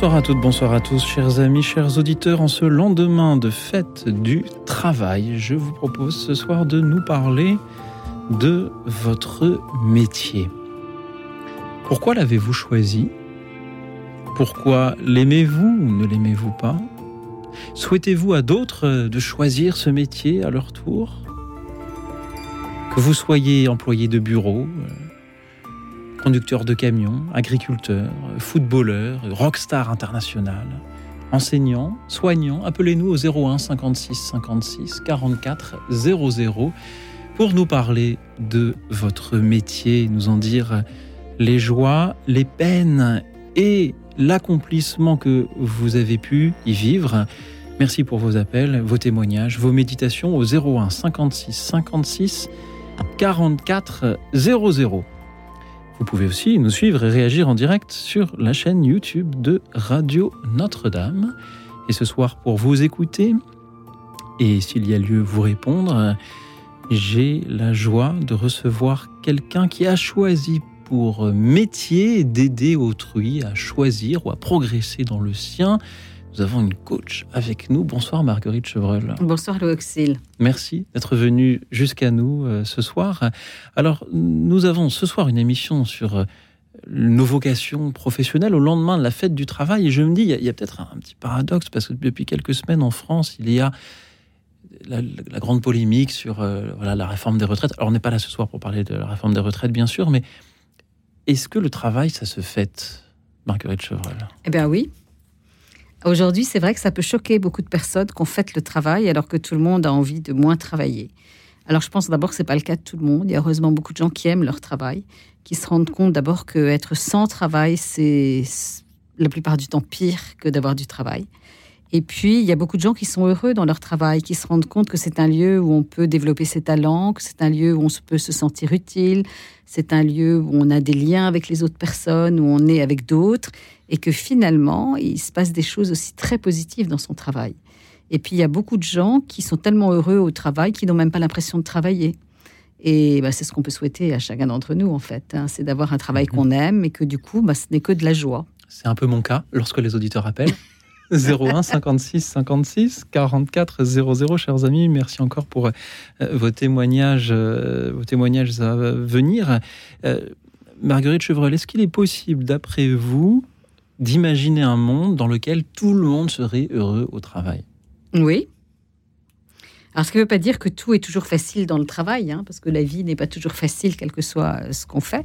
Bonsoir à toutes, bonsoir à tous, chers amis, chers auditeurs. En ce lendemain de fête du travail, je vous propose ce soir de nous parler de votre métier. Pourquoi l'avez-vous choisi? Pourquoi l'aimez-vous ou ne l'aimez-vous pas? Souhaitez-vous à d'autres de choisir ce métier à leur tour? Que vous soyez employé de bureau, conducteur de camion, agriculteur, footballeur, rockstar international, enseignant, soignant, appelez-nous au 01 56 56 44 00 pour nous parler de votre métier, nous en dire les joies, les peines et l'accomplissement que vous avez pu y vivre. Merci pour vos appels, vos témoignages, vos méditations au 01 56 56 44 00. Vous pouvez aussi nous suivre et réagir en direct sur la chaîne YouTube de Radio Notre-Dame. Et ce soir, pour vous écouter, et s'il y a lieu vous répondre, j'ai la joie de recevoir quelqu'un qui a choisi pour métier d'aider autrui à choisir ou à progresser dans le sien. Nous avons une coach avec nous. Bonsoir Marguerite Chevreul. Bonsoir Louis Merci d'être venu jusqu'à nous euh, ce soir. Alors, nous avons ce soir une émission sur euh, nos vocations professionnelles au lendemain de la fête du travail. Et je me dis, il y a, peut-être un, petit paradoxe parce que depuis quelques semaines en France, il y a la, grande polémique sur euh, voilà, la réforme des retraites. Alors, on n'est pas là ce soir pour parler de la réforme des retraites, bien sûr, mais est-ce que le travail, ça se fête, Marguerite Chevreul Eh bien oui, Aujourd'hui, c'est vrai que ça peut choquer beaucoup de personnes qu'on fait le travail alors que tout le monde a envie de moins travailler. Alors, je pense d'abord que ce n'est pas le cas de tout le monde. Il y a heureusement beaucoup de gens qui aiment leur travail, qui se rendent compte d'abord qu'être sans travail, c'est la plupart du temps pire que d'avoir du travail. Et puis, il y a beaucoup de gens qui sont heureux dans leur travail, qui se rendent compte que c'est un lieu où on peut développer ses talents, que c'est un lieu où on peut se sentir utile, c'est un lieu où on a des liens avec les autres personnes, où on est avec d'autres, et que finalement, il se passe des choses aussi très positives dans son travail. Et puis, il y a beaucoup de gens qui sont tellement heureux au travail qu'ils n'ont même pas l'impression de travailler. Et bah, c'est ce qu'on peut souhaiter à chacun d'entre nous, en fait. Hein. c'est d'avoir un travail mhm. qu'on aime et que du coup, bah, ce n'est que de la joie. C'est un peu mon cas lorsque les auditeurs appellent. 01 56 56 44 00. Chers amis, merci encore pour euh, vos témoignages, euh, vos témoignages à venir. Euh, Marguerite Chevreul, est-ce qu'il est possible, d'après vous, d'imaginer un monde dans lequel tout le monde serait heureux au travail? Oui. Alors, ce qui ne veut pas dire que tout est toujours facile dans le travail, hein, parce que la vie n'est pas toujours facile, quel que soit ce qu'on fait.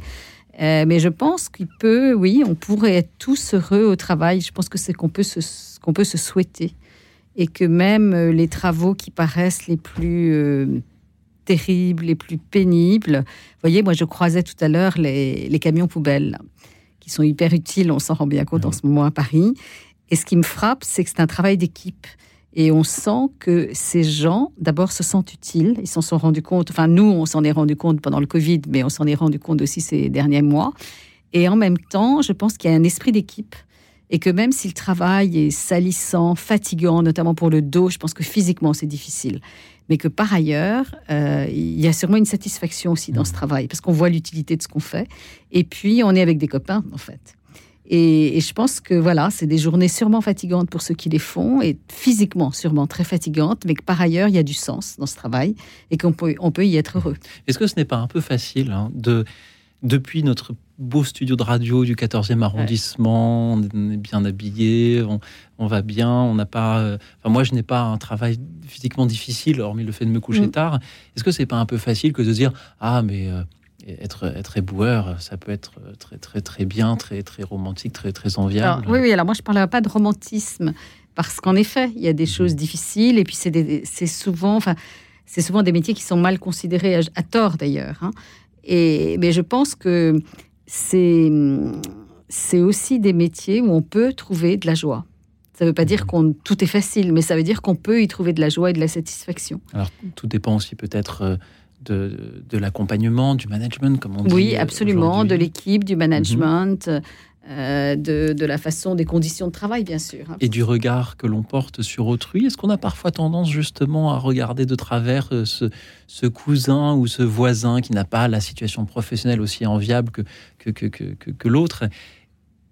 Euh, mais je pense qu'il peut, oui, on pourrait être tous heureux au travail. Je pense que c'est qu'on peut se, qu'on peut se souhaiter. Et que même euh, les travaux qui paraissent les plus euh, terribles, les plus pénibles. Vous voyez, moi, je croisais tout à l'heure les, les, camions poubelles, qui sont hyper utiles, on s'en rend bien compte en ce moment à Paris. Et ce qui me frappe, c'est que c'est un travail d'équipe. Et on sent que ces gens, d'abord, se sentent utiles. Ils s'en sont rendus compte. Enfin, nous, on s'en est rendu compte pendant le Covid, mais on s'en est rendu compte aussi ces derniers mois. Et en même temps, je pense qu'il y a un esprit d'équipe. Et que même si le travail est salissant, fatigant, notamment pour le dos, je pense que physiquement, c'est difficile. Mais que par ailleurs, euh, il y a sûrement une satisfaction aussi dans ce mmh. travail, parce qu'on voit l'utilité de ce qu'on fait. Et puis, on est avec des copains, en fait. Et, je pense que voilà, c'est des journées sûrement fatigantes pour ceux qui les font et physiquement sûrement très fatigantes, mais que par ailleurs il y a du sens dans ce travail et qu'on peut, on peut y être heureux. Est-ce que ce n'est pas un peu facile hein, de depuis notre beau studio de radio du 14e arrondissement, on est bien habillé, on, va bien, on n'a pas. Euh, enfin, moi, je n'ai pas un travail physiquement difficile, hormis le fait de me coucher mm. tard. Est-ce que c'est pas un peu facile que de dire ah mais euh, être, être éboueur, ça peut être très, très, très bien, très, très romantique, très, très enviable. oui, oui, alors moi, je ne parlerai pas de romantisme, parce qu'en effet, il y a des choses difficiles, et puis c'est souvent, enfin, c'est souvent des métiers qui sont mal considérés à, tort d'ailleurs. Hein. Et mais je pense que c'est c'est aussi des métiers où on peut trouver de la joie. Ça ne veut pas dire mmh. qu'on tout est facile, mais ça veut dire qu'on peut y trouver de la joie et de la satisfaction. Alors tout dépend aussi peut-être euh, de, de l'accompagnement, du management, comme on dit. Oui, absolument, de l'équipe, du management. Mmh. Euh, de, de, la façon, des conditions de travail, bien sûr. Et du regard que l'on porte sur autrui. Est-ce qu'on a parfois tendance justement à regarder de travers euh, ce, ce cousin ou ce voisin qui n'a pas la situation professionnelle aussi enviable que, que, que, que, que l'autre?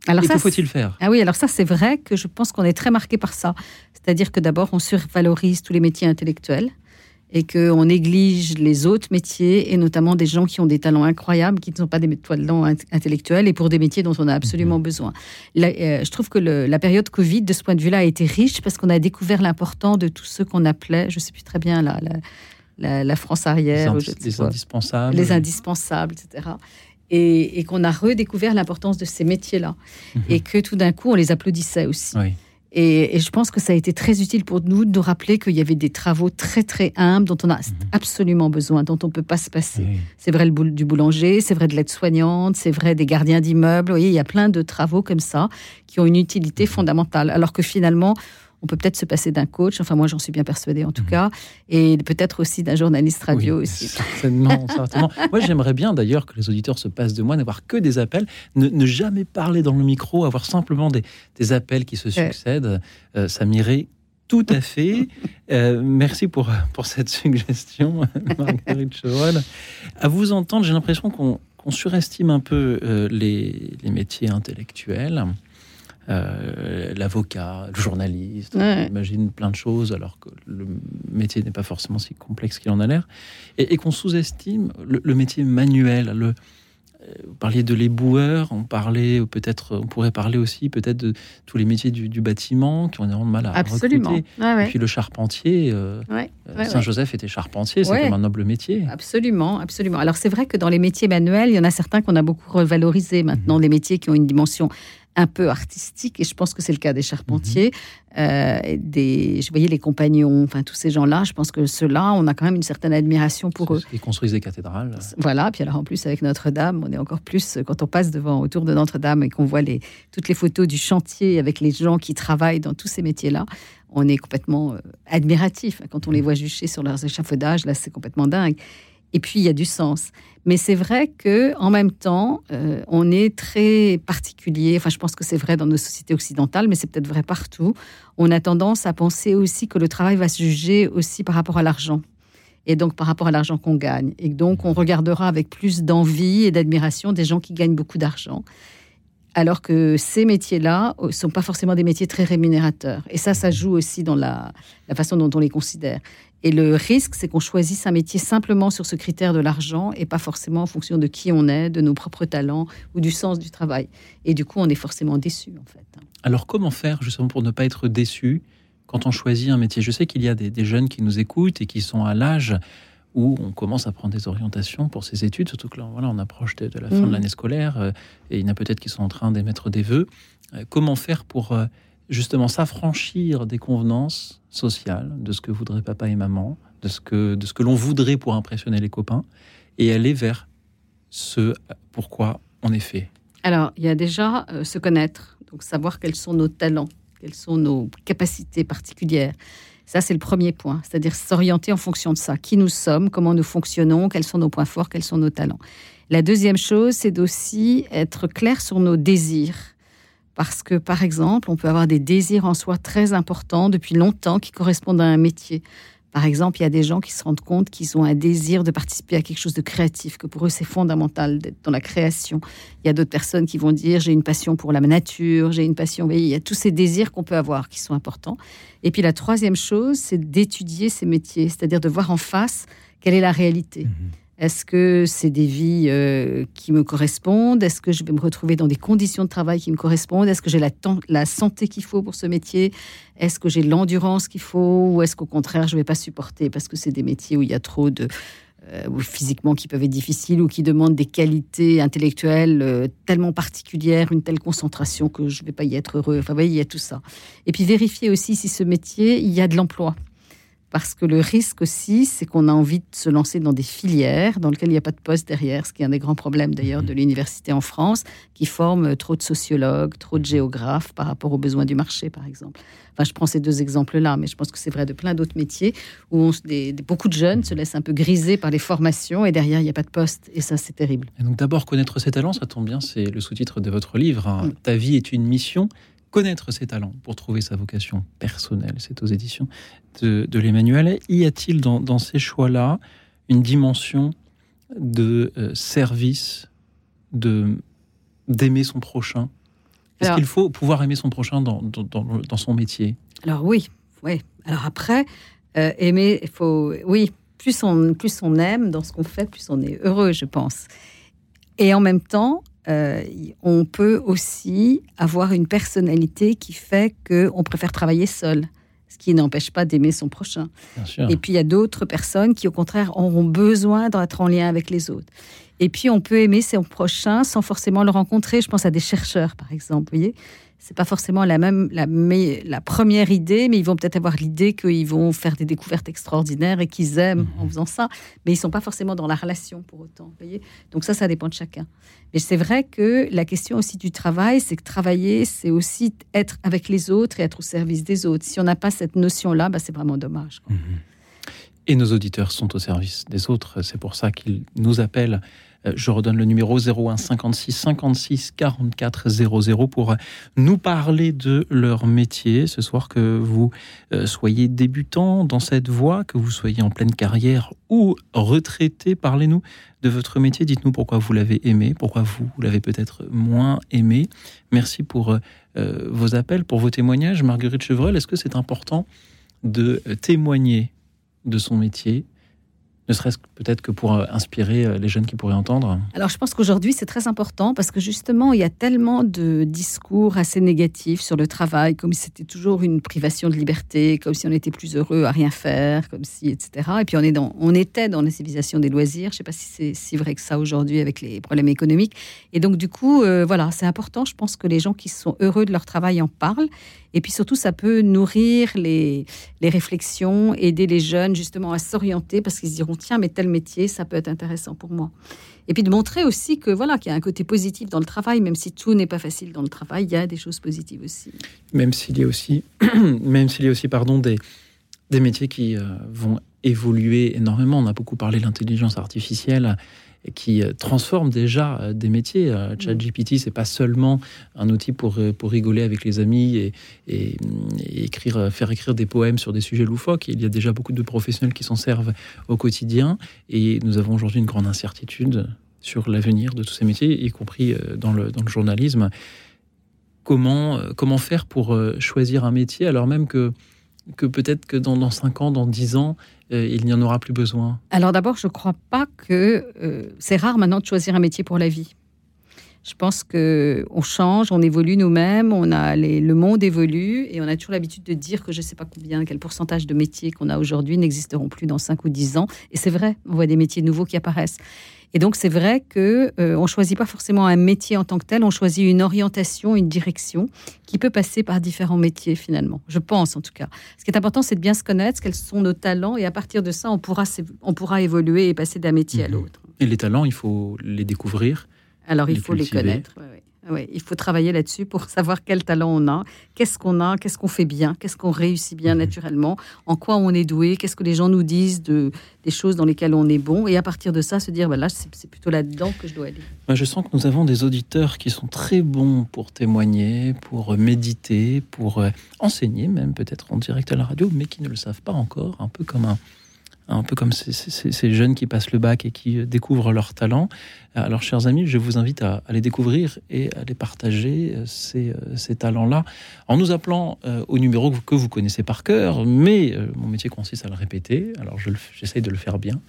Alors et que faut-il faire? Ah oui, alors ça c'est vrai que je pense qu'on est très marqué par ça. C'est-à-dire que d'abord on survalorise tous les métiers intellectuels et qu'on néglige les autres métiers, et notamment des gens qui ont des talents incroyables, qui ne sont pas des talents intellectuels, et pour des métiers dont on a absolument mhm. besoin. Euh, je trouve que la période Covid, de ce point de vue-là, a été riche parce qu'on a découvert l'important de tout ce qu'on appelait, je ne sais plus très bien, la, la, la, France arrière. Les, indispensables. Les indispensables, etc. Et, qu'on a redécouvert l'importance de ces métiers-là. Mhm. Et que tout d'un coup, on les applaudissait aussi. Oui. Et, je pense que ça a été très utile pour nous de nous rappeler qu'il y avait des travaux très très humbles dont on a mhm. absolument besoin, dont on ne peut pas se passer. C'est vrai le du boulanger, c'est vrai de l'aide-soignante, c'est vrai des gardiens d'immeubles. Vous voyez, il y a plein de travaux comme ça qui ont une utilité mhm. fondamentale. Alors que finalement, on peut peut-être se passer d'un coach, enfin moi j'en suis bien persuadée en tout mhm. cas, et peut-être aussi d'un journaliste radio aussi. Certainement, certainement. Moi j'aimerais bien d'ailleurs que les auditeurs se passent de moi, n'avoir que des appels, ne, jamais parler dans le micro, avoir simplement des, appels qui se succèdent, euh, ça m'irait tout à fait. Euh, merci pour, pour cette suggestion, Marguerite Chevrol. À vous entendre, j'ai l'impression qu'on surestime un peu euh, les, les, métiers intellectuels. Euh, l'avocat, le journaliste, on imagine plein de choses alors que le métier n'est pas forcément si complexe qu'il en a l'air, et, qu'on sous-estime le, métier manuel. Le, euh, vous parliez de l'éboueur, on parlait peut-être, on pourrait parler aussi peut-être de tous les métiers du, bâtiment qui ont énormément de mal à Absolument. recruter. Et puis le charpentier, euh, Saint-Joseph était charpentier, c'est comme un noble métier. Absolument, absolument. Alors c'est vrai que dans les métiers manuels, il y en a certains qu'on a beaucoup revalorisés maintenant, mhm. des métiers qui ont une dimension un peu artistique, et je pense que c'est le cas des charpentiers, mhm. euh, des, je voyais les compagnons, enfin tous ces gens-là, je pense que ceux-là, on a quand même une certaine admiration pour eux. Ils construisent des cathédrales. Voilà, puis alors en plus avec Notre-Dame, on est encore plus, quand on passe devant, autour de Notre-Dame et qu'on voit les, toutes les photos du chantier avec les gens qui travaillent dans tous ces métiers-là, on est complètement euh, admiratif. Quand on les mhm. voit jucher sur leurs échafaudages, là c'est complètement dingue. Et puis il y a du sens. Mais c'est vrai que en même temps, euh, on est très particulier. Enfin, je pense que c'est vrai dans nos sociétés occidentales, mais c'est peut-être vrai partout. On a tendance à penser aussi que le travail va se juger aussi par rapport à l'argent et donc par rapport à l'argent qu'on gagne. Et donc on regardera avec plus d'envie et d'admiration des gens qui gagnent beaucoup d'argent. Alors que ces métiers-là ne euh, sont pas forcément des métiers très rémunérateurs. Et ça, ça joue aussi dans la, la façon dont on les considère. Et le risque, c'est qu'on choisisse un métier simplement sur ce critère de l'argent et pas forcément en fonction de qui on est, de nos propres talents ou du sens du travail. Et du coup, on est forcément déçu, en fait. Alors, comment faire justement pour ne pas être déçu quand on choisit un métier? Je sais qu'il y a des, jeunes qui nous écoutent et qui sont à l'âge où on commence à prendre des orientations pour ses études, surtout que là, voilà, on approche de, la fin de mmh. l'année scolaire euh, et il y en a peut-être qui sont en train d'émettre des vœux. Euh, comment faire pour euh, justement s'affranchir des convenances sociales, de ce que voudraient papa et maman, de ce que, de ce que l'on voudrait pour impressionner les copains, et aller vers ce pourquoi on est fait Alors, il y a déjà euh, se connaître, donc savoir quels sont nos talents, quelles sont nos capacités particulières. Ça, c'est le premier point, c'est-à-dire s'orienter en fonction de ça. Qui nous sommes, comment nous fonctionnons, quels sont nos points forts, quels sont nos talents. La deuxième chose, c'est d'aussi être clair sur nos désirs parce que, par exemple, on peut avoir des désirs en soi très importants depuis longtemps qui correspondent à un métier. Par exemple, il y a des gens qui se rendent compte qu'ils ont un désir de participer à quelque chose de créatif, que pour eux c'est fondamental d'être dans la création. Il y a d'autres personnes qui vont dire j'ai une passion pour la nature, j'ai une passion. il y a tous ces désirs qu'on peut avoir qui sont importants. Et puis la troisième chose, c'est d'étudier ces métiers, c'est-à-dire de voir en face quelle est la réalité. Mmh est-ce que c'est des vies euh, qui me correspondent? Est-ce que je vais me retrouver dans des conditions de travail qui me correspondent? Est-ce que j'ai la, santé qu'il faut pour ce métier? Est-ce que j'ai l'endurance qu'il faut? Ou est-ce qu'au contraire, je ne vais pas supporter parce que c'est des métiers où il y a trop de... Euh, ou physiquement qui peuvent être difficiles ou qui demandent des qualités intellectuelles euh, tellement particulières, une telle concentration que je ne vais pas y être heureux? Enfin, vous voyez, il y a tout ça. Et puis vérifier aussi si ce métier, il y a de l'emploi parce que le risque aussi, c'est qu'on a envie de se lancer dans des filières dans lesquelles il n'y a pas de poste derrière, ce qui est un des grands problèmes d'ailleurs de l'université en France, qui forme trop de sociologues, trop de géographes par rapport aux besoins du marché, par exemple. Enfin, je prends ces deux exemples-là, mais je pense que c'est vrai de plein d'autres métiers où on, des, beaucoup de jeunes se laissent un peu griser par les formations et derrière, il n'y a pas de poste. Et ça, c'est terrible. Et donc d'abord, connaître ses talents, ça tombe bien, c'est le sous-titre de votre livre. Hein. Mm. Ta vie est une mission connaître ses talents pour trouver sa vocation personnelle. C'est aux éditions de, l'Emmanuel. Y a-t-il dans, ces choix-là une dimension de euh, service, de d'aimer son prochain? Est-ce qu'il faut pouvoir aimer son prochain dans, dans, son métier? Alors oui, oui. Alors après, euh, aimer, il faut, oui, plus on, plus on aime dans ce qu'on fait, plus on est heureux, je pense. Et en même temps, euh, on peut aussi avoir une personnalité qui fait qu'on préfère travailler seul, ce qui n'empêche pas d'aimer son prochain. Et puis il y a d'autres personnes qui, au contraire, auront besoin d'être en lien avec les autres. Et puis on peut aimer son prochain sans forcément le rencontrer. Je pense à des chercheurs, par exemple. Vous voyez, c'est pas forcément la même la, la première idée, mais ils vont peut-être avoir l'idée qu'ils vont faire des découvertes extraordinaires et qu'ils aiment en mhm. faisant ça, mais ils sont pas forcément dans la relation pour autant. Voyez Donc ça, ça dépend de chacun. Mais c'est vrai que la question aussi du travail, c'est que travailler, c'est aussi être avec les autres et être au service des autres. Si on n'a pas cette notion-là, bah, c'est vraiment dommage. Mhm. Et nos auditeurs sont au service des autres. C'est pour ça qu'ils nous appellent je redonne le numéro 01 56 56 44 00 pour nous parler de leur métier. Ce soir, que vous euh, soyez débutant dans cette voie, que vous soyez en pleine carrière ou retraité, parlez-nous de votre métier. Dites-nous pourquoi vous l'avez aimé, pourquoi vous l'avez peut-être moins aimé. Merci pour euh, vos appels, pour vos témoignages. Marguerite Chevrel, est-ce que c'est important de témoigner de son métier ne serait-ce peut-être que pour euh, inspirer euh, les jeunes qui pourraient entendre Alors je pense qu'aujourd'hui c'est très important parce que justement il y a tellement de discours assez négatifs sur le travail, comme si c'était toujours une privation de liberté, comme si on était plus heureux à rien faire, comme si etc. Et puis on, est dans, on était dans la civilisation des loisirs. Je ne sais pas si c'est si vrai que ça aujourd'hui avec les problèmes économiques. Et donc du coup euh, voilà c'est important. Je pense que les gens qui sont heureux de leur travail en parlent. Et puis surtout, ça peut nourrir les, réflexions, aider les jeunes justement à s'orienter parce qu'ils diront tiens, mais tel métier, ça peut être intéressant pour moi. Et puis de montrer aussi que voilà qu'il y a un côté positif dans le travail, même si tout n'est pas facile dans le travail, il y a des choses positives aussi. Même s'il y a aussi, même s'il y a aussi pardon des des métiers qui euh, vont évoluer énormément. On a beaucoup parlé de l'intelligence artificielle qui euh, transforme déjà euh, des métiers. Euh, ChatGPT, c'est pas seulement un outil pour, pour rigoler avec les amis et, et, écrire, faire écrire des poèmes sur des sujets loufoques. Il y a déjà beaucoup de professionnels qui s'en servent au quotidien et nous avons aujourd'hui une grande incertitude sur l'avenir de tous ces métiers, y compris dans le, dans le journalisme. Comment, comment faire pour choisir un métier alors même que que peut-être que dans, dans 5 ans, dans 10 ans, euh, il n'y en aura plus besoin Alors d'abord, je ne crois pas que euh, c'est rare maintenant de choisir un métier pour la vie. Je pense que on change, on évolue nous-mêmes, on a le monde évolue et on a toujours l'habitude de dire que je ne sais pas combien, quel pourcentage de métiers qu'on a aujourd'hui n'existeront plus dans 5 ou 10 ans. Et c'est vrai, on voit des métiers nouveaux qui apparaissent. Et donc c'est vrai que ne euh, on choisit pas forcément un métier en tant que tel, on choisit une orientation, une direction qui peut passer par différents métiers finalement. Je pense en tout cas. Ce qui est important, c'est de bien se connaître, quels sont nos talents, et à partir de ça, on pourra, on pourra évoluer et passer d'un métier à mhm. l'autre. Et les talents, il faut les découvrir. Alors il faut les connaître. Oui, il faut travailler là-dessus pour savoir quel talent on a, qu'est-ce qu'on a, qu'est-ce qu'on fait bien, qu'est-ce qu'on réussit bien mhm. naturellement, en quoi on est doué, qu'est-ce que les gens nous disent de, des choses dans lesquelles on est bon, et à partir de ça, se dire, bah là, c'est plutôt là-dedans que je dois aller. je sens que nous avons des auditeurs qui sont très bons pour témoigner, pour méditer, pour euh, enseigner même peut-être en direct à la radio, mais qui ne le savent pas encore, un peu comme un un peu comme ces, jeunes qui passent le bac et qui euh, découvrent leur talent. Alors, chers amis, je vous invite à, les découvrir et à les partager, euh, ces, euh, ces talents-là, en nous appelant au numéro que vous connaissez par cœur, mais mon métier consiste à le répéter, alors j'essaye de le faire bien.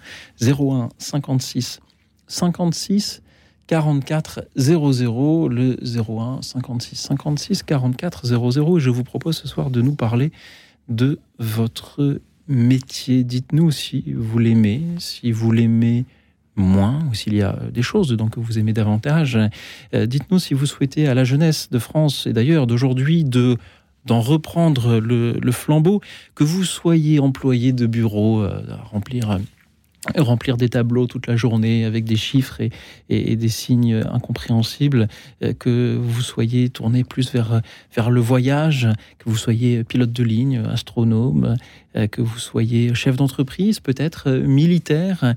01 56 56 44 00, le 01 56 56 44 00. Je vous propose ce soir de nous parler de votre métier. Dites-nous si vous l'aimez, si vous l'aimez moins, ou s'il y a des choses dedans que vous aimez davantage. Euh, dites-nous si vous souhaitez à la jeunesse de France et d'ailleurs d'aujourd'hui de d'en reprendre le, flambeau, que vous soyez employé de bureau, à remplir remplir des tableaux toute la journée avec des chiffres et, des signes incompréhensibles, euh, que vous soyez tourné plus vers, le voyage, que vous soyez pilote de ligne, astronome, euh, que vous soyez chef d'entreprise, peut-être euh, militaire,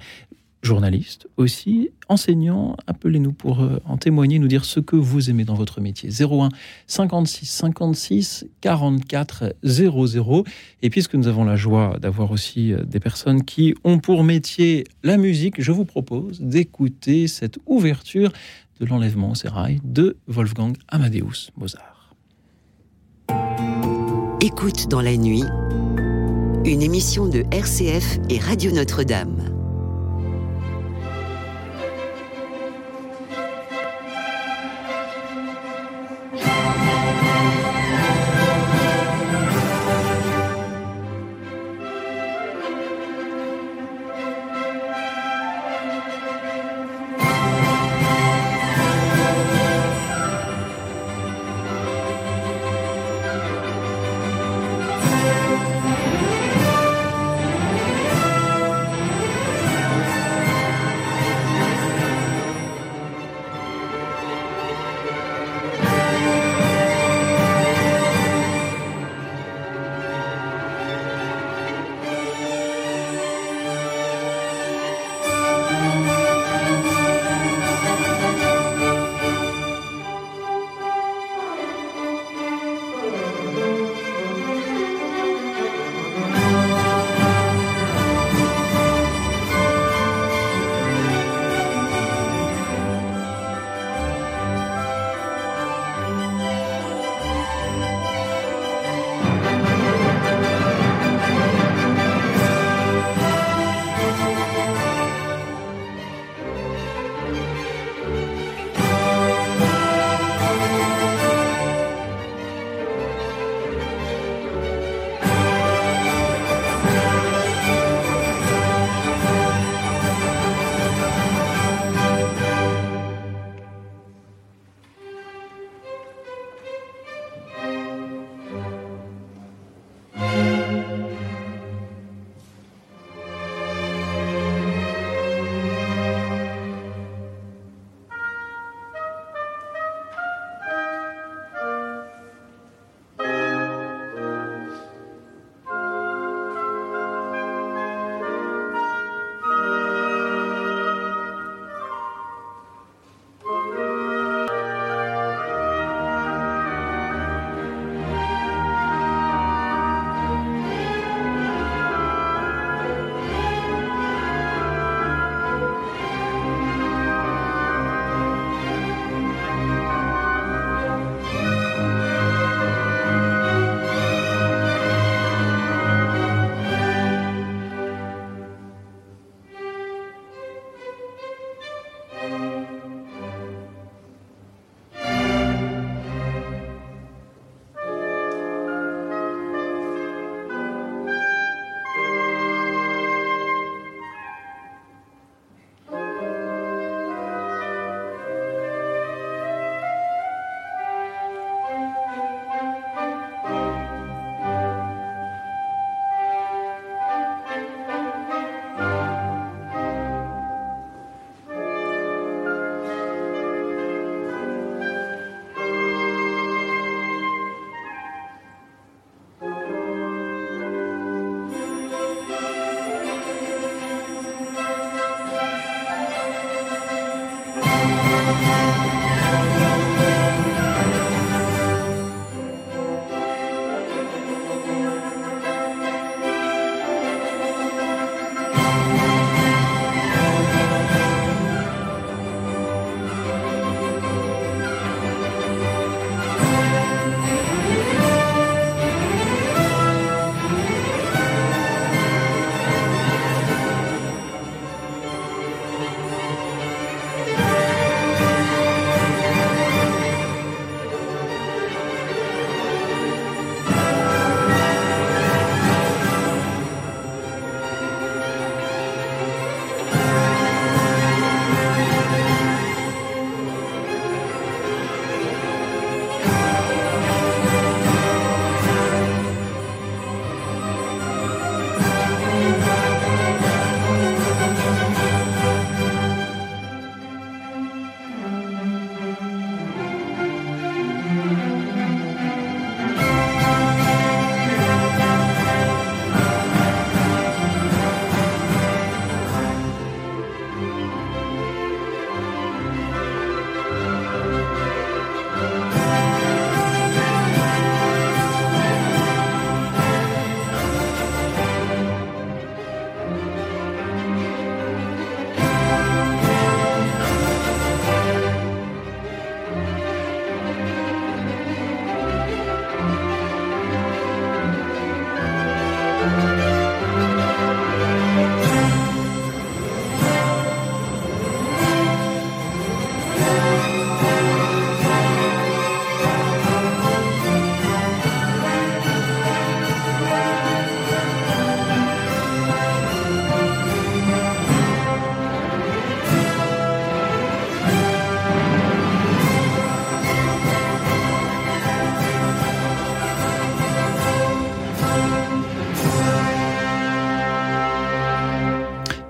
journaliste aussi, enseignant, appelez-nous pour euh, en témoigner, nous dire ce que vous aimez dans votre métier. 01 56 56 44 00. Et puisque nous avons la joie d'avoir aussi euh, des personnes qui ont pour métier la musique, je vous propose d'écouter cette ouverture de l'enlèvement au sérail de Wolfgang Amadeus Mozart. Écoute dans la nuit, une émission de RCF et Radio Notre-Dame.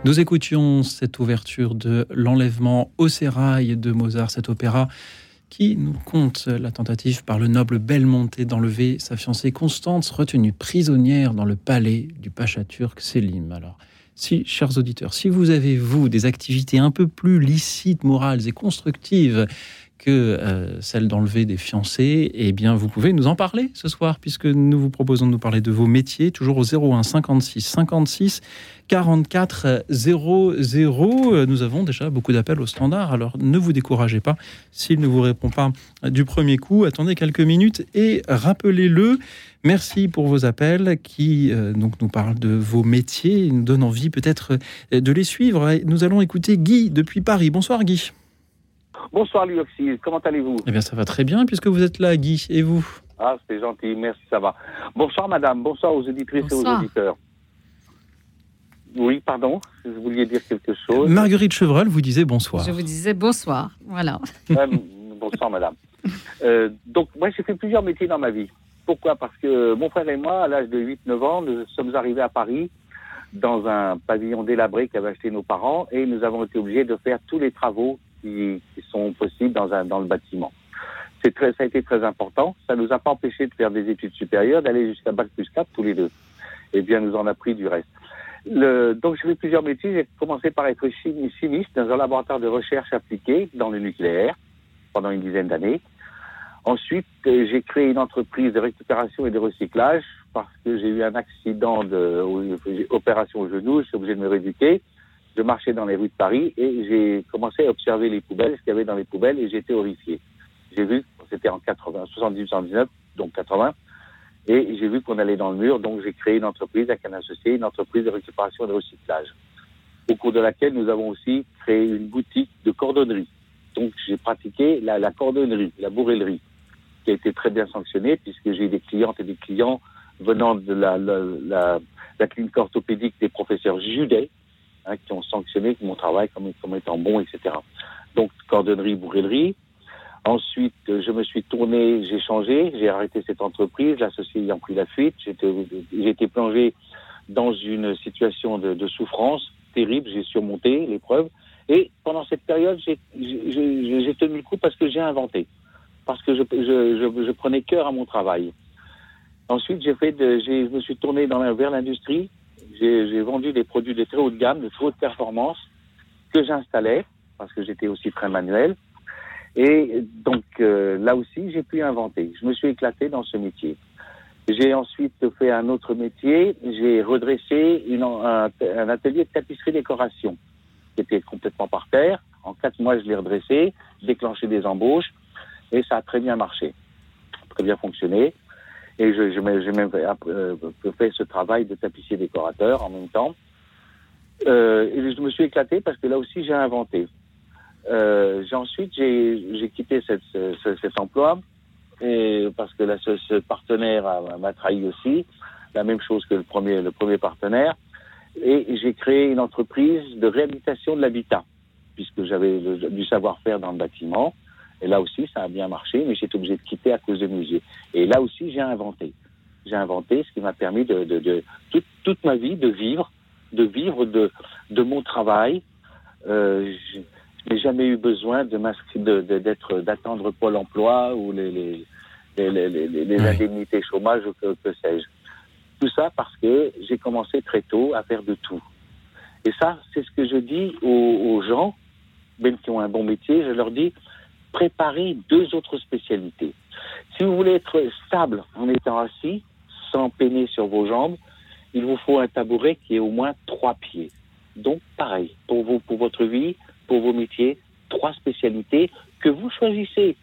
Nous écoutions cette ouverture de L'enlèvement au sérail de Mozart, cet opéra qui nous compte la tentative par le noble Belmonte d'enlever sa fiancée Constance, retenue prisonnière dans le palais du pacha turc Selim. Alors, si, chers auditeurs, si vous avez, vous, des activités un peu plus licites, morales et constructives que euh, celle d'enlever des fiancés, eh bien, vous pouvez nous en parler ce soir, puisque nous vous proposons de nous parler de vos métiers, toujours au 01 56 56 44 00. Nous avons déjà beaucoup d'appels au standard, alors ne vous découragez pas s'il ne vous répond pas du premier coup. Attendez quelques minutes et rappelez-le. Merci pour vos appels qui euh, donc nous parlent de vos métiers, nous donnent envie peut-être de les suivre. Nous allons écouter Guy depuis Paris. Bonsoir Guy. Bonsoir Luoxy, comment allez-vous Eh bien ça va très bien puisque vous êtes là Guy, et vous Ah c'est gentil, merci, ça va. Bonsoir madame, bonsoir aux auditrices et aux auditeurs. Oui, pardon, vous vouliez dire quelque chose Marguerite Chevreul vous disait bonsoir. Je vous disais bonsoir, voilà. Euh, bonsoir madame. Euh, donc moi j'ai fait plusieurs métiers dans ma vie. Pourquoi? Parce que mon frère et moi, à l'âge de 8-9 ans, nous sommes arrivés à Paris dans un pavillon délabré qu'avaient acheté nos parents et nous avons été obligés de faire tous les travaux qui, sont possibles dans, le bâtiment. C'est très, ça a été très important. Ça nous a pas empêché de faire des études supérieures, d'aller jusqu'à bac plus 4 tous les deux. Et bien, nous en a pris du reste. Donc, j'ai fait plusieurs métiers. J'ai commencé par être chimiste dans un laboratoire de recherche appliquée dans le nucléaire pendant une dizaine d'années. Ensuite, euh, j'ai créé une entreprise de récupération et de recyclage parce que j'ai eu un accident de opération au genou. Je suis obligé de me rééduquer je marchais dans les rues de Paris et j'ai commencé à observer les poubelles, ce qu'il y avait dans les poubelles, et j'étais horrifié. J'ai vu, c'était en 80, 78, 79, donc 80, et j'ai vu qu'on allait dans le mur, donc j'ai créé une entreprise avec un associé, une entreprise de récupération et de recyclage, au cours de laquelle nous avons aussi créé une boutique de cordonnerie. Donc j'ai pratiqué la, cordonnerie, la bourrellerie, qui a été très bien sanctionnée, puisque j'ai des clientes et des clients venant de la, la clinique orthopédique des professeurs Judet, Hein, qui ont sanctionné mon travail comme, étant bon, etc. Donc, cordonnerie, bourrellerie. Ensuite, je me suis tourné, j'ai changé, j'ai arrêté cette entreprise, l'associé ayant pris la fuite. J'ai été plongé dans une situation de, souffrance terrible. J'ai surmonté l'épreuve. Et pendant cette période, j'ai tenu le coup parce que j'ai inventé, parce que je, prenais cœur à mon travail. Ensuite, j'ai fait, je me suis tourné dans, vers l'industrie j'ai vendu des produits de très haute gamme, de très haute performance, que j'installais, parce que j'étais aussi très manuel. Et donc euh, là aussi, j'ai pu inventer. Je me suis éclaté dans ce métier. J'ai ensuite fait un autre métier. J'ai redressé un, un, atelier de tapisserie décoration qui était complètement par terre. En quatre mois, je l'ai redressé, déclenché des embauches et ça a très bien marché, très bien fonctionné. Et j'ai même fait ce travail de tapissier décorateur en même temps. Euh, et je me suis éclaté parce que là aussi j'ai inventé. Euh, ensuite j'ai, j'ai quitté cette, ce, cet emploi et parce que là, ce, ce partenaire m'a trahi aussi, la même chose que le premier, le premier partenaire. Et j'ai créé une entreprise de réhabilitation de l'habitat puisque j'avais du savoir-faire dans le bâtiment. Et là aussi, ça a bien marché, mais j'étais obligé de quitter à cause de musée. Et là aussi, j'ai inventé. J'ai inventé ce qui m'a permis de, de, de toute, toute, ma vie de vivre, de vivre de, de mon travail. Euh, je n'ai jamais eu besoin de d'être d'attendre Pôle Emploi ou les, les, les, les, les indemnités chômage ou que, que sais-je. Tout ça parce que j'ai commencé très tôt à faire de tout. Et ça, c'est ce que je dis aux, aux gens, même qui ont un bon métier, je leur dis, préparer deux autres spécialités. Si vous voulez être stable en étant assis, sans peiner sur vos jambes, il vous faut un tabouret qui ait au moins trois pieds. Donc, pareil, pour vous, pour votre vie, pour vos métiers, trois spécialités que vous choisissez.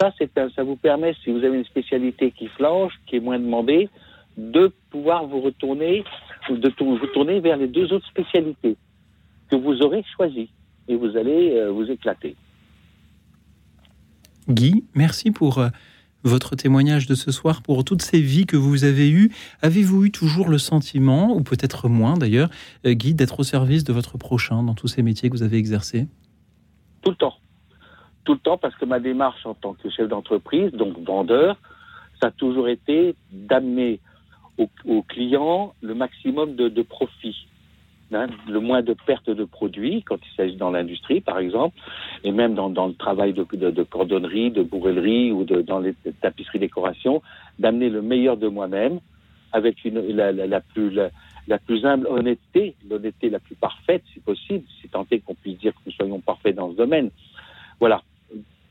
Ça, ça vous permet, si vous avez une spécialité qui flanche, qui est moins demandée, de pouvoir vous retourner, de vous tourner vers les deux autres spécialités que vous aurez choisies et vous allez euh, vous éclater. Guy, merci pour euh, votre témoignage de ce soir, pour toutes ces vies que vous avez eues. Avez-vous eu toujours le sentiment, ou peut-être moins d'ailleurs, euh, Guy, d'être au service de votre prochain dans tous ces métiers que vous avez exercés? Tout le temps. Tout le temps, parce que ma démarche en tant que chef d'entreprise, donc vendeur, ça a toujours été d'amener aux, clients le maximum de profit. Hein, le moins de pertes de produits quand il s'agit dans l'industrie, par exemple, et même dans, le travail de, cordonnerie, de bourrellerie ou de, dans les tapisseries décoration, d'amener le meilleur de moi-même avec la, plus humble honnêteté, l'honnêteté la plus parfaite, si possible, si tant est qu'on puisse dire que nous soyons parfaits dans ce domaine. Voilà,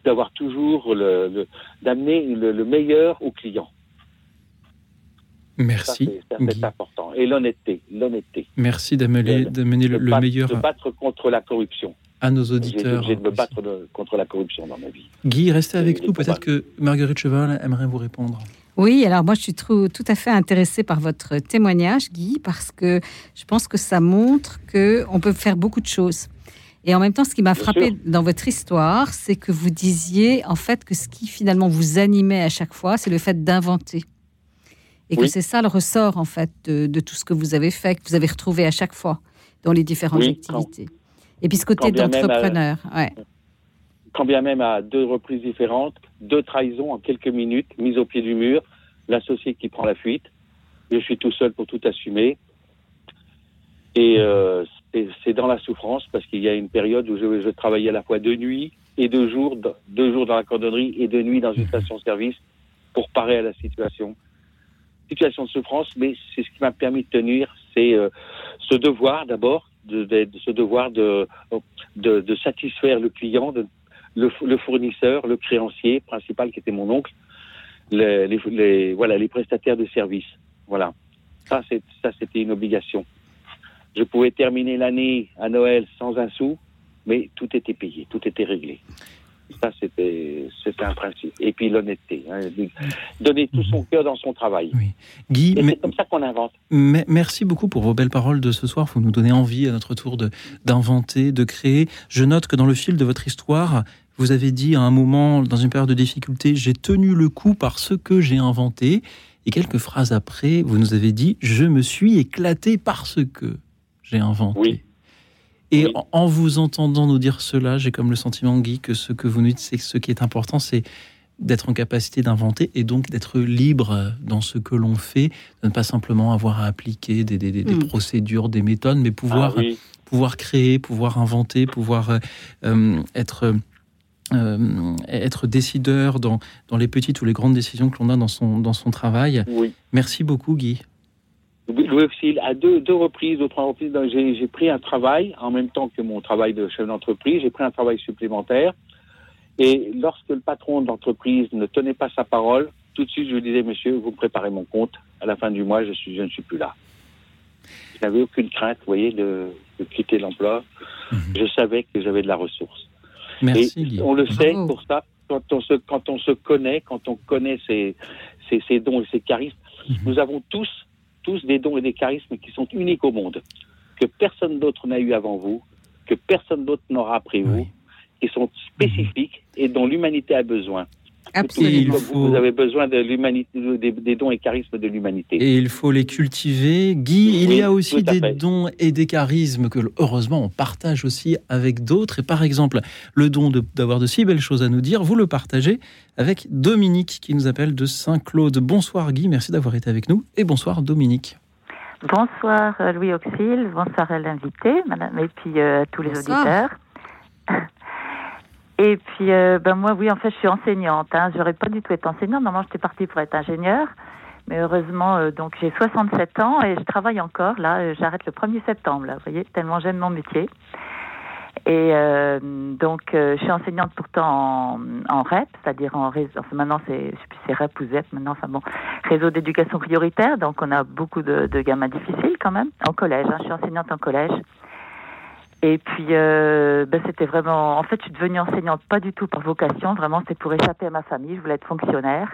d'avoir toujours le, le d'amener le meilleur au client. Merci. C'est important. Et l'honnêteté, l'honnêteté. Merci d'amener le, le, meilleur. De battre contre la corruption. À nos auditeurs. J'ai de me battre de, contre la corruption dans ma vie. Guy, restez avec nous. Peut-être que Marguerite Cheval aimerait vous répondre. Oui, alors moi je suis tout, tout à fait intéressée par votre témoignage, Guy, parce que je pense que ça montre que on peut faire beaucoup de choses. Et en même temps, ce qui m'a frappé dans votre histoire, c'est que vous disiez en fait que ce qui finalement vous animait à chaque fois, c'est le fait d'inventer. Et que c'est ça le ressort, en fait, de, tout ce que vous avez fait, que vous avez retrouvé à chaque fois dans les différentes activités. Et puis ce côté d'entrepreneur. Ouais. Quand bien même à deux reprises différentes, deux trahisons en quelques minutes, mise au pied du mur, l'associé qui prend la fuite, je suis tout seul pour tout assumer. Et euh, c'est dans la souffrance parce qu'il y a une période où je, je, travaillais à la fois de nuit et de jour, deux jours dans la cordonnerie et de nuit dans une station-service pour parer à la situation situation de souffrance, mais c'est ce qui m'a permis de tenir, c'est euh, ce devoir d'abord, de, ce devoir de, de, satisfaire le client, le, le, fournisseur, le créancier principal qui était mon oncle, les, les, les voilà, les prestataires de services. Voilà, ça, c'est, ça c'était une obligation. Je pouvais terminer l'année à Noël sans un sou, mais tout était payé, tout était réglé. Ça, c'était, un principe. Et puis l'honnêteté. Hein, donner tout son cœur dans son travail. Oui. Guy, c'est comme ça qu'on invente. merci beaucoup pour vos belles paroles de ce soir. Vous nous donnez envie à notre tour de, d'inventer, de créer. Je note que dans le fil de votre histoire, vous avez dit à un moment, dans une période de difficulté, j'ai tenu le coup par ce que j'ai inventé. Et quelques phrases après, vous nous avez dit, je me suis éclaté parce que j'ai inventé. Oui. Et en vous entendant nous dire cela, j'ai comme le sentiment, Guy, que ce que vous nous dites, c'est que ce qui est important, c'est d'être en capacité d'inventer et donc d'être libre dans ce que l'on fait, de ne pas simplement avoir à appliquer des, des, des, mm. procédures, des méthodes, mais pouvoir, ah pouvoir créer, pouvoir inventer, pouvoir euh, euh être, euh, être décideur dans, dans les petites ou les grandes décisions que l'on a dans son, dans son travail. Oui. Merci beaucoup, Guy. Louis à deux, deux reprises, deux, trois reprises, j'ai pris un travail en même temps que mon travail de chef d'entreprise. J'ai pris un travail supplémentaire. Et lorsque le patron de l'entreprise ne tenait pas sa parole, tout de suite, je lui disais, monsieur, vous préparez mon compte. À la fin du mois, je, suis, je ne suis plus là. Je n'avais aucune crainte, vous voyez, de, de quitter l'emploi. Mhm. Je savais que j'avais de la ressource. Merci. Et on le sait pour ça, quand on se, quand on se connaît, quand on connaît ses, ses, ses dons et ses charismes, mhm. nous avons tous tous des dons et des charismes qui sont uniques au monde, que personne d'autre n'a eu avant vous, que personne d'autre n'aura après vous, qui sont spécifiques et dont l'humanité a besoin. Absolument. Vous, avez besoin de l'humanité, des, dons et charismes de l'humanité. Et il faut les cultiver. Guy, il y a aussi des dons et des charismes que, heureusement, on partage aussi avec d'autres. Et par exemple, le don d'avoir de, si belles choses à nous dire, vous le partagez avec Dominique qui nous appelle de Saint-Claude. Bonsoir Guy, merci d'avoir été avec nous. Et bonsoir Dominique. Bonsoir euh, Louis Auxil, bonsoir à l'invité, madame, et puis euh, tous les auditeurs. Et puis, euh, ben moi, oui, en fait, je suis enseignante. Hein. J'aurais pas du tout été enseignante. Normalement, j'étais partie pour être ingénieure. Mais heureusement, euh, donc j'ai 67 ans et je travaille encore. Là, euh, j'arrête le 1er septembre. Là, vous voyez, tellement j'aime mon métier. Et euh, donc, je suis enseignante pourtant en, en REP, c'est-à-dire en réseau. Enfin, maintenant, c'est, je sais plus, c'est REP ou ZEP maintenant. Enfin bon, réseau d'éducation prioritaire. Donc, on a beaucoup de, de gamins difficiles quand même en collège. Hein. Je suis enseignante en collège. Et puis, euh, ben, c'était vraiment. En fait, je suis devenue enseignante pas du tout par vocation. Vraiment, c'était pour échapper à ma famille. Je voulais être fonctionnaire.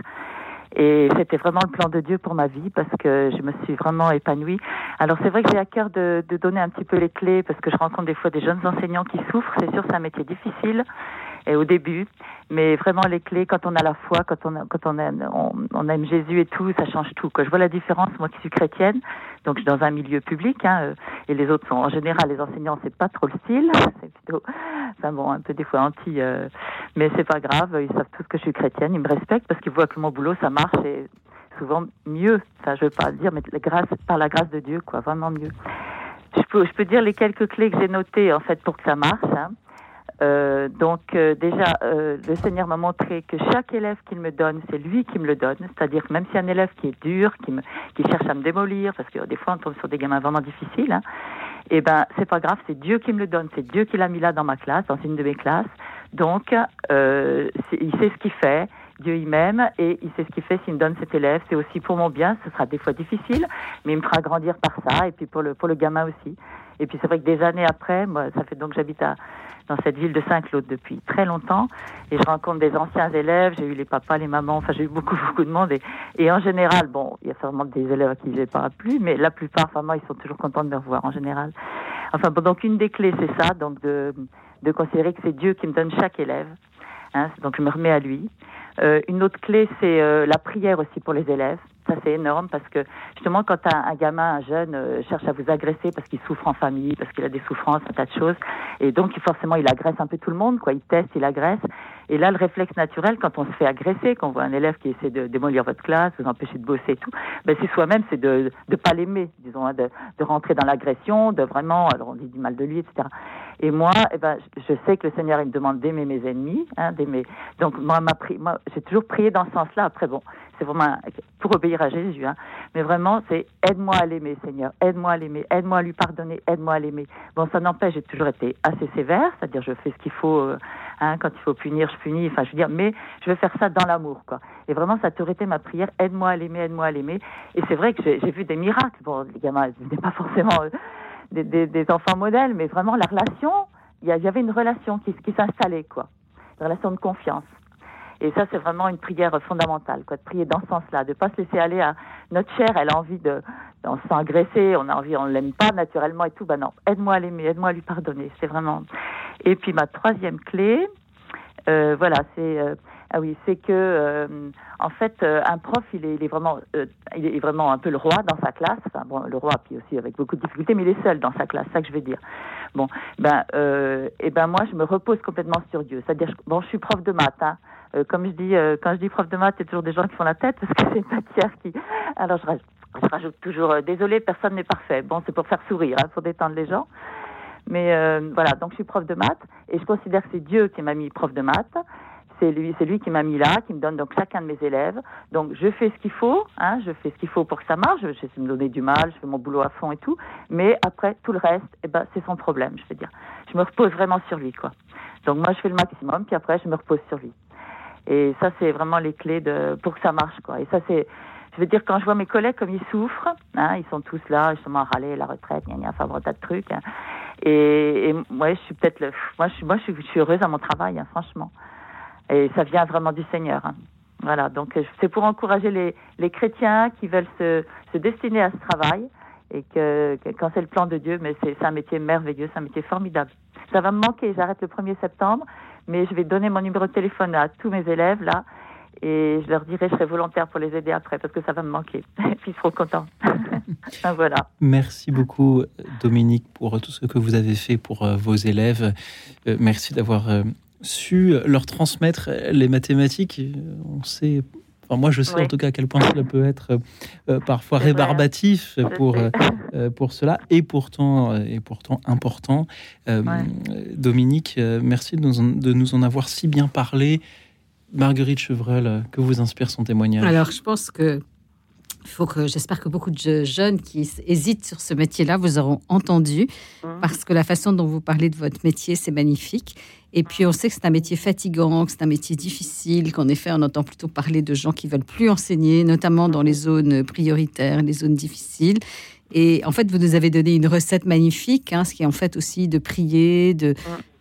Et c'était vraiment le plan de Dieu pour ma vie parce que je me suis vraiment épanouie. Alors c'est vrai que j'ai à cœur de, de, donner un petit peu les clés parce que je rencontre des fois des jeunes enseignants qui souffrent. C'est sûr, c'est un métier difficile et au début, mais vraiment les clés quand on a la foi, quand on quand on aime, on, aime Jésus et tout, ça change tout. Quoi. Je vois la différence, moi qui suis chrétienne, donc je suis dans un milieu public, hein, euh, et les autres sont en général les enseignants, c'est pas trop le style, c'est plutôt, enfin bon, un peu des fois anti, euh, mais c'est pas grave, ils savent tous que je suis chrétienne, ils me respectent parce qu'ils voient que mon boulot ça marche et souvent mieux, ça je veux pas dire, mais grâce par la grâce de Dieu, quoi, vraiment mieux. je peux, je peux dire les quelques clés que j'ai notées en fait pour que ça marche. Hein. Euh, donc euh, déjà, euh, le Seigneur m'a montré que chaque élève qu'il me donne, c'est lui qui me le donne. C'est-à-dire que même si un élève qui est dur, qui, cherche à me démolir, parce que des fois on tombe sur des gamins vraiment difficiles, hein, eh ben c'est pas grave, c'est Dieu qui me le donne, c'est Dieu qui l'a mis là dans ma classe, dans une de mes classes. Donc il sait ce qu'il fait. Dieu il m'aime et il sait ce qu'il fait s'il me donne cet élève. C'est aussi pour mon bien. Ce sera des fois difficile, mais il me fera grandir par ça. Et puis pour le pour le gamin aussi. Et puis c'est vrai que des années après, moi, ça fait donc j'habite dans cette ville de Saint-Claude depuis très longtemps et je rencontre des anciens élèves, j'ai eu les papas, les mamans, enfin j'ai eu beaucoup beaucoup de monde et, et en général, bon, il y a sûrement des élèves à qui j'ai pas plu, mais la plupart, enfin moi, ils sont toujours contents de me revoir en général. Enfin bon, donc une des clés c'est ça, donc de, de considérer que c'est Dieu qui me donne chaque élève, hein, donc je me remets à lui. Euh, une autre clé c'est euh, la prière aussi pour les élèves. C'est énorme parce que justement, quand un, gamin, un jeune, euh, cherche à vous agresser parce qu'il souffre en famille, parce qu'il a des souffrances, un tas de choses, et donc forcément, il agresse un peu tout le monde, quoi. Il teste, il agresse. Et là, le réflexe naturel, quand on se fait agresser, quand on voit un élève qui essaie de démolir votre classe, vous empêcher de bosser et tout, ben c'est soi-même, c'est de ne pas l'aimer, disons, hein, de rentrer dans l'agression, de vraiment, alors on dit du mal de lui, etc. Et moi, eh ben, je sais que le Seigneur, il me demande d'aimer mes ennemis, hein, d'aimer. Donc moi, ma pri... moi, j'ai toujours prié dans ce sens-là. Après, bon, c'est vraiment pour obéir à Jésus, hein. mais vraiment, c'est aide-moi à l'aimer, Seigneur, aide-moi à l'aimer, aide-moi à lui pardonner, aide-moi à l'aimer. Bon, ça n'empêche, j'ai toujours été assez sévère, c'est-à-dire je fais ce qu'il faut, euh, hein, quand il faut punir, je punis, enfin, je veux dire, mais je veux faire ça dans l'amour, quoi. Et vraiment, ça a toujours été ma prière, aide-moi à l'aimer, aide-moi à l'aimer. Et c'est vrai que j'ai vu des miracles. Bon, les gamins, ce n'est pas forcément euh, des, enfants modèles, mais vraiment la relation, il y, avait une relation qui, s'installait, quoi. Une relation de confiance. Et ça, c'est vraiment une prière fondamentale, quoi, de prier dans ce sens-là, de pas se laisser aller à notre chair, elle a envie de, on se sent agressé, on a envie, on l'aime pas naturellement et tout. Ben non, aide-moi à l'aimer, aide-moi à lui pardonner. C'est vraiment. Et puis ma troisième clé, euh, voilà, c'est euh, ah oui, c'est que euh, en fait euh, un prof il est, il est vraiment euh, il est vraiment un peu le roi dans sa classe. Enfin bon, le roi puis aussi avec beaucoup de difficultés, mais il est seul dans sa classe. C'est ça que je veux dire. Bon, ben et ben moi je me repose complètement sur Dieu. C'est-à-dire bon, je suis prof de maths. Hein. comme je dis, quand je dis prof de maths, a toujours des gens qui font la tête parce que c'est une matière qui. Alors je rajoute, je rajoute toujours. désolé, personne n'est parfait. Bon, c'est pour faire sourire, hein, pour détendre les gens. Mais voilà, donc je suis prof de maths et je considère que c'est Dieu qui m'a mis prof de maths c'est lui, c'est lui qui m'a mis là, qui me donne donc chacun de mes élèves. Donc je fais ce qu'il faut, hein, je fais ce qu'il faut pour que ça marche. Je sais me donner du mal, je fais mon boulot à fond et tout. Mais après tout le reste, eh ben c'est son problème, je veux dire. Je me repose vraiment sur lui, quoi. Donc moi je fais le maximum, puis après je me repose sur lui. Et ça c'est vraiment les clés de pour que ça marche, quoi. Et ça c'est je veux dire, quand je vois mes collègues comme ils souffrent, hein, ils sont tous là, justement, à râler, la retraite, il y a un tas de trucs. Hein. Et, et moi, je suis peut-être le, moi, je suis, moi, je suis heureuse à mon travail, hein, franchement. Et ça vient vraiment du Seigneur. Hein. Voilà, donc euh, c'est pour encourager les, les chrétiens qui veulent se, se destiner à ce travail et que, quand c'est le plan de Dieu, mais c'est un métier merveilleux, c'est un métier formidable. Ça va me manquer, j'arrête le 1er septembre, mais je vais donner mon numéro de téléphone à tous mes élèves là et je leur dirai je serai volontaire pour les aider après parce que ça va me manquer. Et puis ils seront contents. voilà. Merci beaucoup Dominique pour tout ce que vous avez fait pour euh, vos élèves. Euh, merci d'avoir su leur transmettre les mathématiques. On sait, enfin moi je sais en tout cas à quel point cela peut être euh, parfois rébarbatif pour, euh, pour cela, et pourtant, et pourtant important. Euh, Dominique, merci de nous, de nous en avoir si bien parlé. Marguerite Chevreul, que vous inspire son témoignage? Alors, je pense que faut que j'espère que beaucoup de jeunes qui hésitent sur ce métier-là vous auront entendu mmh. parce que la façon dont vous parlez de votre métier, c'est magnifique. Et puis on sait que c'est un métier fatigant, que c'est un métier difficile, qu'en effet on entend plutôt parler de gens qui veulent plus enseigner, notamment dans les zones prioritaires, les zones difficiles. Et en fait, vous nous avez donné une recette magnifique, hein, ce qui est en fait aussi de prier, de,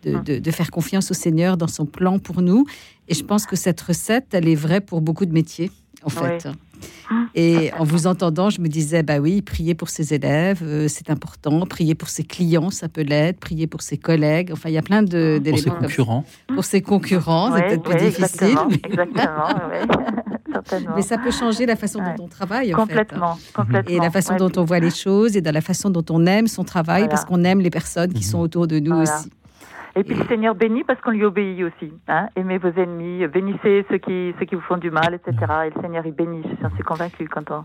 de, de, de, faire confiance au Seigneur dans son plan pour nous. Et je pense que cette recette, elle est vraie pour beaucoup de métiers, en fait. Et en vous entendant, je me disais, bah oui, prier pour ses élèves, euh, c'est important. Prier pour ses clients, ça peut l'être. Prier pour ses collègues. Enfin, il y a plein d'éléments. Pour ses concurrents. Pour ses concurrents, c'est peut-être plus difficile. Exactement, Mais ça peut changer la façon dont on travaille, en fait. Complètement. Et la façon dont on voit les choses et dans la façon dont on aime son travail, parce qu'on aime les personnes qui sont autour de nous aussi. Et puis le Seigneur bénit parce qu'on lui obéit aussi. Hein. Aimez vos ennemis, bénissez ceux qui, ceux qui vous font du mal, etc. Et le Seigneur, il bénit. J'en suis convaincue quand on,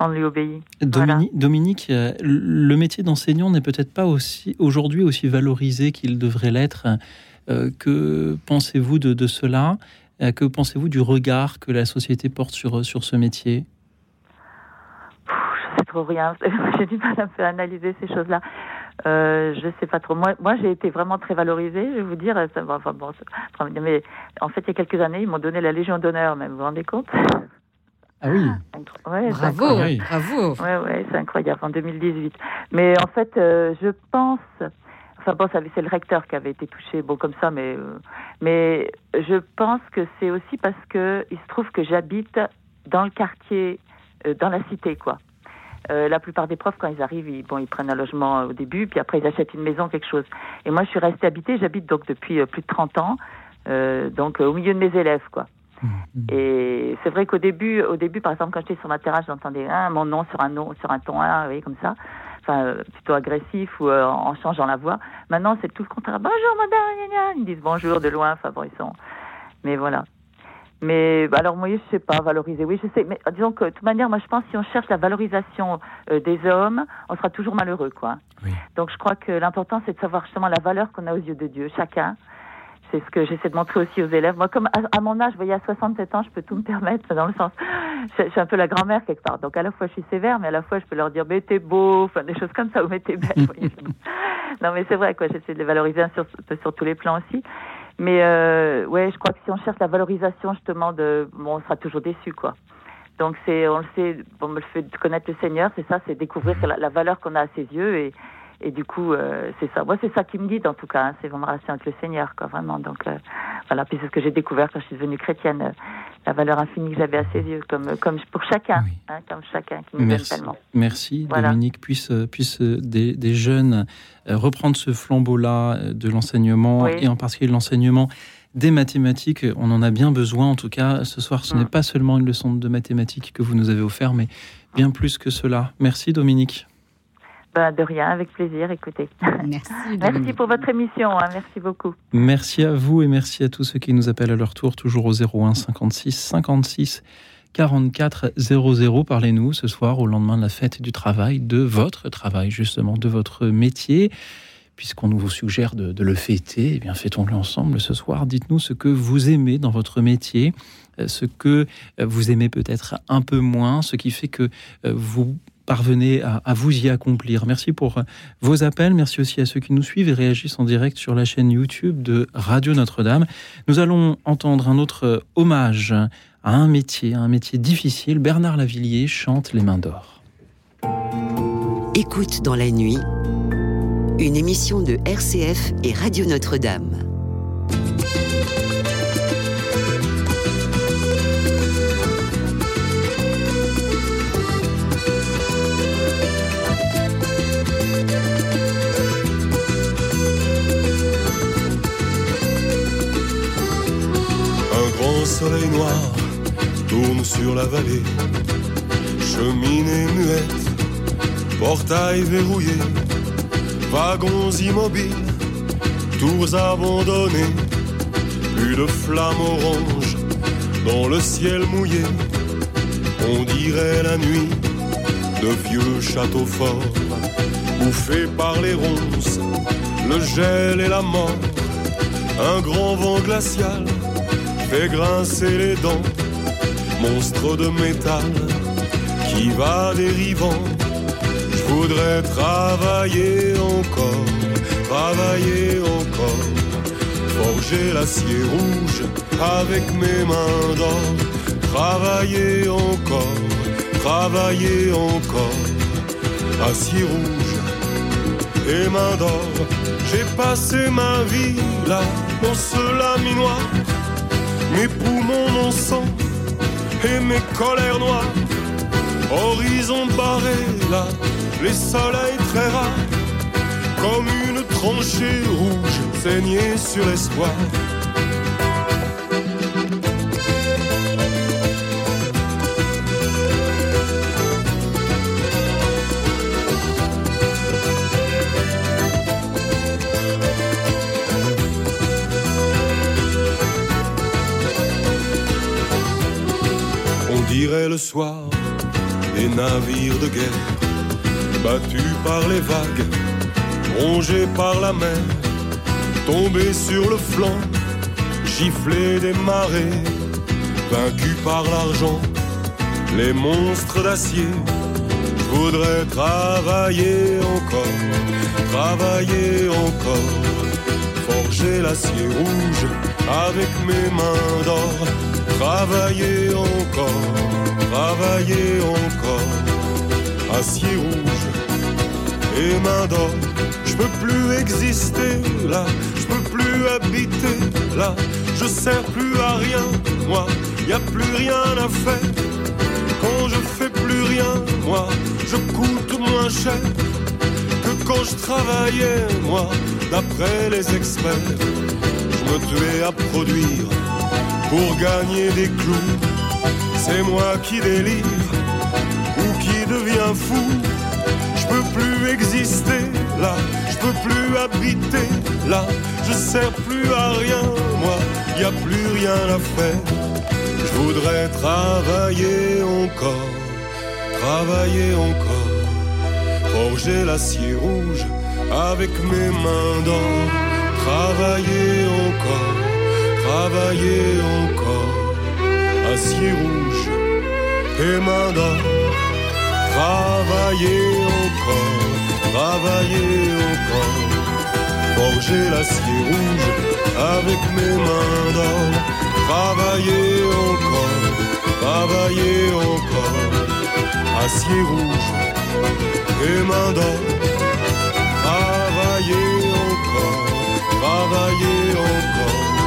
on lui obéit. Dominique, Dominique euh, le métier d'enseignant n'est peut-être pas aussi aujourd'hui aussi valorisé qu'il devrait l'être. Euh, que pensez-vous de, de, cela? Euh, Que pensez-vous du regard que la société porte sur, sur ce métier? Je sais trop rien. J'ai du mal à analyser ces choses-là. Euh, je sais pas trop. Moi, moi j'ai été vraiment très valorisée, je vais vous dire. Enfin, bon, mais en fait, il y a quelques années, ils m'ont donné la Légion d'honneur, même. Vous vous rendez compte? Ah oui. Ouais, bravo, oui. bravo. Ouais, ouais, c'est incroyable en 2018. Mais en fait, euh, je pense. Enfin bon, c'est le recteur qui avait été touché, bon comme ça, mais euh, mais je pense que c'est aussi parce que il se trouve que j'habite dans le quartier, euh, dans la cité, quoi. Euh, la plupart des profs, quand ils arrivent, ils, bon, ils prennent un logement au début, puis après ils achètent une maison, quelque chose. Et moi, je suis restée habitée, j'habite donc depuis euh, plus de 30 ans, euh, donc au milieu de mes élèves, quoi. Mmh. Et c'est vrai qu'au début, au début, par exemple, quand j'étais sur ma terrasse, j'entendais hein, mon nom sur un nom, sur un ton 1, oui, comme ça, enfin plutôt agressif ou en changeant la voix. Maintenant, c'est tout le contraire. Bonjour, madame, ils disent bonjour de loin. Enfin bon, ils sont. Mais voilà. Mais alors moi, je sais pas valoriser. Oui, je sais. Mais disons que de toute manière, moi, je pense que si on cherche la valorisation euh, des hommes, on sera toujours malheureux, quoi. Oui. Donc, je crois que l'important, c'est de savoir justement la valeur qu'on a aux yeux de Dieu, chacun. C'est ce que j'essaie de montrer aussi aux élèves. Moi, comme à, mon âge, vous voyez, à 67 ans, je peux tout me permettre, dans le sens, je, je suis un peu la grand-mère quelque part. Donc, à la fois, je suis sévère, mais à la fois, je peux leur dire, mais t'es beau, enfin, des choses comme ça, ou mais t'es belle. non, mais c'est vrai, quoi. J'essaie de les valoriser sur, sur tous les plans aussi. Mais euh, ouais, je crois que si on cherche la valorisation justement de, bon, on sera toujours déçu quoi. Donc c'est, on le sait, bon, le fait connaître le Seigneur, c'est ça, c'est découvrir la, la valeur qu'on a à ses yeux et, et du coup, euh, c'est ça. Moi, c'est ça qui me guide en tout cas. Hein, c'est vraiment relation avec le Seigneur, quoi, vraiment. Donc euh, voilà. Puis c'est ce que j'ai découvert quand je suis devenue chrétienne, euh, la valeur infinie que j'avais à ses yeux, comme comme pour chacun, hein, comme chacun qui nous Merci. tellement. Merci, voilà. Dominique. Puisse puisse des, des jeunes reprendre ce flambeau-là de l'enseignement oui. et en particulier de l'enseignement des mathématiques. On en a bien besoin. En tout cas, ce soir, ce mmh. n'est pas seulement une leçon de mathématiques que vous nous avez offert, mais bien plus que cela. Merci, Dominique. Ben, de rien, avec plaisir, écoutez. Merci, merci pour votre émission, hein, merci beaucoup. Merci à vous et merci à tous ceux qui nous appellent à leur tour, toujours au 01 56 56 44 00. Parlez-nous ce soir, au lendemain de la fête du travail, de votre travail, justement, de votre métier. Puisqu'on nous suggère de, de le fêter, eh bien fêtons-le ensemble ce soir. Dites-nous ce que vous aimez dans votre métier, ce que vous aimez peut-être un peu moins, ce qui fait que vous parvenez à, vous y accomplir. Merci pour vos appels. Merci aussi à ceux qui nous suivent et réagissent en direct sur la chaîne YouTube de Radio Notre-Dame. Nous allons entendre un autre hommage à un métier, un métier difficile. Bernard Lavillier chante Les Mains d'Or. Écoute dans la nuit, une émission de RCF et Radio Notre-Dame. Soleil noir tourne sur la vallée. Cheminée muette, portail verrouillé, wagons immobiles, tours abandonnées, plus de flammes oranges dans le ciel mouillé. On dirait la nuit de vieux châteaux forts, bouffés par les ronces, le gel et la mort, un grand vent glacial fait grincer les dents, monstre de métal qui va dérivant. Je voudrais travailler encore, travailler encore, forger l'acier rouge avec mes mains d'or, travailler encore, travailler encore, acier rouge et mains d'or. J'ai passé ma vie là dans ce laminoir mes poumons, mon sang et mes colères noires. Horizon barré là, les soleils très rares, comme une tranchée rouge saignée sur l'espoir. J'irai le soir des navires de guerre, battus par les vagues, rongés par la mer, tombés sur le flanc, giflés des marées, vaincus par l'argent, les monstres d'acier. Je voudrais travailler encore, travailler encore, forger l'acier rouge avec mes mains d'or, travailler encore, travailler encore, acier rouge et mains d'or. Je peux plus exister là, je peux plus habiter là, je sers plus à rien, moi, y a plus rien à faire. Quand je fais plus rien, moi, je coûte moins cher que quand je travaillais, moi, d'après les experts. Je me tuais à produire pour gagner des clous. C'est moi qui délire ou qui devient fou. Je peux plus exister là, je peux plus habiter là, je sers plus à rien, moi, y a plus rien à faire. Je voudrais travailler encore, travailler encore, forger l'acier rouge avec mes mains d'or, travailler encore, travailler encore, acier rouge et mains d'or, travailler encore, travailler encore, forger l'acier rouge avec mes mains d'or, travailler encore, travailler encore, acier rouge et mains d'or, travailler encore, travailler encore,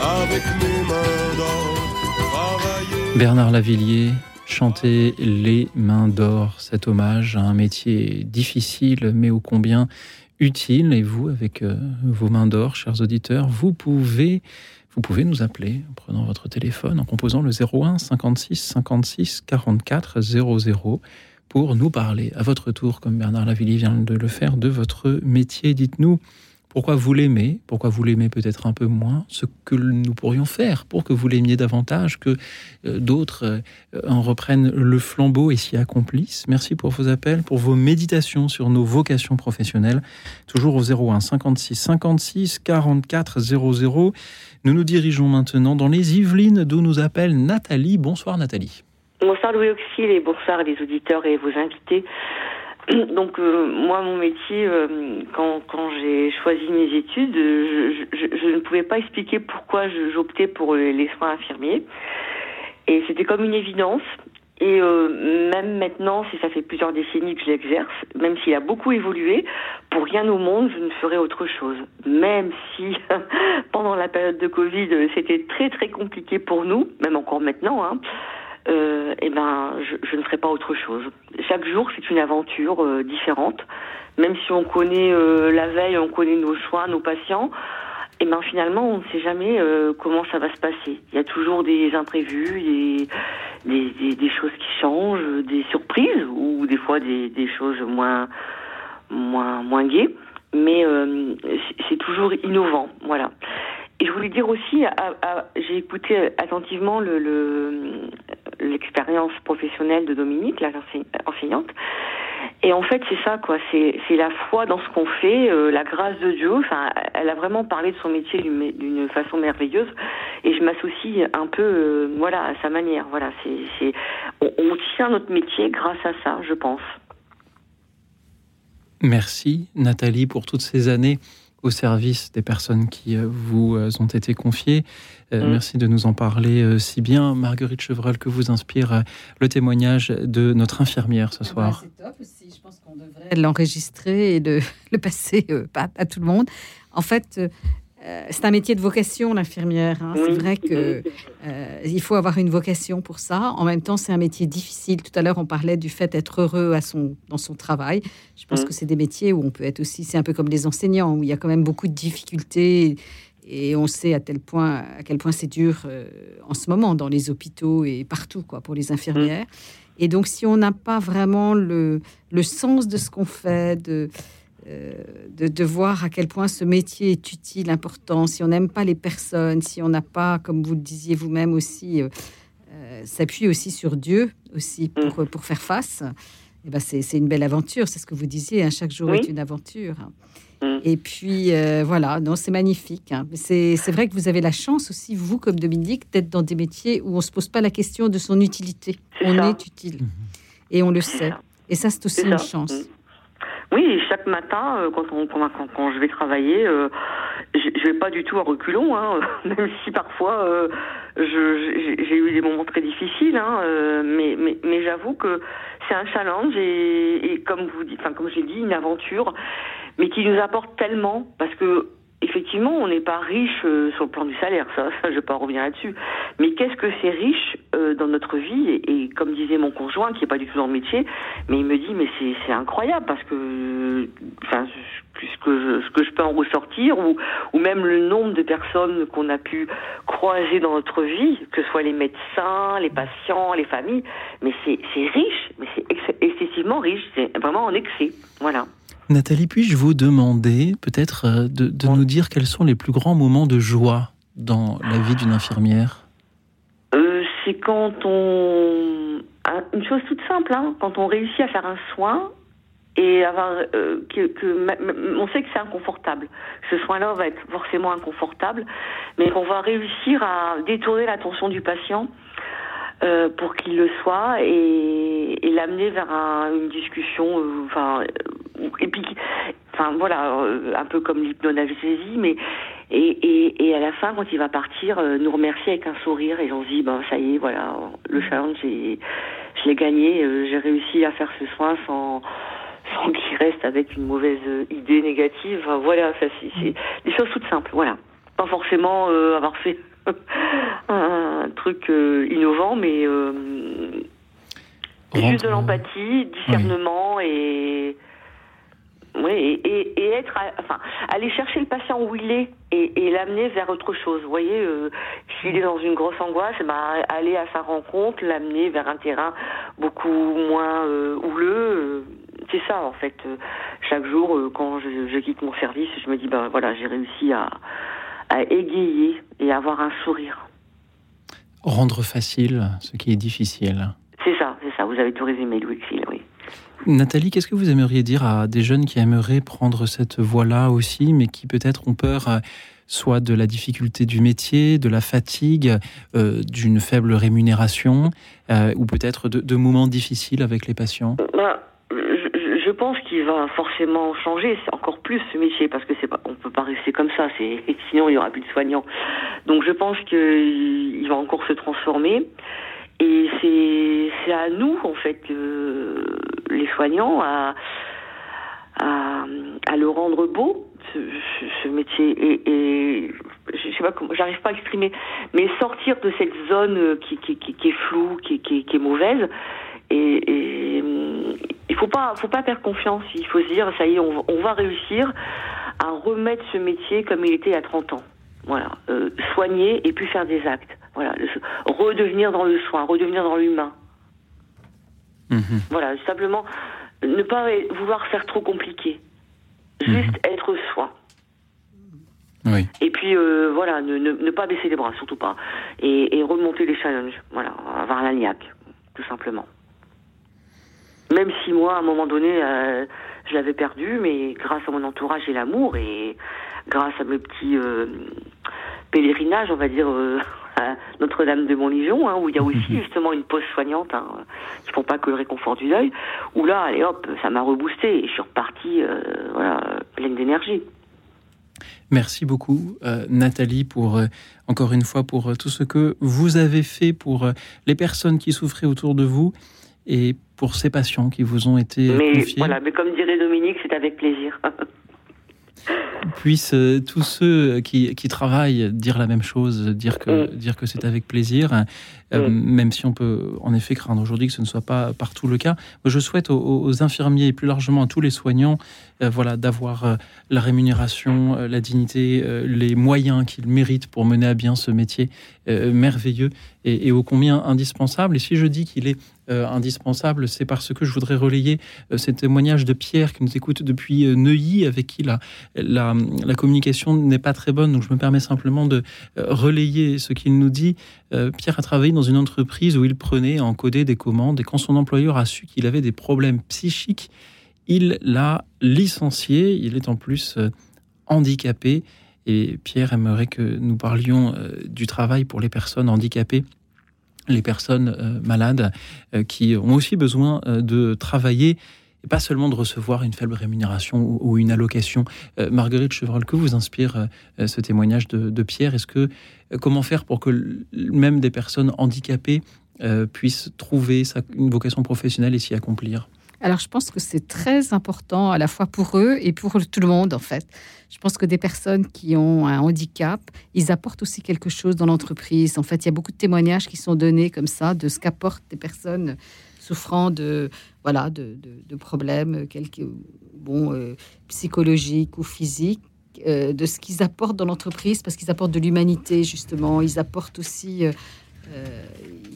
avec mes mains d'or. Bernard Lavillier chantait Les mains d'or, cet hommage à un métier difficile mais ô combien utile. Et vous, avec euh, vos mains d'or, chers auditeurs, vous pouvez, vous pouvez nous appeler en prenant votre téléphone, en composant le 01 56 56 44 00 pour nous parler à votre tour, comme Bernard Lavillier vient de le faire, de votre métier. Dites-nous pourquoi vous l'aimez, pourquoi vous l'aimez peut-être un peu moins, ce que nous pourrions faire pour que vous l'aimiez davantage, que euh, d'autres euh, en reprennent le flambeau et s'y accomplissent. Merci pour vos appels, pour vos méditations sur nos vocations professionnelles. Toujours au 01 56 56 44 00. Nous nous dirigeons maintenant dans les Yvelines, d'où nous appelle Nathalie. Bonsoir Nathalie. Bonsoir Louis Auxil et bonsoir les auditeurs et vos invités. Donc euh, moi mon métier euh, quand, quand j'ai choisi mes études je, je, je, ne pouvais pas expliquer pourquoi j'optais pour les soins infirmiers. Et c'était comme une évidence. Et euh, même maintenant si ça fait plusieurs décennies que je l'exerce même s'il a beaucoup évolué pour rien au monde je ne ferais autre chose. Même si pendant la période de Covid c'était très très compliqué pour nous même encore maintenant hein, euh, eh ben, je, je, ne ferai pas autre chose. Chaque jour, c'est une aventure euh, différente. Même si on connaît euh, la veille, on connaît nos choix, nos patients, et eh ben finalement, on ne sait jamais euh, comment ça va se passer. Il y a toujours des imprévus, des, des, des, des choses qui changent, des surprises ou des fois des, des choses moins moins moins gaies. Mais euh, c'est toujours innovant, voilà. Et je voulais dire aussi, j'ai écouté attentivement le, l'expérience professionnelle de Dominique, la enseignante. Et en fait, c'est ça, quoi. C'est, la foi dans ce qu'on fait, euh, la grâce de Dieu. Enfin, elle a vraiment parlé de son métier d'une, façon merveilleuse. Et je m'associe un peu, euh, voilà, à sa manière. Voilà, c'est, on tient notre métier grâce à ça, je pense. Merci, Nathalie, pour toutes ces années au service des personnes qui euh, vous euh, ont été confiées. Euh, mmh. Merci de nous en parler si bien. Marguerite Chevreul, que vous inspire le témoignage de notre infirmière ce soir ah bah, C'est top aussi. Je pense qu'on devrait l'enregistrer et le, le passer à, à, tout le monde. En fait, euh, c'est un métier de vocation, l'infirmière. Hein. C'est vrai que euh, il faut avoir une vocation pour ça. En même temps, c'est un métier difficile. Tout à l'heure, on parlait du fait d'être heureux à son, dans son travail. Je pense mm. que c'est des métiers où on peut être aussi. C'est un peu comme les enseignants, où il y a quand même beaucoup de difficultés. Et on sait à, tel point, à quel point c'est dur euh, en ce moment dans les hôpitaux et partout quoi, pour les infirmières. Mm. Et donc, si on n'a pas vraiment le, le sens de ce qu'on fait, de, de, de, voir à quel point ce métier est utile, important. Si on n'aime pas les personnes, si on n'a pas, comme vous le disiez vous-même aussi, s'appuie aussi sur Dieu aussi pour, mm. pour faire face, eh ben c'est une belle aventure. C'est ce que vous disiez. Hein, chaque jour est une aventure. Mm. Et puis voilà, non, c'est magnifique. Hein. C'est vrai que vous avez la chance aussi, vous comme Dominique, d'être dans des métiers où on se pose pas la question de son utilité. on est utile et on le sait. Et ça, c'est aussi une chance. Oui, chaque matin, euh, quand, je vais travailler, euh, je, je vais pas du tout à reculons, hein, même si parfois euh, j'ai eu des moments très difficiles, hein, mais j'avoue que c'est un challenge et, et comme vous dites, enfin comme j'ai dit, une aventure, mais qui nous apporte tellement parce que effectivement, on n'est pas riche euh, sur le plan du salaire, ça, je vais pas revenir là-dessus. Mais qu'est-ce que c'est riche euh, dans notre vie? Et, comme disait mon conjoint, qui est pas du tout dans le métier, mais il me dit, mais c'est incroyable parce que, enfin, ce que, je, ce que je peux en ressortir, ou, ou même le nombre de personnes qu'on a pu croiser dans notre vie, que ce soit les médecins, les patients, les familles, mais c'est riche, mais c'est excessivement riche, c'est vraiment en excès, voilà. Nathalie, puis-je vous demander peut-être euh, de, nous dire quels sont les plus grands moments de joie dans la vie d'une infirmière? Euh, C'est quand on... Une chose toute simple, hein, quand on réussit à faire un soin et avoir euh, que, on sait que c'est inconfortable. Ce soin-là va être forcément inconfortable, mais on va réussir à détourner l'attention du patient euh, pour qu'il le soit et, et l'amener vers une discussion, euh, enfin, euh, et puis, enfin voilà, un peu comme l'hypnonalgésie, mais et, et, et, à la fin, quand il va partir, nous remercier avec un sourire et on se dit, ben ça y est, voilà, le challenge, je l'ai gagné, j'ai réussi à faire ce soin sans sans qu'il reste avec une mauvaise idée négative. voilà, ça c'est des choses toutes simples, voilà. Pas forcément avoir fait un truc euh, innovant, mais euh, juste de l'empathie, discernement et oui, et, et, être, enfin, aller chercher le patient où il est et, l'amener vers autre chose. Vous voyez, euh, s'il est dans une grosse angoisse, ben, aller à sa rencontre, l'amener vers un terrain beaucoup moins houleux. c'est ça, en fait. chaque jour, quand je, je, quitte mon service, je me dis, ben voilà, j'ai réussi à, à égayer et avoir un sourire. Rendre facile ce qui est difficile. C'est ça, c'est ça. Vous avez tout résumé, Louis oui. Nathalie, qu'est-ce que vous aimeriez dire à des jeunes qui aimeraient prendre cette voie-là aussi, mais qui peut-être ont peur euh, soit de la difficulté du métier, de la fatigue, euh, d'une faible rémunération, euh, ou peut-être de, moments difficiles avec les patients? Bah, je pense qu'il va forcément changer encore plus ce métier parce que c'est pas, on peut pas rester comme ça. C'est sinon il y aura plus de soignants. Donc je pense qu'il va encore se transformer. Et c'est à nous en fait les soignants à, à, le rendre beau ce, métier et, je sais pas comment j'arrive pas à exprimer mais sortir de cette zone qui, qui, qui, est floue qui, qui est mauvaise et, et il faut pas, faut pas perdre confiance. Il faut se dire, ça y est, on, va réussir à remettre ce métier comme il était il y a 30 ans. Voilà, euh, soigner et puis faire des actes. Voilà, redevenir dans le soin, redevenir dans l'humain. Mhm. Voilà, simplement ne pas vouloir faire trop compliqué. Juste mhm. être soi. Oui. Et puis euh, voilà, ne, ne, pas baisser les bras, surtout pas. Et, et remonter les challenges. Voilà, avoir niaque, tout simplement. Même si moi, à un moment donné, euh, je l'avais perdu, mais grâce à mon entourage et l'amour, et grâce à mes petits euh, pèlerinages, on va dire, euh, à Notre-Dame de Montligeon, hein, où il y a aussi justement une pause soignante, hein, qui font pas que le réconfort du deuil, où là, allez hop, ça m'a reboosté, et je suis repartie, voilà, pleine d'énergie. Merci beaucoup, Nathalie, pour encore une fois pour tout ce que vous avez fait pour les personnes qui souffraient autour de vous et pour ces patients qui vous ont été mais, confiés. Voilà, mais comme dirait Dominique, c'est avec plaisir. Puissent euh, tous ceux qui, qui, travaillent dire la même chose, dire que, mm. dire que c'est avec plaisir, euh, mm. même si on peut en effet craindre aujourd'hui que ce ne soit pas partout le cas. Je souhaite aux, infirmiers et plus largement à tous les soignants euh, voilà, d'avoir la rémunération, la dignité, les moyens qu'ils méritent pour mener à bien ce métier merveilleux et, et ô combien indispensable. Et si je dis qu'il est euh, indispensable, c'est parce que je voudrais relayer euh, ces témoignages de Pierre qui nous écoute depuis euh, Neuilly, avec qui la, la, la communication n'est pas très bonne. Donc je me permets simplement de relayer ce qu'il nous dit. Pierre a travaillé dans une entreprise où il prenait en encodait des commandes et quand son employeur a su qu'il avait des problèmes psychiques, il l'a licencié. Il est en plus handicapé. Et Pierre aimerait que nous parlions du travail pour les personnes handicapées les personnes euh, malades euh, qui ont aussi besoin euh, de travailler et pas seulement de recevoir une faible rémunération ou, une allocation. Marguerite Chevreul, que vous inspire ce témoignage de, Pierre? Est-ce que comment faire pour que même des personnes handicapées puissent trouver une vocation professionnelle et s'y accomplir? Alors, je pense que c'est très important à la fois pour eux et pour tout le monde, en fait. Je pense que des personnes qui ont un handicap, ils apportent aussi quelque chose dans l'entreprise. En fait, il y a beaucoup de témoignages qui sont donnés comme ça de ce qu'apportent des personnes souffrant de voilà de, problèmes quelques bon euh, psychologiques ou physiques euh, de ce qu'ils apportent dans l'entreprise parce qu'ils apportent de l'humanité justement ils apportent aussi euh, euh,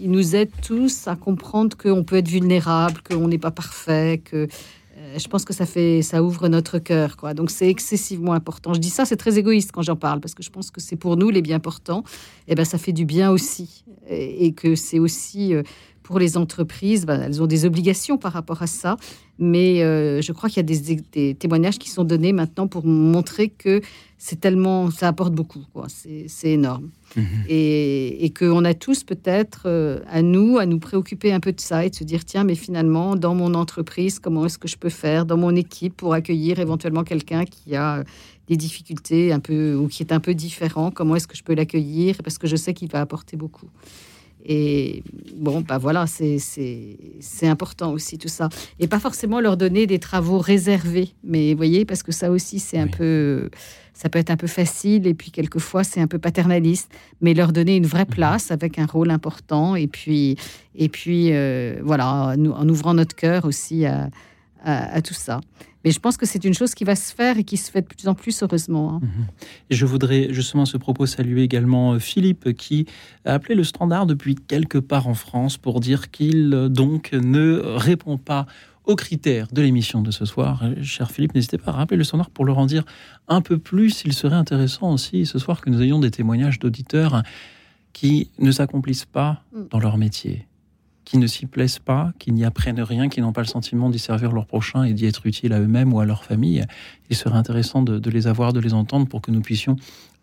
il nous aide tous à comprendre qu'on peut être vulnérable, qu'on n'est pas parfait, que euh, je pense que ça fait, ça ouvre notre cœur. Donc c'est excessivement important. Je dis ça, c'est très égoïste quand j'en parle parce que je pense que c'est pour nous les bien portants. Et eh ben ça fait du bien aussi, et, que c'est aussi euh, pour les entreprises, ben, elles ont des obligations par rapport à ça. Mais je crois qu'il y a des, des, témoignages qui sont donnés maintenant pour montrer que c'est tellement, ça apporte beaucoup. C'est énorme. Mhm. Et, et qu'on a tous peut-être euh, à nous, à nous préoccuper un peu de ça et de se dire, tiens, mais finalement, dans mon entreprise, comment est-ce que je peux faire, dans mon équipe, pour accueillir éventuellement quelqu'un qui a des difficultés un peu ou qui est un peu différent, comment est-ce que je peux l'accueillir? Parce que je sais qu'il va apporter beaucoup. Et bon, bah voilà, c'est important aussi tout ça. Et pas forcément leur donner des travaux réservés, mais vous voyez, parce que ça aussi, c'est un peu, ça peut être un peu facile et puis quelquefois c'est un peu paternaliste, mais leur donner une vraie mhm. place avec un rôle important et puis, et puis euh, voilà, en ouvrant notre cœur aussi à, à tout ça. Mais je pense que c'est une chose qui va se faire et qui se fait de plus en plus, heureusement. Hein. Mhm. Je voudrais justement à ce propos saluer également euh, Philippe qui a appelé le standard depuis quelque part en France pour dire qu'il euh, donc ne répond pas aux critères de l'émission de ce soir. Euh, cher Philippe, n'hésitez pas à rappeler le standard pour leur en dire un peu plus. Il serait intéressant aussi ce soir que nous ayons des témoignages d'auditeurs qui ne s'accomplissent pas mm. dans leur métier qui ne s'y plaisent pas, qui n'y apprennent rien, qui n'ont pas le sentiment d'y servir leur prochain et d'y être utile à eux-mêmes ou à leur famille. Il serait intéressant de, les avoir, de les entendre pour que nous puissions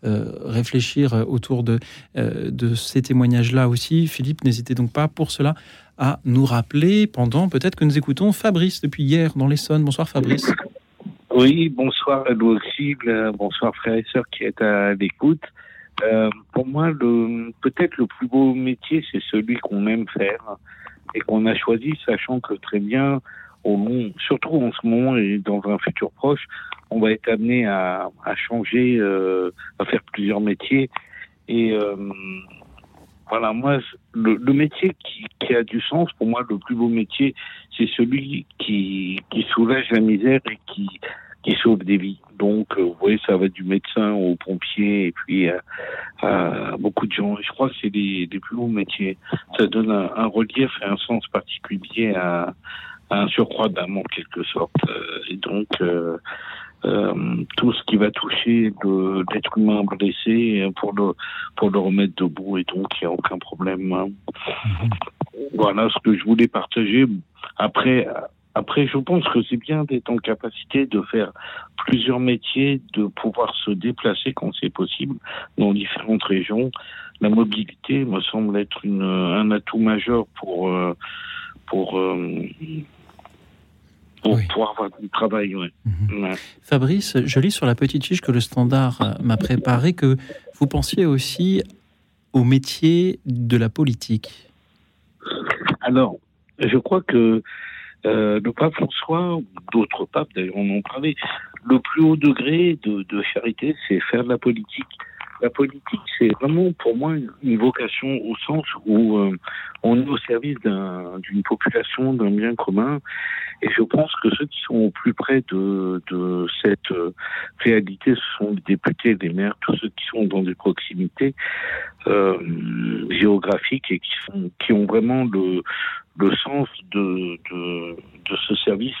euh, réfléchir autour de, euh, de ces témoignages-là aussi. Philippe, n'hésitez donc pas pour cela à nous rappeler pendant peut-être que nous écoutons Fabrice depuis hier dans l'Essonne. Bonsoir Fabrice. Oui, bonsoir à vous aussi, bonsoir frères et sœurs qui êtes à l'écoute. Euh, pour moi, peut-être le plus beau métier, c'est celui qu'on aime faire et qu'on a choisi, sachant que très bien, au long, surtout en ce moment et dans un futur proche, on va être amené à, à changer, euh, à faire plusieurs métiers. Et euh, voilà, moi, le, le métier qui, qui, a du sens, pour moi, le plus beau métier, c'est celui qui, qui soulage la misère et qui qui sauve des vies. Donc, euh, vous voyez, ça va du médecin au pompier et puis euh, à, beaucoup de gens. Je crois que c'est des, des plus hauts métiers. Ça donne un, relief et un sens particulier à, un surcroît d'âme en quelque sorte. Euh, et donc, euh, tout ce qui va toucher l'être humain blessé pour le pour le remettre debout et donc il n'y a aucun problème. Hein. Mhm. Voilà ce que je voulais partager. Après, après, je pense que c'est bien d'être en capacité de faire plusieurs métiers, de pouvoir se déplacer quand c'est possible dans différentes régions. La mobilité me semble être une, un atout majeur pour euh, pour euh, pour pouvoir avoir du travail. Mhm. Fabrice, je lis sur la petite fiche que le Standard euh, m'a préparé que vous pensiez aussi au métier de la politique. Alors, je crois que euh, le pape François, ou d'autres papes d'ailleurs en parlait, le plus haut degré de, de charité, c'est faire de la politique. La politique, c'est vraiment pour moi une vocation au sens où euh, on est au service d'une population, d'un bien commun. Et je pense que ceux qui sont au plus près de, de cette euh, réalité, ce sont les députés, les maires, tous ceux qui sont dans des proximités euh, géographiques et qui, sont, qui ont vraiment le, le sens de, de, de, ce service.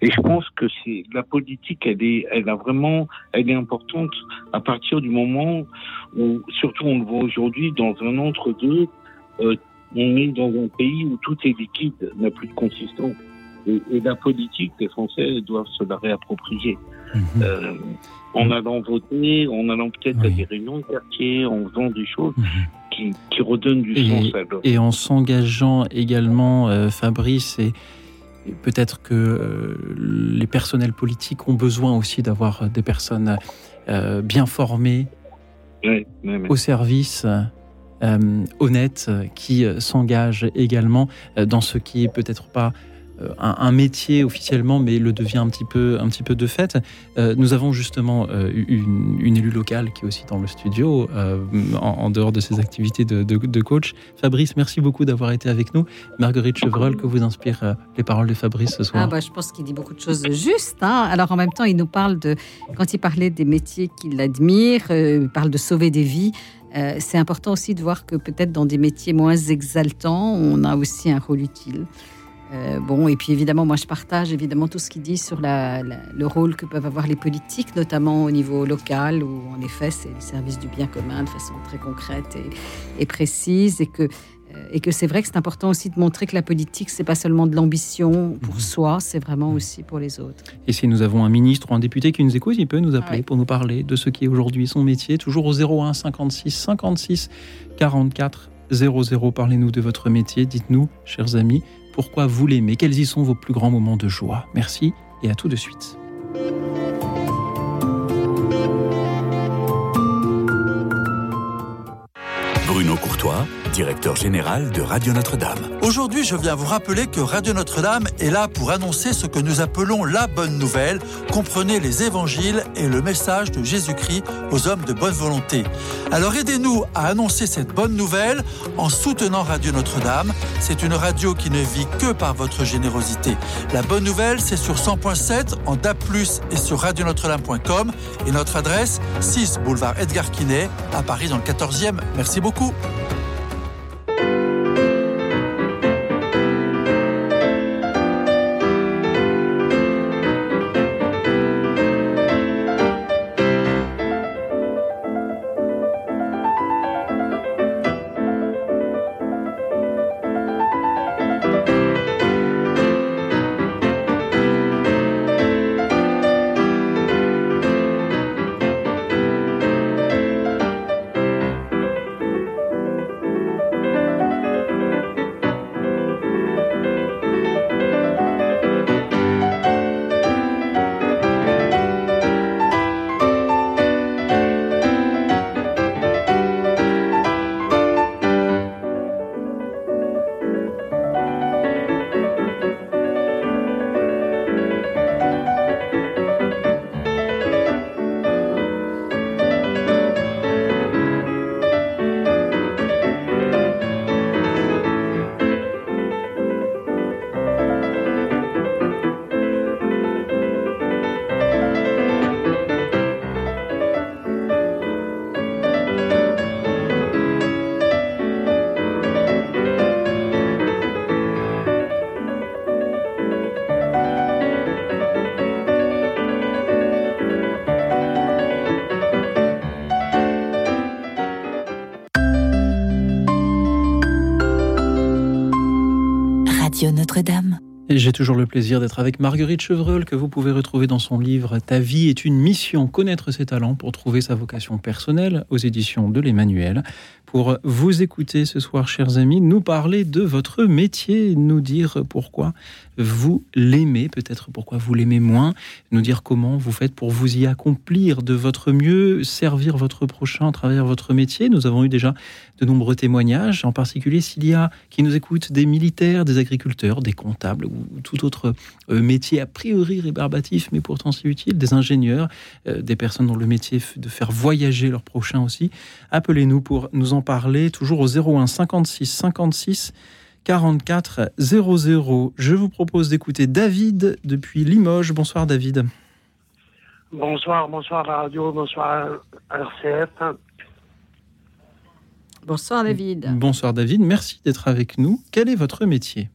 Et je pense que c'est la politique, elle est, elle a vraiment, elle est importante à partir du moment où, surtout on le voit aujourd'hui, dans un entre-deux, euh, on est dans un pays où tout est liquide, n'a plus de consistance. Et, et, la politique, les Français doivent se la réapproprier. Mmh. Euh, en allant voter, en allant peut-être oui. à des réunions de quartier, en faisant des choses mmh. Qui, qui, redonnent du et, sens à. Et en s'engageant également, euh, Fabrice, et, et peut-être que euh, les personnels politiques ont besoin aussi d'avoir des personnes euh, bien formées oui, oui, au service. Honnêtes qui s'engagent également dans ce qui est peut-être pas un, un, métier officiellement, mais le devient un petit peu, un petit peu de fait. Euh, nous avons justement euh, une, élue locale qui est aussi dans le studio, euh, en, dehors de ses activités de, coach. Fabrice, merci beaucoup d'avoir été avec nous. Marguerite Chevreul, que vous inspirent les paroles de Fabrice ce soir ah bah, Je pense qu'il dit beaucoup de choses justes. Hein. Alors en même temps, il nous parle de, quand il parlait des métiers qu'il admire, il parle de sauver des vies. Euh, c'est important aussi de voir que peut-être dans des métiers moins exaltants, on a aussi un rôle utile. Euh, bon, et puis évidemment, moi je partage évidemment tout ce qu'il dit sur la, la, le rôle que peuvent avoir les politiques, notamment au niveau local, où en effet c'est le service du bien commun de façon très concrète et, et précise, et que, euh, et que c'est vrai que c'est important aussi de montrer que la politique, c'est pas seulement de l'ambition pour mmh. soi, c'est vraiment aussi pour les autres. Et si nous avons un ministre ou un député qui nous écoute, il peut nous appeler ouais. pour nous parler de ce qui est aujourd'hui son métier, toujours au 01 56 56 44 00. Parlez-nous de votre métier, dites-nous, chers amis, pourquoi vous l'aimez, quels y sont vos plus grands moments de joie. Merci et à tout de suite. Bruno Courtois, directeur général de Radio Notre-Dame. Aujourd'hui, je viens vous rappeler que Radio Notre-Dame est là pour annoncer ce que nous appelons la bonne nouvelle. Comprenez les évangiles et le message de Jésus-Christ aux hommes de bonne volonté. Alors aidez-nous à annoncer cette bonne nouvelle en soutenant Radio Notre-Dame. C'est une radio qui ne vit que par votre générosité. La bonne nouvelle, c'est sur 100.7 en DAP+, et sur radionotre-dame.com et notre adresse 6 boulevard Edgar Quinet à Paris dans le 14e. Merci beaucoup. J'ai toujours le plaisir d'être avec Marguerite Chevreul, que vous pouvez retrouver dans son livre Ta vie est une mission, connaître ses talents pour trouver sa vocation personnelle aux éditions de l'Emmanuel. Pour vous écouter ce soir, chers amis, nous parler de votre métier, nous dire pourquoi vous l'aimez, peut-être pourquoi vous l'aimez moins, nous dire comment vous faites pour vous y accomplir de votre mieux, servir votre prochain à travers votre métier. Nous avons eu déjà de nombreux témoignages, en particulier s'il y a qui nous écoutent des militaires, des agriculteurs, des comptables ou tout autre euh, métier a priori rébarbatif mais pourtant si utile, des ingénieurs, euh, des personnes dont le métier est de faire voyager leurs prochains aussi. Appelez-nous pour nous en parler, toujours au 01 56 56 44 00. Je vous propose d'écouter David depuis Limoges. Bonsoir David. Bonsoir, bonsoir à radio, bonsoir à RCF. Bonsoir David. Bonsoir David, merci d'être avec nous. Quel est votre métier?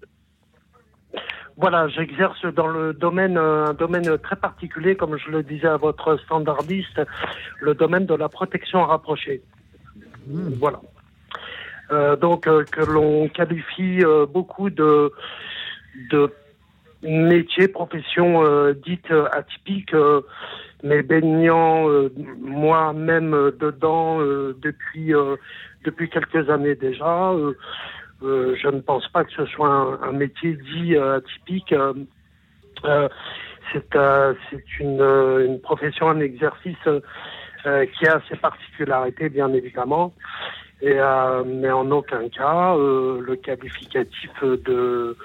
Voilà, j'exerce dans le domaine, un domaine très particulier, comme je le disais à votre standardiste, le domaine de la protection rapprochée. Voilà. Euh, donc, euh, que l'on qualifie euh, beaucoup de, de métiers, professions dites atypiques, mais baignant euh, moi-même dedans euh, depuis, euh, depuis quelques années déjà. Je ne pense pas que ce soit un, un métier dit atypique. C'est c'est une, une profession, un exercice qui a ses particularités, bien évidemment. Et, euh, mais en aucun cas euh, le qualificatif de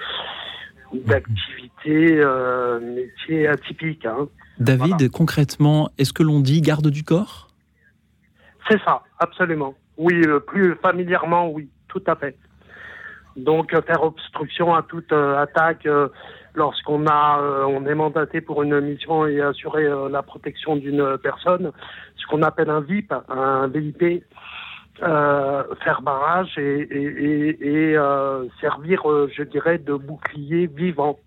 d'activité euh, métier atypique. Hein. David, concrètement, est-ce que l'on dit garde du corps? C'est ça, absolument. Oui, euh, plus familièrement, oui, tout à fait. Donc euh, faire obstruction à toute euh, attaque euh, lorsqu'on a, euh, on est mandaté pour une mission et assurer euh, la protection d'une personne, ce qu'on appelle un VIP, un VIP, euh, faire barrage et, et, et, et, euh, servir, euh, je dirais, de bouclier vivant,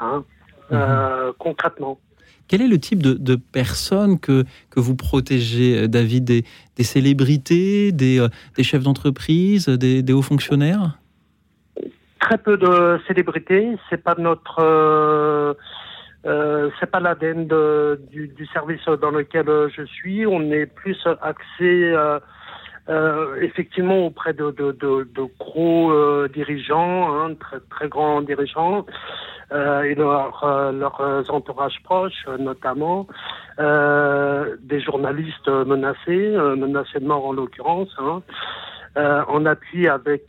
hein, euh, concrètement. Quel est le type de, de personnes que, que vous protégez, David? Des, des célébrités, des, des chefs d'entreprise, des, des hauts fonctionnaires? Très peu de célébrités. C'est pas notre, euh, euh, c'est pas l'ADN du, du service dans lequel je suis. On est plus axé euh, euh, effectivement auprès de, de, de, de gros euh, dirigeants, hein, très très grands dirigeants. euh, et leurs euh, leurs entourages proches, euh, notamment euh, des journalistes menacés, menacés de mort en l'occurrence, hein, en appui avec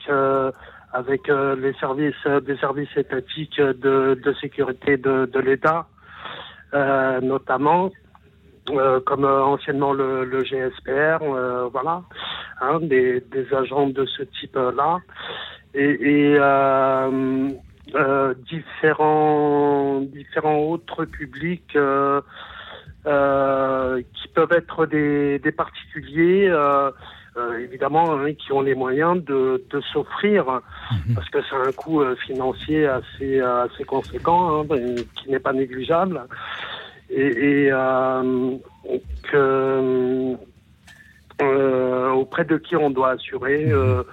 avec les services des services étatiques de, de sécurité de, de l'État, notamment. Euh, comme euh, anciennement le, le GSPR, euh, voilà, hein, des, des agents de ce type-là, et, et euh, euh, différents différents autres publics euh, euh, qui peuvent être des, des particuliers. euh, euh, évidemment, hein, qui ont les moyens de, de s'offrir, parce que c'est un coût financier assez, assez conséquent, hein, qui n'est pas négligeable, et, euh, que, euh, auprès de qui on doit assurer euh,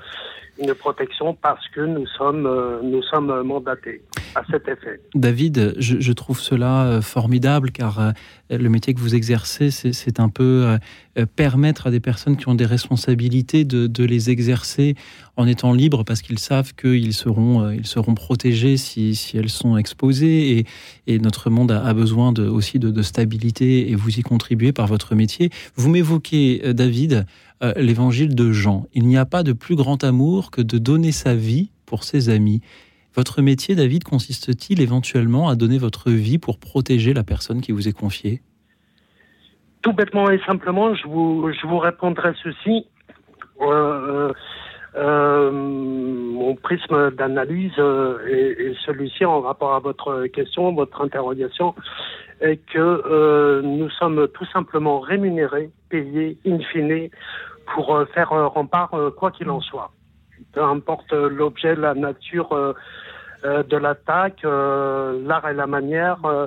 une protection parce que nous sommes, euh, nous sommes mandatés David, je, trouve cela euh, formidable car euh, le métier que vous exercez, c'est- un peu euh, permettre à des personnes qui ont des responsabilités de, les exercer en étant libres parce qu'ils savent qu'ils seront, ils seront protégés si, elles sont exposées et, notre monde a, besoin aussi de, stabilité et vous y contribuez par votre métier. Vous m'évoquez, David, l'évangile de Jean. Il n'y a pas de plus grand amour que de donner sa vie pour ses amis. Votre métier, David, consiste-t-il éventuellement à donner votre vie pour protéger la personne qui vous est confiée? Tout bêtement et simplement, je vous, je vous répondrai ceci. Euh, euh, mon prisme d'analyse euh, est celui-ci en rapport à votre question, votre interrogation, est que euh, nous sommes tout simplement rémunérés, payés in fine pour euh, faire euh, rempart euh, quoi qu'il en soit. Peu importe euh, l'objet, la nature euh, euh, de l'attaque, euh, l'art et la manière, euh,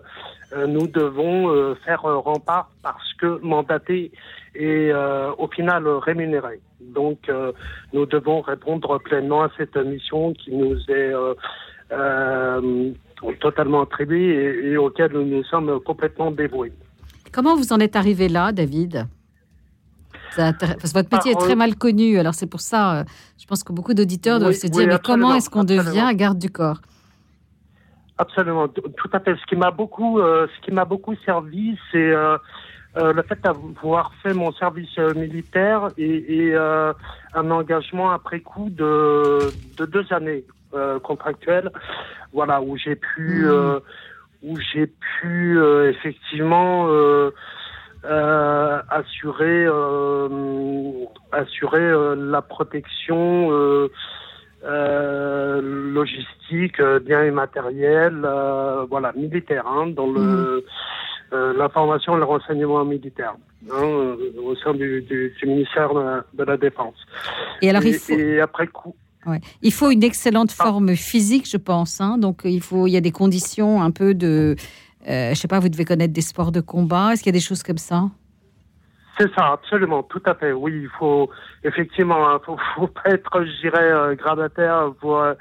euh, nous devons euh, faire euh, rempart parce que mandatés et euh, au final euh, rémunérés. Donc euh, nous devons répondre pleinement à cette mission qui nous est euh, euh, totalement attribuée et, et auquel nous nous sommes complètement dévoués. Comment vous en êtes arrivé là, David? Ça intér- Parce que votre métier est très mal connu, alors c'est pour ça, euh, je pense que beaucoup d'auditeurs doivent Oui, se oui, dire, mais comment est-ce qu'on devient garde du corps? Absolument, tout à fait. Ce qui m'a beaucoup, euh, ce qui m'a beaucoup servi, c'est euh, euh, le fait d'avoir fait mon service militaire et, et, un engagement après coup de, de deux années contractuelles, voilà où j'ai pu, euh, où j'ai pu effectivement euh, assurer, euh, assurer euh, la protection. logistique, biens et matériels, voilà, militaire, hein, dans le euh, l'information et le renseignement militaire, hein, au sein du, du, du ministère de, de la Défense. Et alors, il faut- et après coup, Ouais. Il faut une excellente forme physique, je pense. hein. Donc, il, faut, il y a des conditions un peu de. Euh, je sais pas, vous devez connaître des sports de combat. Est-ce qu'il y a des choses comme ça? C'est ça, absolument, tout à fait. Oui, il faut effectivement, hein, faut, faut pas être, je dirais, euh, grabataire pour, euh,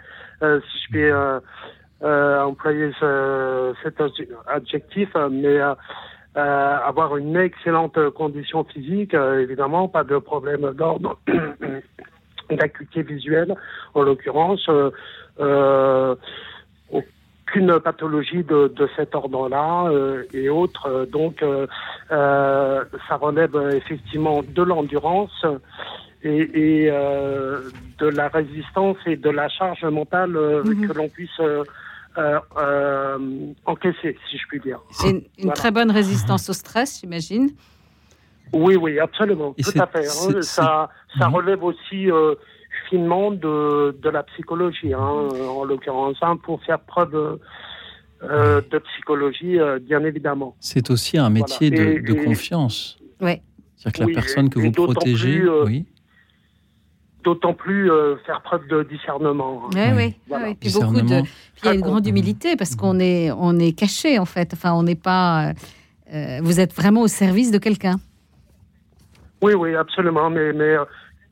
euh, si je puis euh, employer ce- cet adj- adjectif, euh, mais avoir une excellente condition physique, évidemment, pas de problème d'ordre d'acuité visuelle, en l'occurrence. Aucune pathologie de, de cet ordre-là euh, et autres. Donc, euh, euh, ça relève effectivement de l'endurance et, et, euh, de la résistance et de la charge mentale euh, Mhm. que l'on puisse euh, euh, euh, encaisser, si je puis dire. C'est une, une Voilà. très bonne résistance au stress, j'imagine. Oui, oui, absolument, Et tout à fait. hein. Ça, ça Mhm. relève aussi euh, finement de, de la psychologie, hein, en l'occurrence, hein, pour faire preuve euh, de psychologie, euh, bien évidemment. C'est aussi un métier Voilà. de, Et- de et- confiance. Ouais. C'est-à-dire que Oui, la personne que vous d'autant protégez, plus, euh, oui, D'autant plus euh, faire preuve de discernement. hein. Oui, Oui. oui. Voilà. Puis beaucoup de. Puis il y a une grande humilité parce qu'on est, on est caché en fait. Enfin, on n'est pas. euh, vous êtes vraiment au service de quelqu'un. Oui, oui, absolument, mais, mais euh,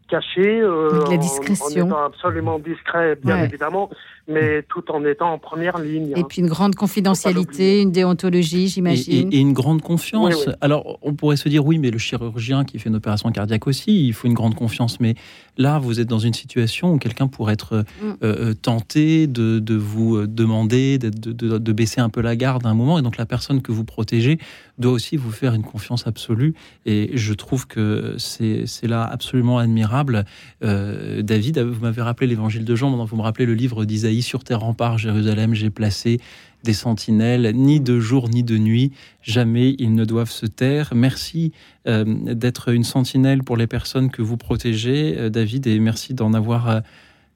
caché, euh, la en- discrétion. en, étant absolument discret, bien Ouais. évidemment, mais tout en étant en première ligne. Et hein. puis une grande confidentialité, une déontologie, j'imagine. et- et une grande confiance. Oui, oui. Alors, on pourrait se dire, oui, mais le chirurgien qui fait une opération cardiaque aussi, il faut une grande confiance. Mais là, vous êtes dans une situation où quelqu'un pourrait être euh, Mm. euh, tenté de, de vous euh, demander de, de- de- de baisser un peu la garde à un moment. Et donc, la personne que vous protégez doit aussi vous faire une confiance absolue. Et je trouve que c'est là absolument admirable. Euh, David, vous m'avez rappelé l'évangile de Jean, maintenant vous me rappelez le livre d'Isaïe, sur tes remparts, Jérusalem, j'ai placé des sentinelles, ni de jour ni de nuit, jamais ils ne doivent se taire. Merci euh, d'être une sentinelle pour les personnes que vous protégez, euh, David, et merci d'en avoir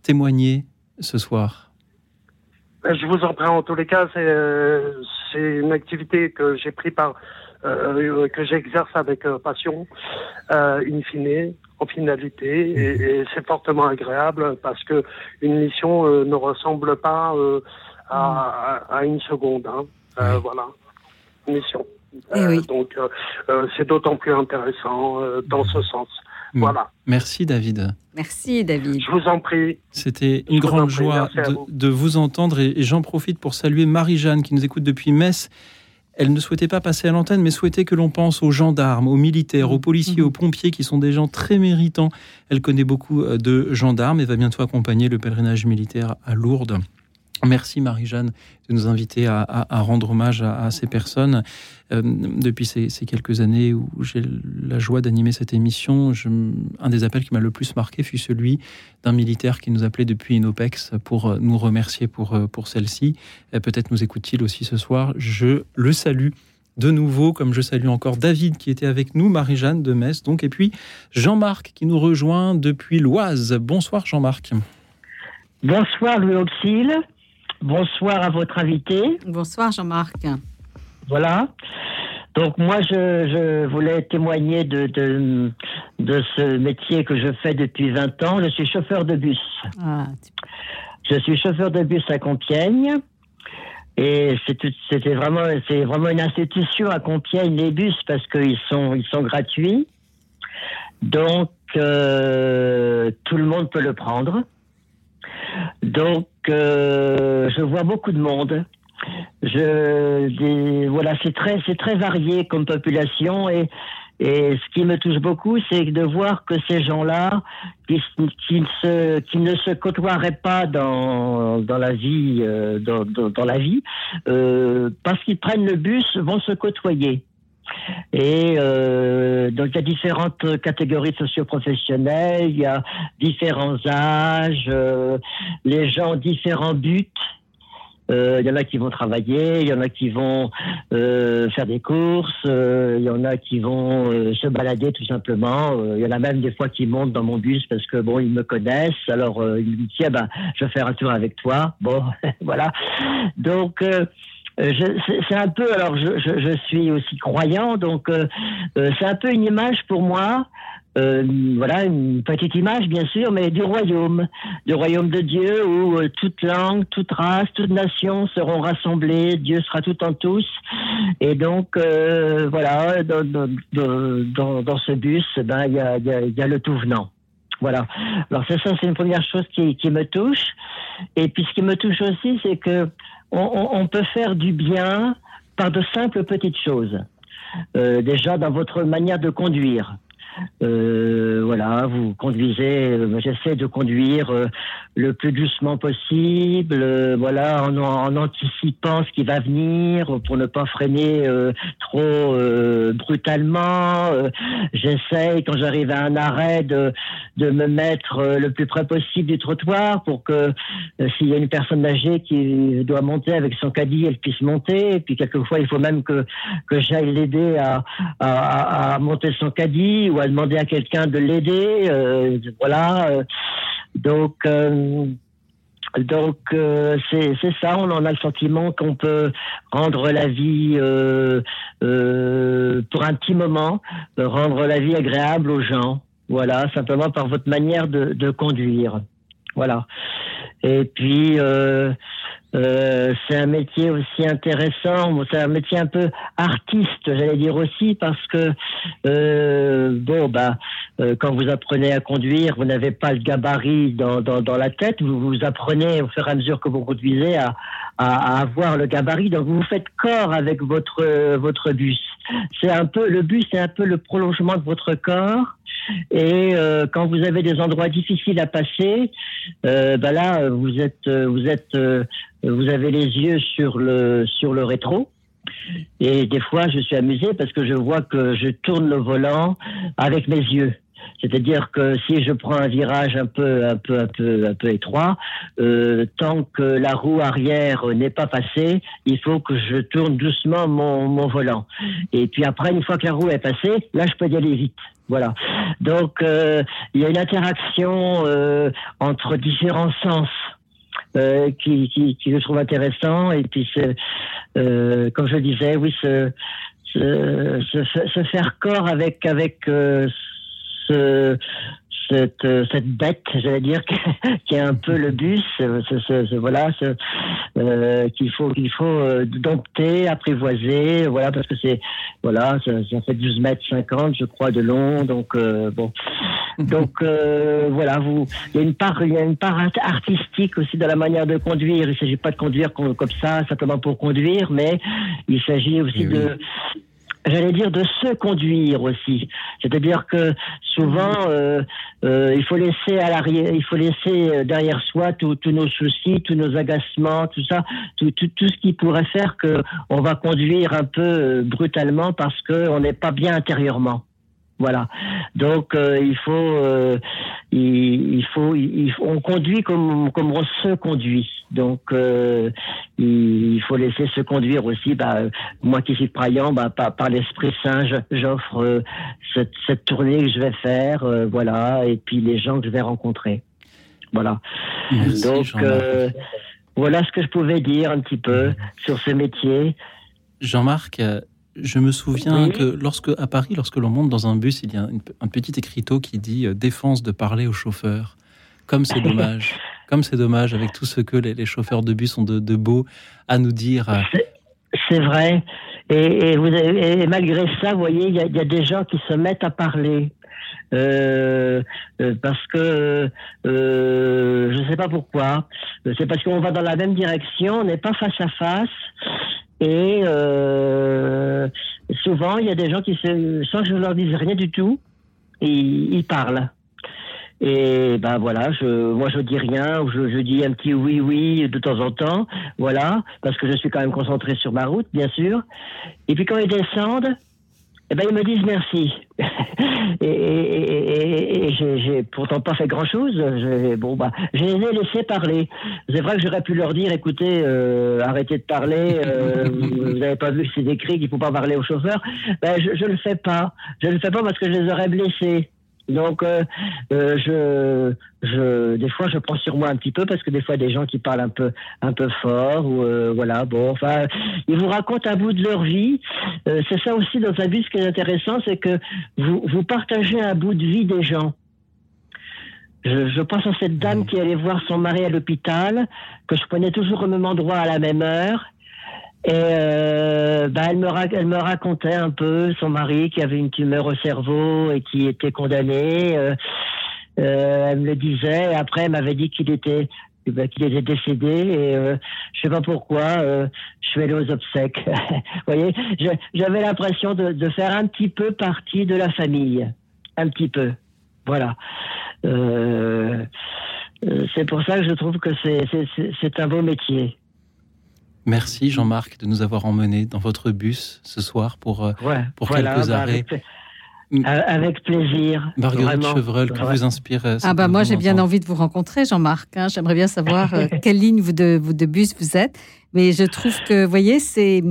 témoigné ce soir. Ben, Je vous en prie, en tous les cas, c'est une activité que j'ai pris par, euh, que j'exerce avec euh, passion, euh, in fine, en finalité, et, et c'est fortement agréable parce que une mission euh, ne ressemble pas euh, à, à, une seconde. Hein. Euh, Voilà, une mission. Eh oui. Donc, c'est d'autant plus intéressant dans ce sens. Voilà. Merci, David. Merci, David. Je vous en prie. C'était une grande prie, joie de, vous. de vous entendre et, et j'en profite pour saluer Marie-Jeanne qui nous écoute depuis Metz. Elle ne souhaitait pas passer à l'antenne, mais souhaitait que l'on pense aux gendarmes, aux militaires, aux policiers, aux pompiers, qui sont des gens très méritants. Elle connaît beaucoup euh, de gendarmes et va bientôt accompagner le pèlerinage militaire à Lourdes. Merci Marie-Jeanne de nous inviter à, rendre hommage à, ces personnes. Euh, depuis ces, quelques années où j'ai la joie d'animer cette émission, un des appels qui m'a le plus marqué fut celui d'un militaire qui nous appelait depuis une OPEX pour euh, nous remercier pour, euh, pour celle-ci. Peut-être nous écoute-t-il aussi ce soir. Je le salue de nouveau, comme je salue encore David qui était avec nous, Marie-Jeanne de Metz, donc, et puis Jean-Marc qui nous rejoint depuis l'Oise. Bonsoir Jean-Marc. Bonsoir Louis Auxil. Bonsoir à votre invité. Bonsoir Jean-Marc. Voilà. Donc moi, je, je voulais témoigner de, de, de ce métier que je fais depuis 20 ans. Je suis chauffeur de bus. Ah, Je suis chauffeur de bus à Compiègne. Et c'était vraiment, c'est vraiment une institution à Compiègne, les bus, parce qu'ils sont, ils sont gratuits. Donc, euh, tout le monde peut le prendre. Donc, euh, je vois beaucoup de monde. Je, voilà, c'est très, c'est très varié comme population et, ce qui me touche beaucoup, c'est de voir que ces gens-là, qui, ne se, côtoieraient pas dans, dans la vie, euh, dans la vie, euh, parce qu'ils prennent le bus, vont se côtoyer. Et euh, donc il y a différentes catégories socioprofessionnelles, il y a différents âges, euh, les gens ont différents buts. Euh, Il y en a qui vont travailler, il y en a qui vont faire des courses, il y en a qui vont se balader tout simplement. Il y en a même des fois qui montent dans mon bus parce que bon, ils me connaissent. Alors ils me disent tiens ben, je vais faire un tour avec toi. Bon, voilà. Donc c'est c'est un peu, alors je, je, je suis aussi croyant, donc euh, euh, c'est un peu une image pour moi, euh, voilà, une petite image bien sûr, mais du royaume, du royaume de Dieu où euh, toute langue, toute race, toute nation seront rassemblées, Dieu sera tout en tous, et donc euh, voilà, dans, dans, dans, dans- ce bus, ben il y a, y, a, y a le tout venant. Voilà. Alors c'est ça, c'est une première chose qui, me touche. Et puis ce qui me touche aussi, c'est que on peut faire du bien par de simples petites choses. Euh, déjà dans votre manière de conduire. Euh, voilà, vous conduisez. euh, J'essaie de conduire euh, le plus doucement possible. euh, voilà, en, anticipant ce qui va venir pour ne pas freiner trop brutalement. J'essaie quand j'arrive à un arrêt de, de me mettre le plus près possible du trottoir pour que s'il y a une personne âgée qui doit monter avec son caddie, elle puisse monter. Et puis quelquefois, il faut même que, que j'aille l'aider à, à, à- à monter son caddie ou demander à quelqu'un de l'aider. euh, voilà. donc. euh, donc euh, c'est ça, on en a le sentiment qu'on peut rendre la vie pour un petit moment, rendre la vie agréable aux gens. Voilà, simplement par votre manière de conduire. Voilà. Et puis euh, c'est un métier aussi intéressant. C'est un métier un peu artiste, j'allais dire aussi, parce que euh, bon bah euh, quand vous apprenez à conduire, vous n'avez pas le gabarit dans, dans, dans la tête. Vous vous apprenez au fur et à mesure que vous conduisez à, à, à avoir le gabarit. Donc vous faites corps avec votre votre bus. C'est un peu le bus, c'est un peu le prolongement de votre corps. Et euh, quand vous avez des endroits difficiles à passer, euh, bah là vous êtes euh, vous êtes euh, vous avez les yeux sur le sur le rétro. Et des fois, je suis amusé parce que je vois que je tourne le volant avec mes yeux. C'est-à-dire que si je prends un virage un peu, un peu, un peu, un peu étroit, euh, tant que la roue arrière n'est pas passée, il faut que je tourne doucement mon, mon volant. Et puis après, une fois que la roue est passée, là, je peux y aller vite. Voilà. Donc, euh, il y a une interaction euh, entre différents sens. Euh, qui, qui, qui je trouve intéressant et puis euh, comme je disais oui se, se, se, se faire corps avec avec euh, ce, cette, euh, cette bête, j'allais dire, qui est un peu le bus, ce, ce- ce- voilà, ce, euh, qu'il faut qu'il faut euh, dompter, apprivoiser, voilà, parce que c'est, voilà, ça, fait 12 mètres 50, je crois, de long, donc euh, bon, donc euh, voilà, vous, il y a une part, il y a une part art- artistique aussi dans la manière de conduire. Il s'agit pas de conduire com- comme ça simplement pour conduire, mais il s'agit aussi de J'allais dire de se conduire aussi, c'est-à-dire que souvent euh, euh, il faut laisser à l'arrière, il faut laisser euh, derrière soi tous nos soucis, tous nos agacements, tout ça, tout, tout, tout ce qui pourrait faire que on va conduire un peu brutalement parce que on n'est pas bien intérieurement. Voilà. Donc euh, il faut, euh, il, il faut, il, faut- on conduit comme comme on se conduit. Donc euh, il, il faut laisser se conduire aussi. Bah, moi qui suis croyant, bah, par, par l'Esprit Saint, j'offre cette, cette tournée que je vais faire, voilà, et puis les gens que je vais rencontrer. Voilà. Merci, Donc voilà ce que je pouvais dire un petit peu sur ce métier. Jean-Marc, je me souviens Oui. que lorsque à Paris, lorsque l'on monte dans un bus, il y a une- un petit écriteau qui dit euh, défense de parler au chauffeur. Comme c'est dommage. Comme c'est dommage avec tout ce que les, les chauffeurs de bus ont de, de beau à nous dire. euh, C'est vrai. Et, et vous avez- et malgré ça, vous voyez, il y a, il y a des gens qui se mettent à parler. Euh, euh, parce que je ne sais pas pourquoi. C'est parce qu'on va dans la même direction, on n'est pas face à face. Et euh, souvent, il y a des gens qui, se, sans que je leur dise rien du tout, ils, ils parlent. Et ben voilà, je, moi je dis rien, je, je dis un petit oui oui de temps en temps, voilà, parce que je suis quand même concentré sur ma route, bien sûr. Et puis quand ils descendent, eh ben ils me disent merci. et et, et- et- j'ai pourtant pas fait grand chose. Bon bah, je les ai laissés parler. C'est vrai que j'aurais pu leur dire, écoutez, euh, arrêtez de parler. euh, vous n'avez pas vu c'est écrit qu'il faut pas parler au chauffeur. Ben je, je le fais pas. Je le fais pas parce que je les aurais blessés. Donc, euh, euh, je, je, des fois, je prends sur moi un petit peu parce que des fois, des gens qui parlent un peu, un peu fort ou euh, voilà, bon, enfin, ils vous racontent un bout de leur vie. C'est ça aussi dans un bus qui est intéressant, c'est que vous, vous partagez un bout de vie des gens. Je, je pense à cette dame qui allait voir son mari à l'hôpital, que je prenais toujours au même endroit à la même heure. Et euh, bah, elle, me racontait un peu son mari qui avait une tumeur au cerveau et qui était condamné. Euh, euh, elle me le disait. Et après, elle m'avait dit qu'il était bah, qu'il était décédé. Et euh, je sais pas pourquoi. euh, je suis allé aux obsèques. Vous voyez, j'avais l'impression de, faire un petit peu partie de la famille, un petit peu. Voilà. Euh, euh, c'est pour ça que je trouve que c'est un beau métier. Merci Jean-Marc de nous avoir emmenés dans votre bus ce soir pour, euh, Ouais, pour voilà, quelques bah, arrêts. avec, euh, avec plaisir. Marguerite vraiment. Chevreul, que Ouais. vous inspire euh, Ah bah moi j'ai bien envie de vous rencontrer Jean-Marc. hein. J'aimerais bien savoir quelle ligne vous de, vous de bus vous êtes. Mais je trouve que, vous voyez, c'est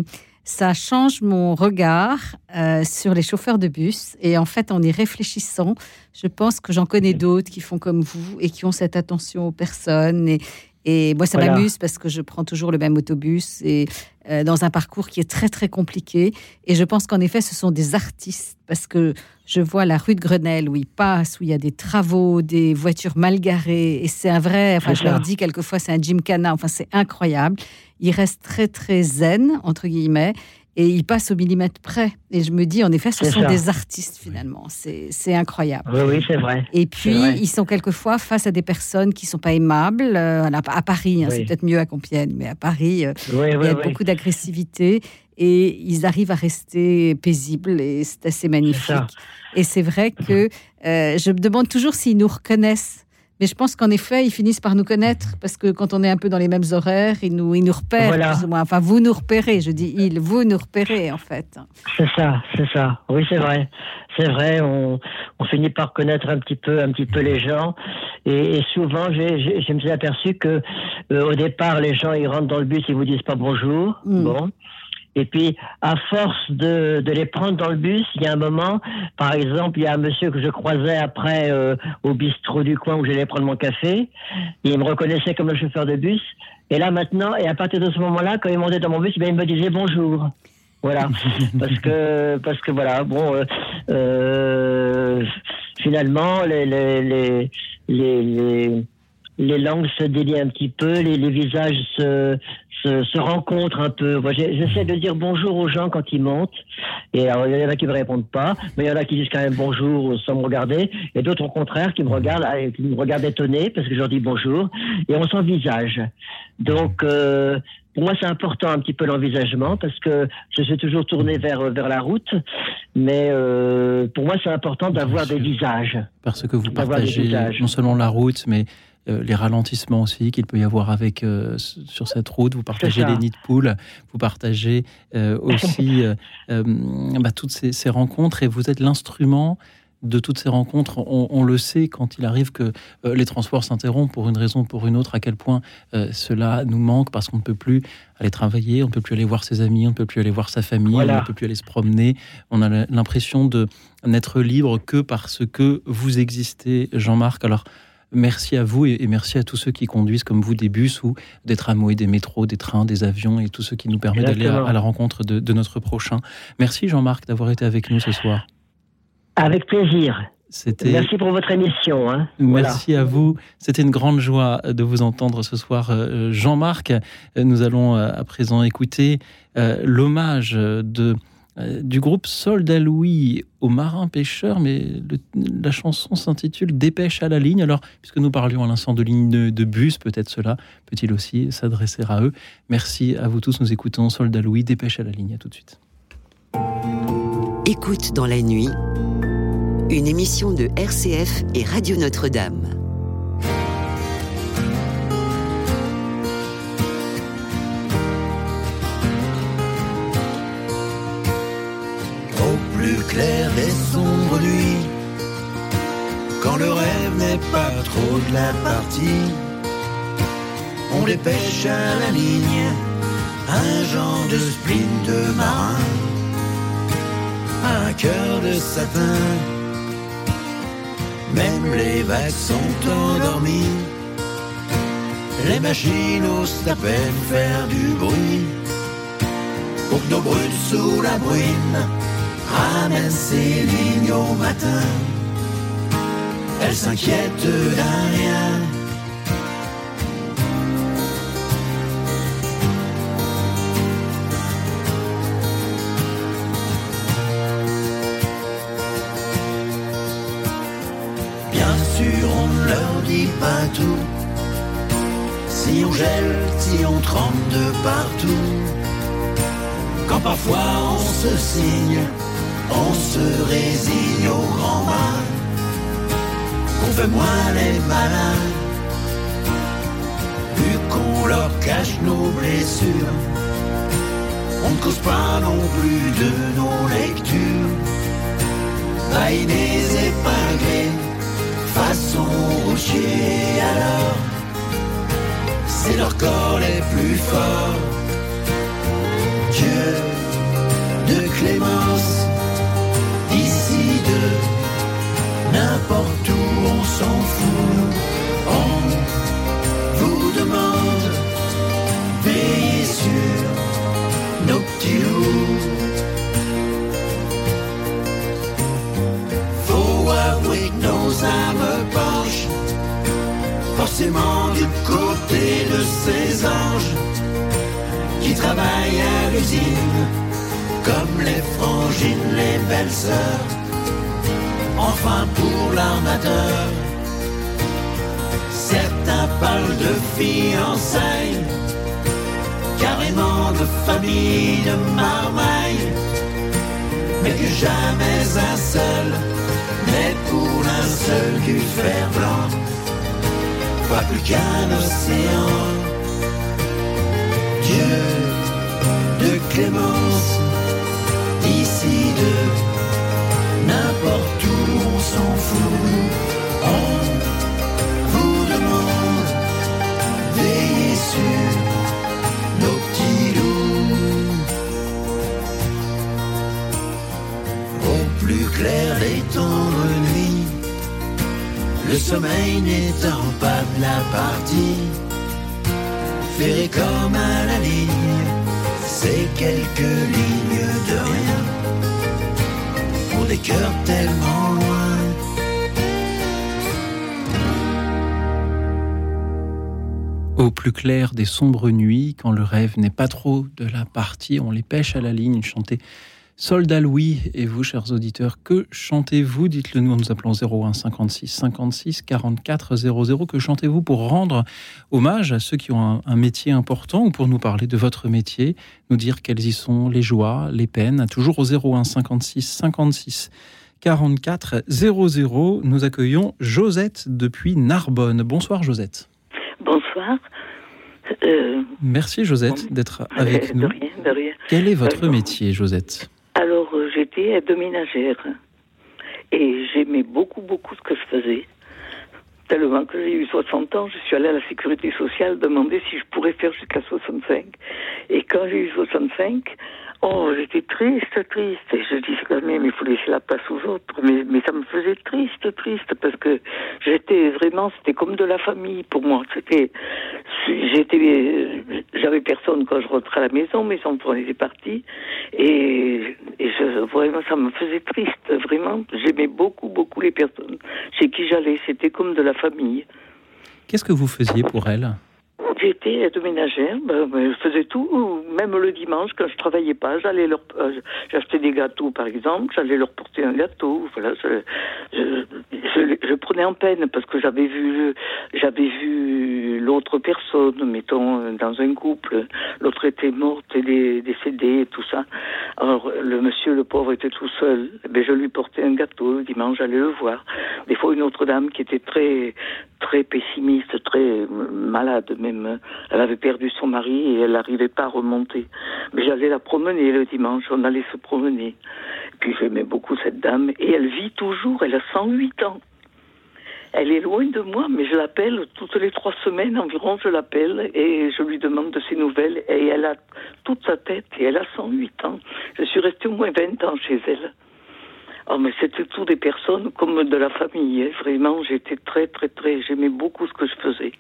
ça change mon regard euh, sur les chauffeurs de bus. Et en fait, en y réfléchissant, je pense que j'en connais d'autres qui font comme vous et qui ont cette attention aux personnes. Et, et moi, ça Voilà. m'amuse parce que je prends toujours le même autobus et euh, dans un parcours qui est très très compliqué. Et je pense qu'en effet, ce sont des artistes parce que je vois la rue de Grenelle où ils passent, où il y a des travaux, des voitures mal garées. Et c'est un vrai, enfin, je leur dis quelquefois, c'est un gymkhana. Enfin, c'est incroyable. Ils restent très très zen entre guillemets. Et ils passent au millimètre près. Et je me dis, en effet, ce sont ça. des artistes finalement. C'est incroyable. Oui, oui, c'est vrai. Et puis, vrai. ils sont quelquefois face à des personnes qui sont pas aimables. euh, à Paris, hein, Oui. c'est peut-être mieux à Compiègne, mais à Paris, euh, Oui, il y a beaucoup d'agressivité et ils arrivent à rester paisibles et c'est assez magnifique. Et c'est vrai que euh, je me demande toujours s'ils nous reconnaissent. Mais je pense qu'en effet, ils finissent par nous connaître parce que quand on est un peu dans les mêmes horaires, ils nous, ils nous repèrent Voilà. plus ou moins. Enfin, vous nous repérez, je dis ils, vous nous repérez en fait. C'est ça, c'est ça. Oui, c'est vrai. C'est vrai, on, on finit par connaître un petit peu, un petit peu les gens. Et, et souvent, j'ai, j'ai- je me suis aperçu que euh, au départ, les gens, ils rentrent dans le bus, ils vous disent pas bonjour. Mm. Bon. Et puis, à force de, de les prendre dans le bus, il y a un moment, par exemple, il y a un monsieur que je croisais après euh, au bistrot du coin où j'allais prendre mon café. Il me reconnaissait comme le chauffeur de bus. Et là, maintenant, et à partir de ce moment-là, quand il montait dans mon bus, ben, il me disait bonjour. Voilà, parce que parce que voilà, bon, euh, euh, finalement, les les, les les les les langues se délient un petit peu, les, les visages se, se, se rencontrent un peu. Moi, j'essaie de dire bonjour aux gens quand ils montent. Et alors, il y en a qui me répondent pas, mais il y en a qui disent quand même bonjour sans me regarder, et d'autres au contraire qui me regardent, ah, qui me regardent étonnés parce que je leur dis bonjour, et on s'envisage. Donc, euh, pour moi, c'est important un petit peu l'envisagement parce que je suis toujours tourné vers vers la route, mais euh, pour moi, c'est important d'avoir des visages. parce que vous partagez non seulement la route, mais euh, les ralentissements aussi qu'il peut y avoir avec euh, sur cette route. Vous partagez les nids de poules, vous partagez euh, aussi bah, toutes ces, ces rencontres et vous êtes l'instrument de toutes ces rencontres. On, on le sait quand il arrive que euh, les transports s'interrompent pour une raison ou pour une autre, à quel point euh, cela nous manque parce qu'on ne peut plus aller travailler, on ne peut plus aller voir ses amis, on ne peut plus aller voir sa famille, Voilà. on ne peut plus aller se promener. On a l'impression de n'être libre que parce que vous existez, Jean-Marc. Alors, merci à vous et, merci à tous ceux qui conduisent comme vous des bus ou des tramways, des métros, des trains, des avions et tout ce qui nous permet d'aller à, la rencontre de, de notre prochain. Merci Jean-Marc d'avoir été avec nous ce soir. Avec plaisir. Merci pour votre émission. Hein. Voilà. Merci à vous. C'était une grande joie de vous entendre ce soir, euh, Jean-Marc. Nous allons euh, à présent écouter euh, l'hommage de, euh, du groupe Soldat Louis aux marins pêcheurs, mais la chanson s'intitule Dépêche à la ligne. Alors, puisque nous parlions à l'instant de ligne de, de bus, peut-être cela peut-il aussi s'adresser à eux. Merci à vous tous. Nous écoutons Soldat Louis, Dépêche à la ligne. À tout de suite. Écoute dans la nuit, une émission de RCF et Radio Notre-Dame. Clair des sombres nuits, quand le rêve n'est pas trop de la partie, on dépêche à la ligne un genre de spleen de marin, un cœur de satin, même les vagues sont endormies. Les machines osent à peine faire du bruit. Pour que nos brutes sous la bruine ramènent ces lignes au matin. Elles s'inquiètent d'un rien. Bien sûr, on ne leur dit pas tout. Si on gèle, si on trempe de partout. Quand parfois on se signe, on se résigne au grand mal. On fait moins les malins. Vu qu'on leur cache nos blessures, on ne cause pas non plus de nos lectures. Vainés épinglés, façon routier alors c'est leur corps les plus forts. Dieu de clémence, n'importe où on s'en fout. On vous demande, veillez sur nos petits loups. Faut avouer nos âmes penchent forcément du côté de ces anges qui travaillent à l'usine comme les frangines, les belles sœurs. Enfin pour l'armateur, certains parlent de fiançailles, carrément de famille de marmaille, mais que jamais un seul n'est pour un seul du fer blanc pas plus qu'un océan. Dieu de clémence, ici de n'importe On vous demande, veillez sur nos petits loups. Au plus clair des tendres nuits le sommeil n'étant pas de la partie, ferré comme à la ligne, c'est quelques lignes de rien, pour des cœurs tellement Au plus clair des sombres nuits, quand le rêve n'est pas trop de la partie, on les pêche à la ligne, chanter Soldat Louis, et vous, chers auditeurs, que chantez-vous? Dites-le nous en nous appelant 01 56 56 44 00. Que chantez-vous pour rendre hommage à ceux qui ont un, métier important ou pour nous parler de votre métier, nous dire quelles y sont les joies, les peines Toujours au 01 56 56 44 00. Nous accueillons Josette depuis Narbonne. Bonsoir, Josette. Euh, Merci, Josette, d'être avec euh, nous. De rien, de rien. Quel est votre métier, Josette? Alors, euh, j'étais aide-ménagère et j'aimais beaucoup, beaucoup ce que je faisais. Tellement que j'ai eu 60 ans, je suis allée à la sécurité sociale demander si je pourrais faire jusqu'à 65. Et quand j'ai eu 65, oh, j'étais triste, triste. Et je disais quand même, il faut laisser la place aux autres. Mais, ça me faisait triste, triste, parce que j'étais vraiment, c'était comme de la famille pour moi. C'était, j'étais, j'avais personne quand je rentrais à la maison, mes enfants étaient partis. Et, et vraiment, ça me faisait triste, vraiment. J'aimais beaucoup, beaucoup les personnes chez qui j'allais. C'était comme de la famille. Qu'est-ce que vous faisiez pour elle J'étais aide-ménagère, ben, ben, je faisais tout, même le dimanche quand je travaillais pas, j'allais leur, euh, j'achetais des gâteaux par exemple, j'allais leur porter un gâteau, voilà, je, prenais en peine parce que j'avais vu, j'avais vu l'autre personne, mettons dans un couple, l'autre était morte et décédée et tout ça. Alors le monsieur, le pauvre, était tout seul, ben je lui portais un gâteau le dimanche, j'allais le voir. Des fois une autre dame qui était très, très pessimiste, très malade elle avait perdu son mari et elle n'arrivait pas à remonter. Mais j'allais la promener le dimanche, on allait se promener. Puis j'aimais beaucoup cette dame et elle vit toujours, elle a 108 ans. Elle est loin de moi, mais je l'appelle toutes les trois semaines environ, je l'appelle et je lui demande de ses nouvelles. Et elle a toute sa tête et elle a 108 ans. Je suis restée au moins 20 ans chez elle. Oh, mais c'était tout des personnes comme de la famille. hein. Vraiment, j'étais très, très, très. J'aimais beaucoup ce que je faisais.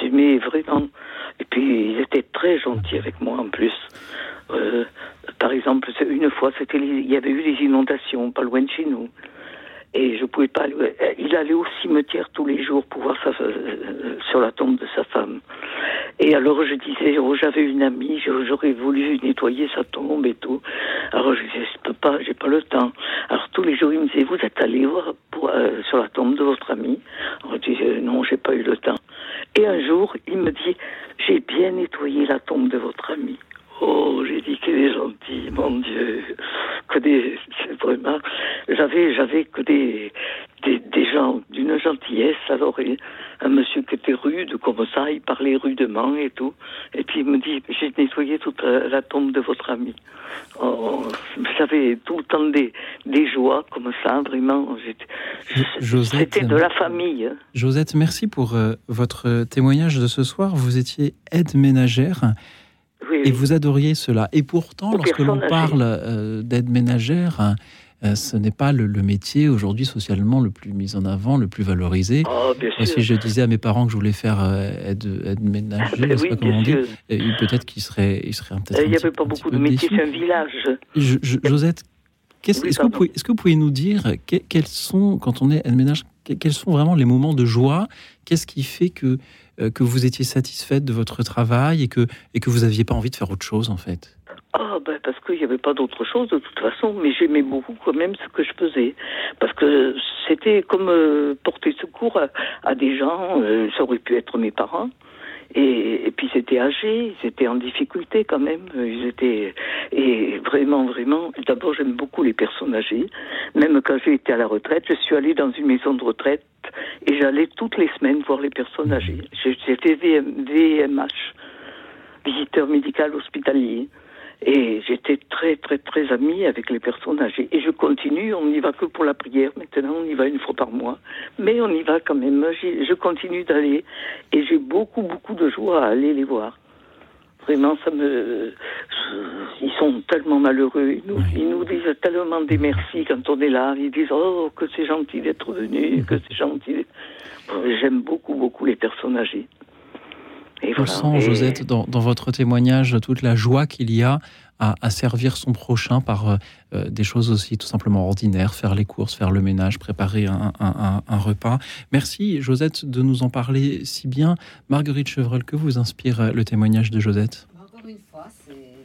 J'aimais vraiment. Et puis, ils étaient très gentils avec moi en plus. Euh, par exemple, une fois, c'était il y avait eu les inondations pas loin de chez nous. Et je pouvais pas. Il allait au cimetière tous les jours pour voir sa, sur la tombe de sa femme. Et alors je disais, oh, j'avais une amie, j'aurais voulu nettoyer sa tombe et tout. Alors je disais, je peux pas, j'ai pas le temps. Alors tous les jours il me disait, vous êtes allé voir euh, sur la tombe de votre amie Alors je disais, non, j'ai pas eu le temps. Et un jour il me dit, j'ai bien nettoyé la tombe de votre amie. Oh, j'ai dit qu'elle est gentille, mon Dieu. Que des, vraiment, j'avais, j'avais que des, des, des gens d'une gentillesse. Alors, un monsieur qui était rude, comme ça, il parlait rudement et tout. Et puis il me dit, j'ai nettoyé toute la, la tombe de votre ami. Oh, j'avais tout le temps des, des joies comme ça, vraiment. C'était de la famille. hein. Josette, merci pour euh, votre témoignage de ce soir. Vous étiez aide ménagère Oui, et vous adoriez cela. Et pourtant, lorsque l'on parle euh, d'aide ménagère, euh, ce n'est pas le, le métier aujourd'hui socialement le plus mis en avant, le plus valorisé. Oh, Moi, sûr. si je disais à mes parents que je voulais faire euh, aide, aide ménagère, Ben je sais oui, pas comment on dit, peut-être qu'ils seraient, ils seraient peut-être Euh, un Il n'y avait pas beaucoup de métiers, c'est un village. Je- je- Josette, est-ce que, vous pouvez- est-ce que vous pouvez nous dire que- quels sont, quand on est aide-ménage, que- quels sont vraiment les moments de joie? Qu'est-ce qui fait que, euh, que vous étiez satisfaite de votre travail et que, et que vous n'aviez pas envie de faire autre chose, en fait? Ah, ben parce qu'il n'y avait pas d'autre chose de toute façon, mais j'aimais beaucoup quand même ce que je faisais. Parce que c'était comme euh, porter secours à, des gens, euh, ça aurait pu être mes parents. Et, et puis c'était âgé, ils étaient en difficulté quand même. Ils étaient et vraiment, vraiment. D'abord, j'aime beaucoup les personnes âgées. Même quand j'ai été à la retraite, je suis allée dans une maison de retraite et j'allais toutes les semaines voir les personnes âgées. Fait VM VMH, visiteur médical hospitalier. Et j'étais très, très, très amie avec les personnes âgées. Et je continue, on n'y va que pour la prière. Maintenant, on y va une fois par mois. Mais on y va quand même. Je continue d'aller. Et j'ai beaucoup, beaucoup de joie à aller les voir. Vraiment, ça me. Ils sont tellement malheureux. Ils nous, ils nous disent tellement des merci quand on est là. Ils disent Oh, que c'est gentil d'être venu, que c'est gentil. J'aime beaucoup, beaucoup les personnes âgées. Et On voilà. sent, Et- Josette, dans, dans votre témoignage, toute la joie qu'il y a à, à servir son prochain par euh, euh, des choses aussi tout simplement ordinaires, faire les courses, faire le ménage, préparer un, un- un- un repas. Merci, Josette, de nous en parler si bien. Marguerite Chevreul, que vous inspire euh, le témoignage de Josette? Encore une fois,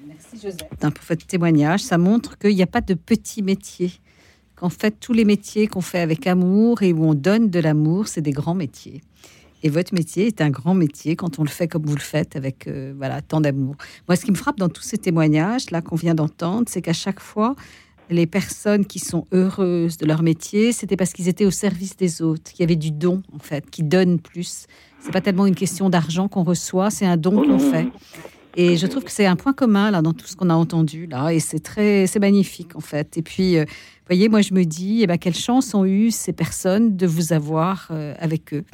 merci Josette pour votre témoignage. Ça montre qu'il n'y a pas de petits métiers. Qu'en fait, tous les métiers qu'on fait avec amour et où on donne de l'amour, c'est des grands métiers. Et votre métier est un grand métier quand on le fait comme vous le faites, avec euh, voilà tant d'amour. Moi, ce qui me frappe dans tous ces témoignages là qu'on vient d'entendre, c'est qu'à chaque fois, les personnes qui sont heureuses de leur métier, c'était parce qu'ils étaient au service des autres, qu'il y avait du don en fait, qui donnent plus. C'est pas tellement une question d'argent qu'on reçoit, c'est un don qu'on fait. Et je trouve que c'est un point commun là dans tout ce qu'on a entendu là, et c'est très, c'est magnifique en fait. Et puis, euh, vous voyez, moi je me dis, eh ben quelle chance ont eu ces personnes de vous avoir euh, avec eux.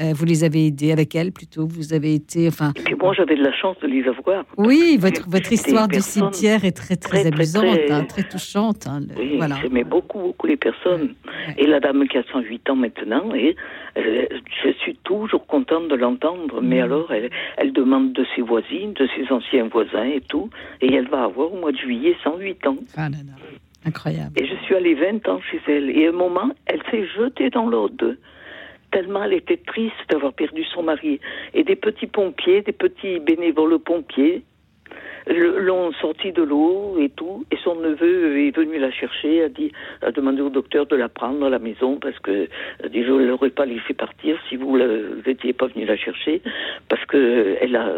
Euh, vous les avez aidés avec elles plutôt. Vous avez été, enfin. Et moi, j'avais de la chance de les avoir. Oui, votre votre histoire du cimetière est très très, très, amusante, très- hein, très touchante. hein, le- Oui, voilà. j'aimais beaucoup, beaucoup les personnes. Et la dame qui a 108 ans maintenant, et, euh, je suis toujours contente de l'entendre. Mais Mm. alors, elle, elle demande de ses voisines, de ses anciens voisins et tout. Et elle va avoir au mois de juillet 108 ans. Ah là là, incroyable. Et je suis allée 20 ans chez elle. Et à un moment, elle s'est jetée dans l'aude. Tellement elle était triste d'avoir perdu son mari. Et des petits pompiers, des petits bénévoles pompiers, l'ont sorti de l'eau et tout. Et son neveu est venu la chercher, a dit, a demandé au docteur de la prendre à la maison parce que a dit, je ne l'aurais pas laissé partir si vous n'étiez pas venu la chercher parce que elle a,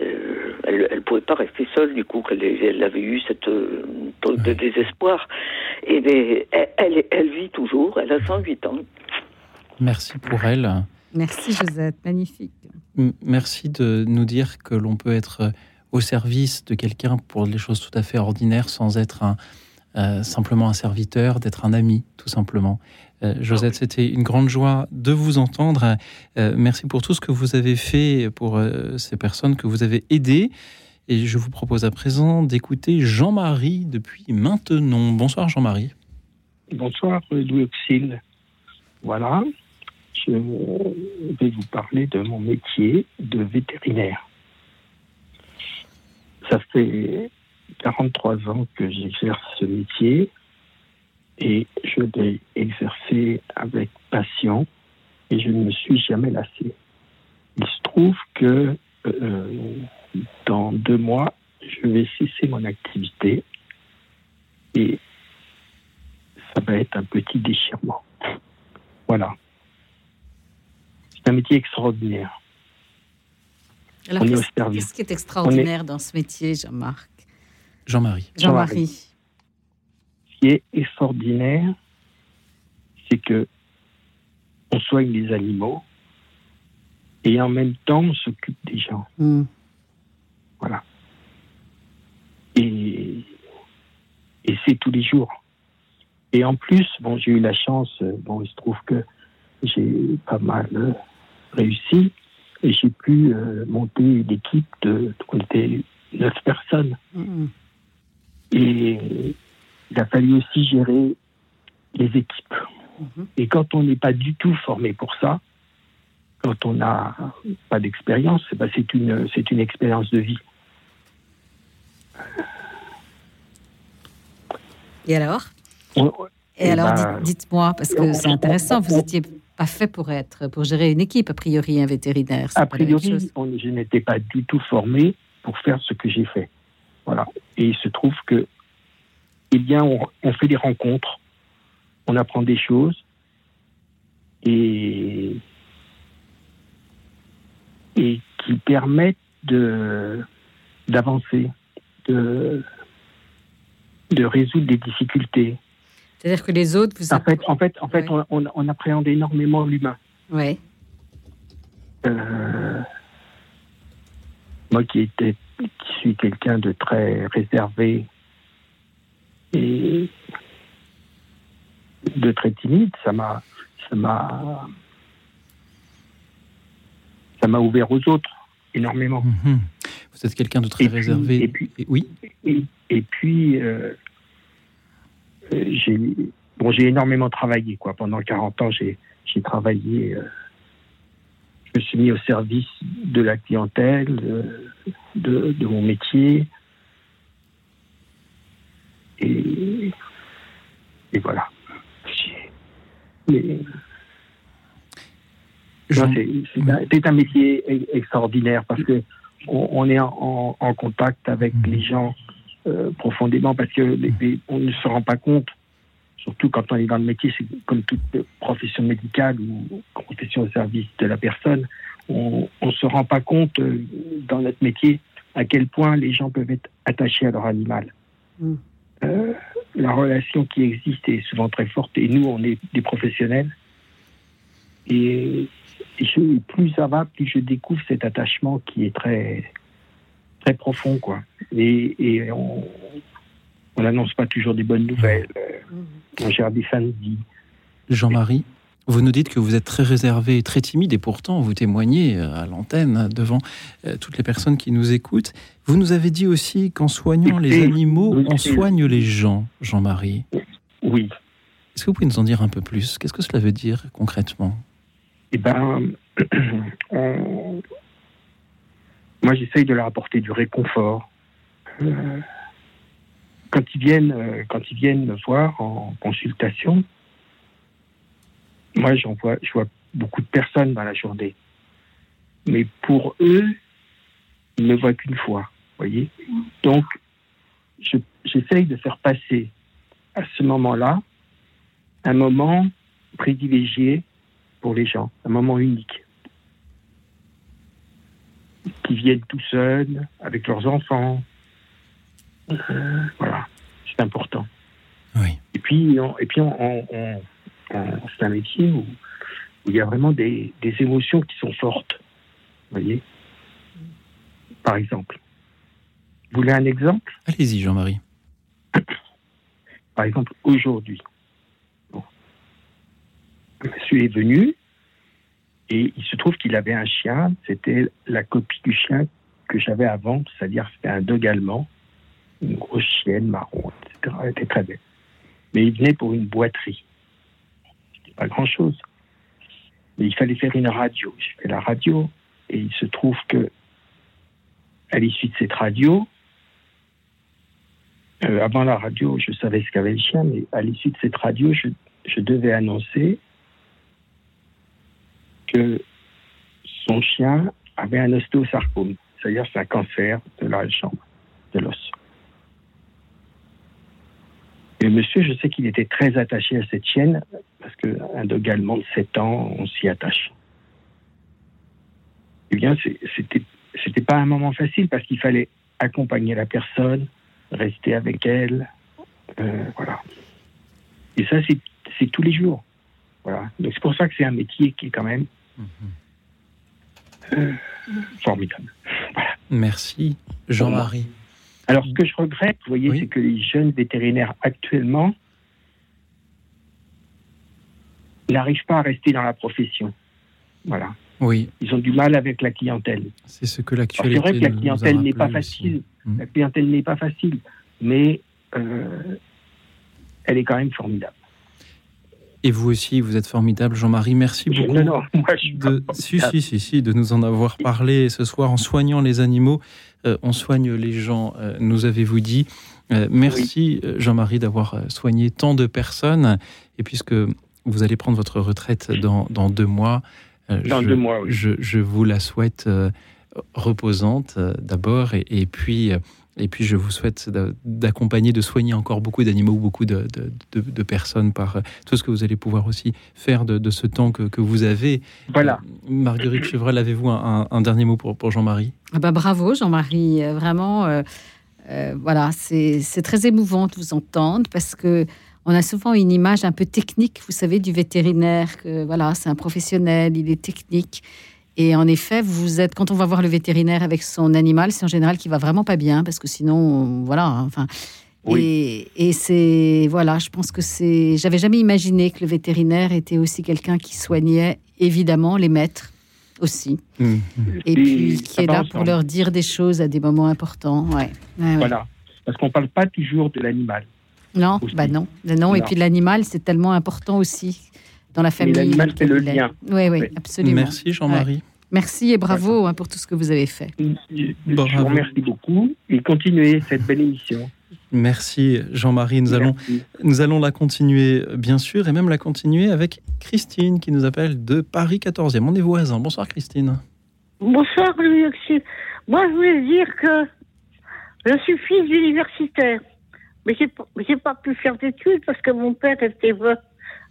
euh, elle, elle pouvait pas rester seule du coup qu'elle elle avait eu cette euh, truc de désespoir. Et elle, elle, elle vit toujours. Elle a 108 ans. Merci pour elle. Merci Josette, magnifique. M- Merci de nous dire que l'on peut être euh, au service de quelqu'un pour des choses tout à fait ordinaires sans être un, euh, simplement un serviteur, d'être un ami, tout simplement. Euh, Josette, c'était une grande joie de vous entendre. Euh, merci pour tout ce que vous avez fait pour euh, ces personnes que vous avez aidées. Et je vous propose à présent d'écouter Jean-Marie depuis maintenant. Bonsoir Jean-Marie. bonsoir Louis Auxil. Voilà, je vais vous parler de mon métier de vétérinaire. Ça fait 43 ans que j'exerce ce métier et je l'ai exercé avec passion et je ne me suis jamais lassé. Il se trouve que euh, dans deux mois, je vais cesser mon activité et ça va être un petit déchirement. Voilà. C'est un métier extraordinaire. Alors, qu'est-ce qui est extraordinaire dans ce métier, Jean-Marc? Jean-Marie. Jean-Marie. Ce qui est extraordinaire, c'est que on soigne les animaux et en même temps on s'occupe des gens. Hmm. Voilà. Et, et c'est tous les jours. Et en plus, bon, j'ai eu la chance, euh, bon, il se trouve que j'ai pas mal euh, réussi et j'ai pu euh, monter une équipe de, on était neuf personnes. Hmm. Et il a fallu aussi gérer les équipes. Et quand on n'est pas du tout formé pour ça, quand on n'a pas d'expérience, eh ben, c'est une, c'est une expérience de vie. Et alors? On- Et Eh alors, ben, dites- dites-moi, parce que c'est intéressant, vous n'étiez pas fait pour être, pour gérer une équipe, a priori, un vétérinaire. A priori, on- je n'étais pas du tout formé pour faire ce que j'ai fait. Voilà. Et il se trouve que, eh bien, on, on fait des rencontres, on apprend des choses, et, et qui permettent de d'avancer, de, de résoudre des difficultés. C'est-à-dire que les autres, vous En fait, en fait, en fait on, on, on appréhende énormément l'humain. Oui. Euh, moi qui étais, qui suis quelqu'un de très réservé et de très timide, ça m'a, ça m'a, ça m'a ouvert aux autres énormément. Mhm. Vous êtes quelqu'un de très Et puis- réservé. et puis- oui. Et, et puis, euh, j'ai bon, j'ai énormément travaillé. Quoi. Pendant 40 ans, j'ai j'ai travaillé. euh, je me suis mis au service de la clientèle, euh, de, de mon métier. Et, et voilà. Mais, c'est un, métier extraordinaire parce que on, on est en, en- en contact avec les gens euh, profondément parce que les- les- on ne se rend pas compte, surtout quand on est dans le métier, c'est comme toute profession médicale ou profession au service de la personne, on ne se rend pas compte euh, dans notre métier à quel point les gens peuvent être attachés à leur animal. Mm. Euh, la relation qui existe est souvent très forte et nous, on est des professionnels. Et, et je- plus ça va, plus je découvre cet attachement qui est très, très profond, quoi. Et, et on on n'annonce pas toujours des bonnes nouvelles. euh, des fins de vie. Jean-Marie, vous nous dites que vous êtes très réservé et très timide et pourtant vous témoignez euh, à l'antenne devant euh, toutes les personnes qui nous écoutent. Vous nous avez dit aussi qu'en soignant les animaux, on soigne les gens, Jean-Marie. Oui. Est-ce que vous pouvez nous en dire un peu plus? Qu'est-ce que cela veut dire concrètement? Eh ben, on- moi, j'essaye de leur apporter du réconfort. Euh, quand ils viennent, euh, quand ils viennent me voir en consultation, moi, j'en vois, je vois beaucoup de personnes dans la journée. Mais pour eux, ils ne voient qu'une fois, voyez. Donc, je- j'essaye de faire passer à ce moment-là un moment privilégié pour les gens, un moment unique. Qui viennent tout seuls, avec leurs enfants. Euh, voilà, c'est important. Et puis, on, et puis on, on- c'est un métier où, où il y a vraiment des, des émotions qui sont fortes. Vous voyez? Par exemple. Vous voulez un exemple? Allez-y, Jean-Marie. Par exemple, aujourd'hui, bon, monsieur est venu et il se trouve qu'il avait un chien. C'était la copie du chien que j'avais avant, c'est-à-dire c'était un dog allemand, une grosse chienne marron, etc. Elle était très belle. Mais il venait pour une boiterie. C'était pas grand-chose. Mais il fallait faire une radio. J'ai fait la radio et il se trouve que à l'issue de cette radio, euh, avant la radio, je savais ce qu'avait le chien, mais à l'issue de cette radio, je, je devais annoncer que son chien avait un ostéosarcome, c'est-à-dire c'est un cancer de la jambe, de l'os. Et monsieur, je sais qu'il était très attaché à cette chienne, parce qu'un dog allemand de 7 ans, on s'y attache. Eh bien, c'était, c'était pas un moment facile, parce qu'il fallait accompagner la personne, rester avec elle, euh, voilà. Et ça, c'est, c'est tous les jours. Voilà. Donc c'est pour ça que c'est un métier qui est quand même euh, formidable. Merci, Jean-Marie. Alors, ce que je regrette, vous voyez, c'est que les jeunes vétérinaires actuellement n'arrivent pas à rester dans la profession. Voilà. Oui. Ils ont du mal avec la clientèle. C'est ce que Alors, l'actualité C'est vrai que la clientèle n'est pas facile. La clientèle n'est pas facile, mais euh, elle est quand même formidable. Et vous aussi, vous êtes formidable, Jean-Marie. Merci beaucoup. Non, non, moi je de, si, si, si, si, de nous en avoir parlé ce soir en soignant les animaux. Euh, on soigne les gens, euh, nous avez-vous dit. Euh, merci, Jean-Marie, d'avoir soigné tant de personnes. Et puisque vous allez prendre votre retraite dans, dans deux mois, Dans je, deux mois, oui. je, je vous la souhaite reposante d'abord. Et, et puis. Et puis, je vous souhaite d'a- d'accompagner, de soigner encore beaucoup d'animaux, beaucoup de, de- de- de personnes par euh, tout ce que vous allez pouvoir aussi faire de, de ce temps que, que vous avez. Voilà. Euh, Marguerite Chevrel, avez-vous un, un- un dernier mot pour, pour Jean-Marie? Ah bah, bravo Jean-Marie, Euh, vraiment, euh, euh, voilà, c'est c'est très émouvant de vous entendre parce que on a souvent une image un peu technique, vous savez, du vétérinaire, que voilà, c'est un professionnel, il est technique. Et en effet, vous êtes, quand on va voir le vétérinaire avec son animal, c'est en général qu'il va vraiment pas bien parce que sinon, on- voilà, enfin. Et, et c'est voilà, je pense que c'est. J'avais jamais imaginé que le vétérinaire était aussi quelqu'un qui soignait évidemment les maîtres aussi. Et puis qui est là pour leur dire des choses à des moments importants. Ouais. Ouais, ouais. Voilà. Parce qu'on ne parle pas toujours de l'animal. Non, bah non, non. Et puis l'animal, c'est tellement important aussi dans la famille. l'animal, c'est le lien. Oui, oui, Oui. absolument. Merci, Jean-Marie. Merci et bravo hein, pour tout ce que vous avez fait. Je vous remercie beaucoup et continuez cette belle émission. Merci, Jean-Marie. Nous allons, nous allons la continuer, bien sûr, et même la continuer avec Christine qui nous appelle de Paris 14e. On est voisins. Bonsoir, Christine. Bonsoir, Louis. Moi, je voulais dire que je suis fils d'universitaire. Mais j'ai pas- j'ai pas pu faire d'études parce que mon père était veuf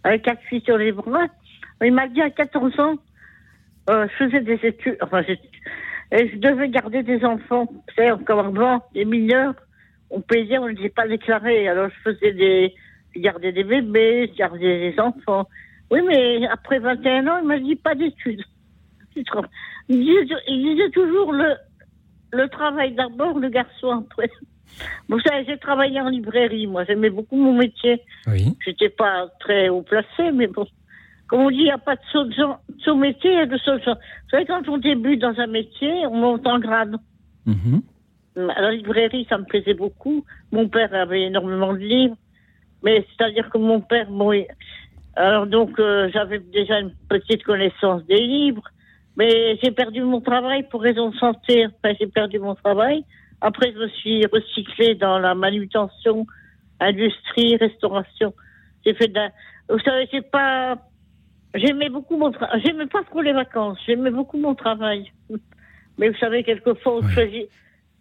avec quatre filles sur les bras. Il m'a dit à 14 ans, euh, je faisais des études, enfin, et je devais garder des enfants. C'est encore avant, des mineurs. On payait, on ne les pas déclarés. Alors, je faisais des, je gardais des bébés, je gardais des enfants. Oui, mais après 21 ans, il m'a dit pas d'études. Il disait, il disait toujours le, le travail d'abord, le garçon après. Vous savez, j'ai travaillé en librairie, moi. J'aimais beaucoup mon métier. Oui. J'étais pas très haut placé, mais bon. Comme on dit, il n'y a pas de saut, de genre- de saut métier, il y a de saut de genre. Vous savez, quand on débute dans un métier, on monte en grade. À la librairie, ça me plaisait beaucoup. Mon père avait énormément de livres. Mais c'est-à-dire que mon père, bon, alors donc, euh, j'avais déjà une petite connaissance des livres. Mais j'ai perdu mon travail pour raison de santé. Enfin, j'ai perdu mon travail. Après, je me suis recyclée dans la manutention, industrie, restauration. J'ai fait de la... Vous savez, j'ai pas... J'aimais beaucoup mon travail. J'aimais pas trop les vacances. J'aimais beaucoup mon travail. Mais vous savez, quelquefois, on choisit...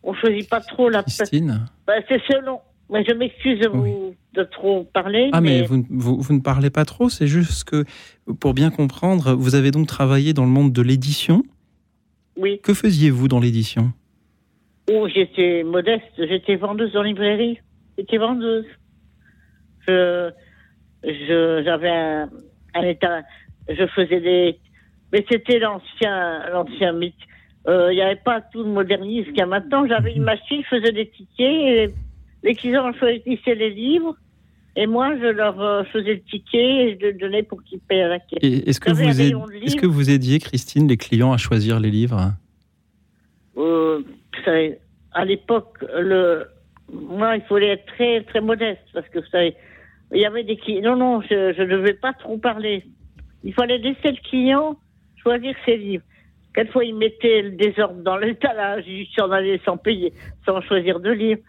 On choisit pas trop la... Christine Ben, c'est selon. Mais je m'excuse de vous de trop parler. Ah, mais vous, ne- vous, vous ne parlez pas trop, c'est juste que, pour bien comprendre, vous avez donc travaillé dans le monde de l'édition. Oui. Que faisiez-vous dans l'édition? Oh, j'étais modeste, j'étais vendeuse en librairie. J'étais vendeuse. Je, j'avais un état, je faisais des, mais c'était l'ancien, l'ancien mythe. Euh, Il n'y avait pas tout le modernisme qu'il y a maintenant. J'avais une machine, je faisais des tickets, et les clients choisissaient les livres, et moi, je leur euh, faisais le ticket et je le donnais pour qu'ils paient à la caisse. Est-ce que, vous aid- est-ce que vous aidiez, Christine, les clients à choisir les livres Euh, savez, à l'époque, le, moi, il fallait être très, très modeste parce que vous savez, il y avait des clients. Non, non, je ne devais pas trop parler. Il fallait laisser le client choisir ses livres. Quelquefois, il mettait le désordre dans l'étalage, il s'en allait sans payer, sans choisir de livres.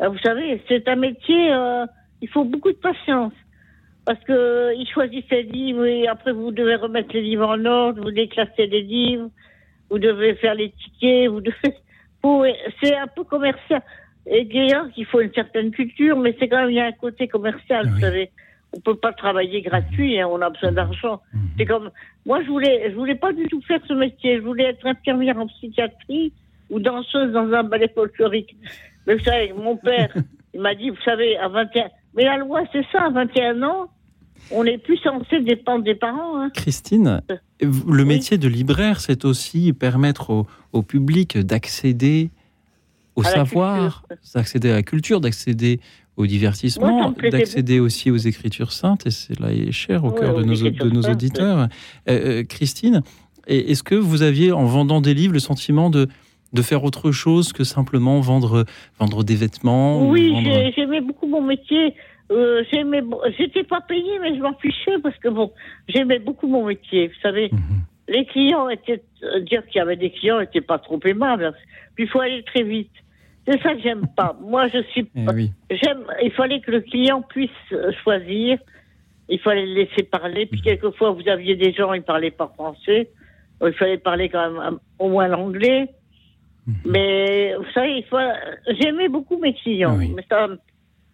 Euh, vous savez, c'est un métier, euh, il faut beaucoup de patience. Parce que euh, il choisit ses livres et après vous devez remettre les livres en ordre, vous déclassez les livres, vous devez faire les tickets, vous devez. C'est un peu commercial. Et d'ailleurs, il faut une certaine culture, mais c'est quand même, il y a un côté commercial, vous savez. On peut pas travailler gratuit, hein, on a besoin d'argent. Mhm. C'est comme, moi, je voulais, je voulais pas du tout faire ce métier. Je voulais être infirmière en psychiatrie ou danseuse dans un ballet folklorique. Mais vous savez, mon père, il m'a dit, vous savez, à 21, mais la loi, c'est ça, à 21 ans, on n'est plus censé dépendre des parents. Hein. Christine, le métier de libraire, c'est aussi permettre au public d'accéder au savoir, d'accéder à la culture, d'accéder au divertissement, d'accéder aussi aux écritures saintes, et c'est là est cher au cœur de nos, de nos auditeurs. Euh, euh, Christine, est-ce que vous aviez, en vendant des livres, le sentiment de, de faire autre chose que simplement vendre, vendre des vêtements Oui, j'aimais beaucoup mon métier. Euh, j'étais pas payée, mais je m'en fichais parce que bon, j'aimais beaucoup mon métier. Vous savez, mhm. les clients étaient, euh, dire qu'il y avait des clients n'était pas trop aimables. Puis il faut aller très vite. C'est ça que j'aime pas. Moi, je suis. Eh j'aime. Il fallait que le client puisse euh, choisir. Il fallait le laisser parler. Puis quelquefois, vous aviez des gens, ils parlaient pas français. Il fallait parler quand même euh, au moins l'anglais. Mhm. Mais vous savez, il faut... j'aimais beaucoup mes clients. Mais ça...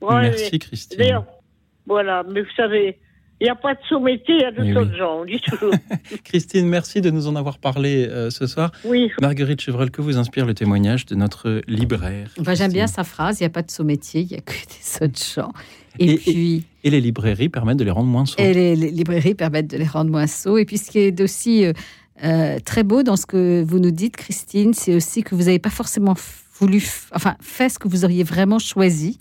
Merci, Christine. D'ailleurs, voilà. Mais vous savez, il n'y a pas de sous-métier, il y a de autres gens, on dit toujours. Christine, merci de nous en avoir parlé euh, ce soir. Oui. Marguerite Chevrel, que vous inspire le témoignage de notre libraire J'aime bien sa phrase, il n'y a pas de sous-métier, il n'y a que des autres gens. Et, puis... Et, les librairies permettent de les rendre moins sots. Et les, librairies permettent de les rendre moins sots. Et puis ce qui est aussi euh, euh, très beau dans ce que vous nous dites, Christine, c'est aussi que vous n'avez pas forcément voulu, enfin, fait ce que vous auriez vraiment choisi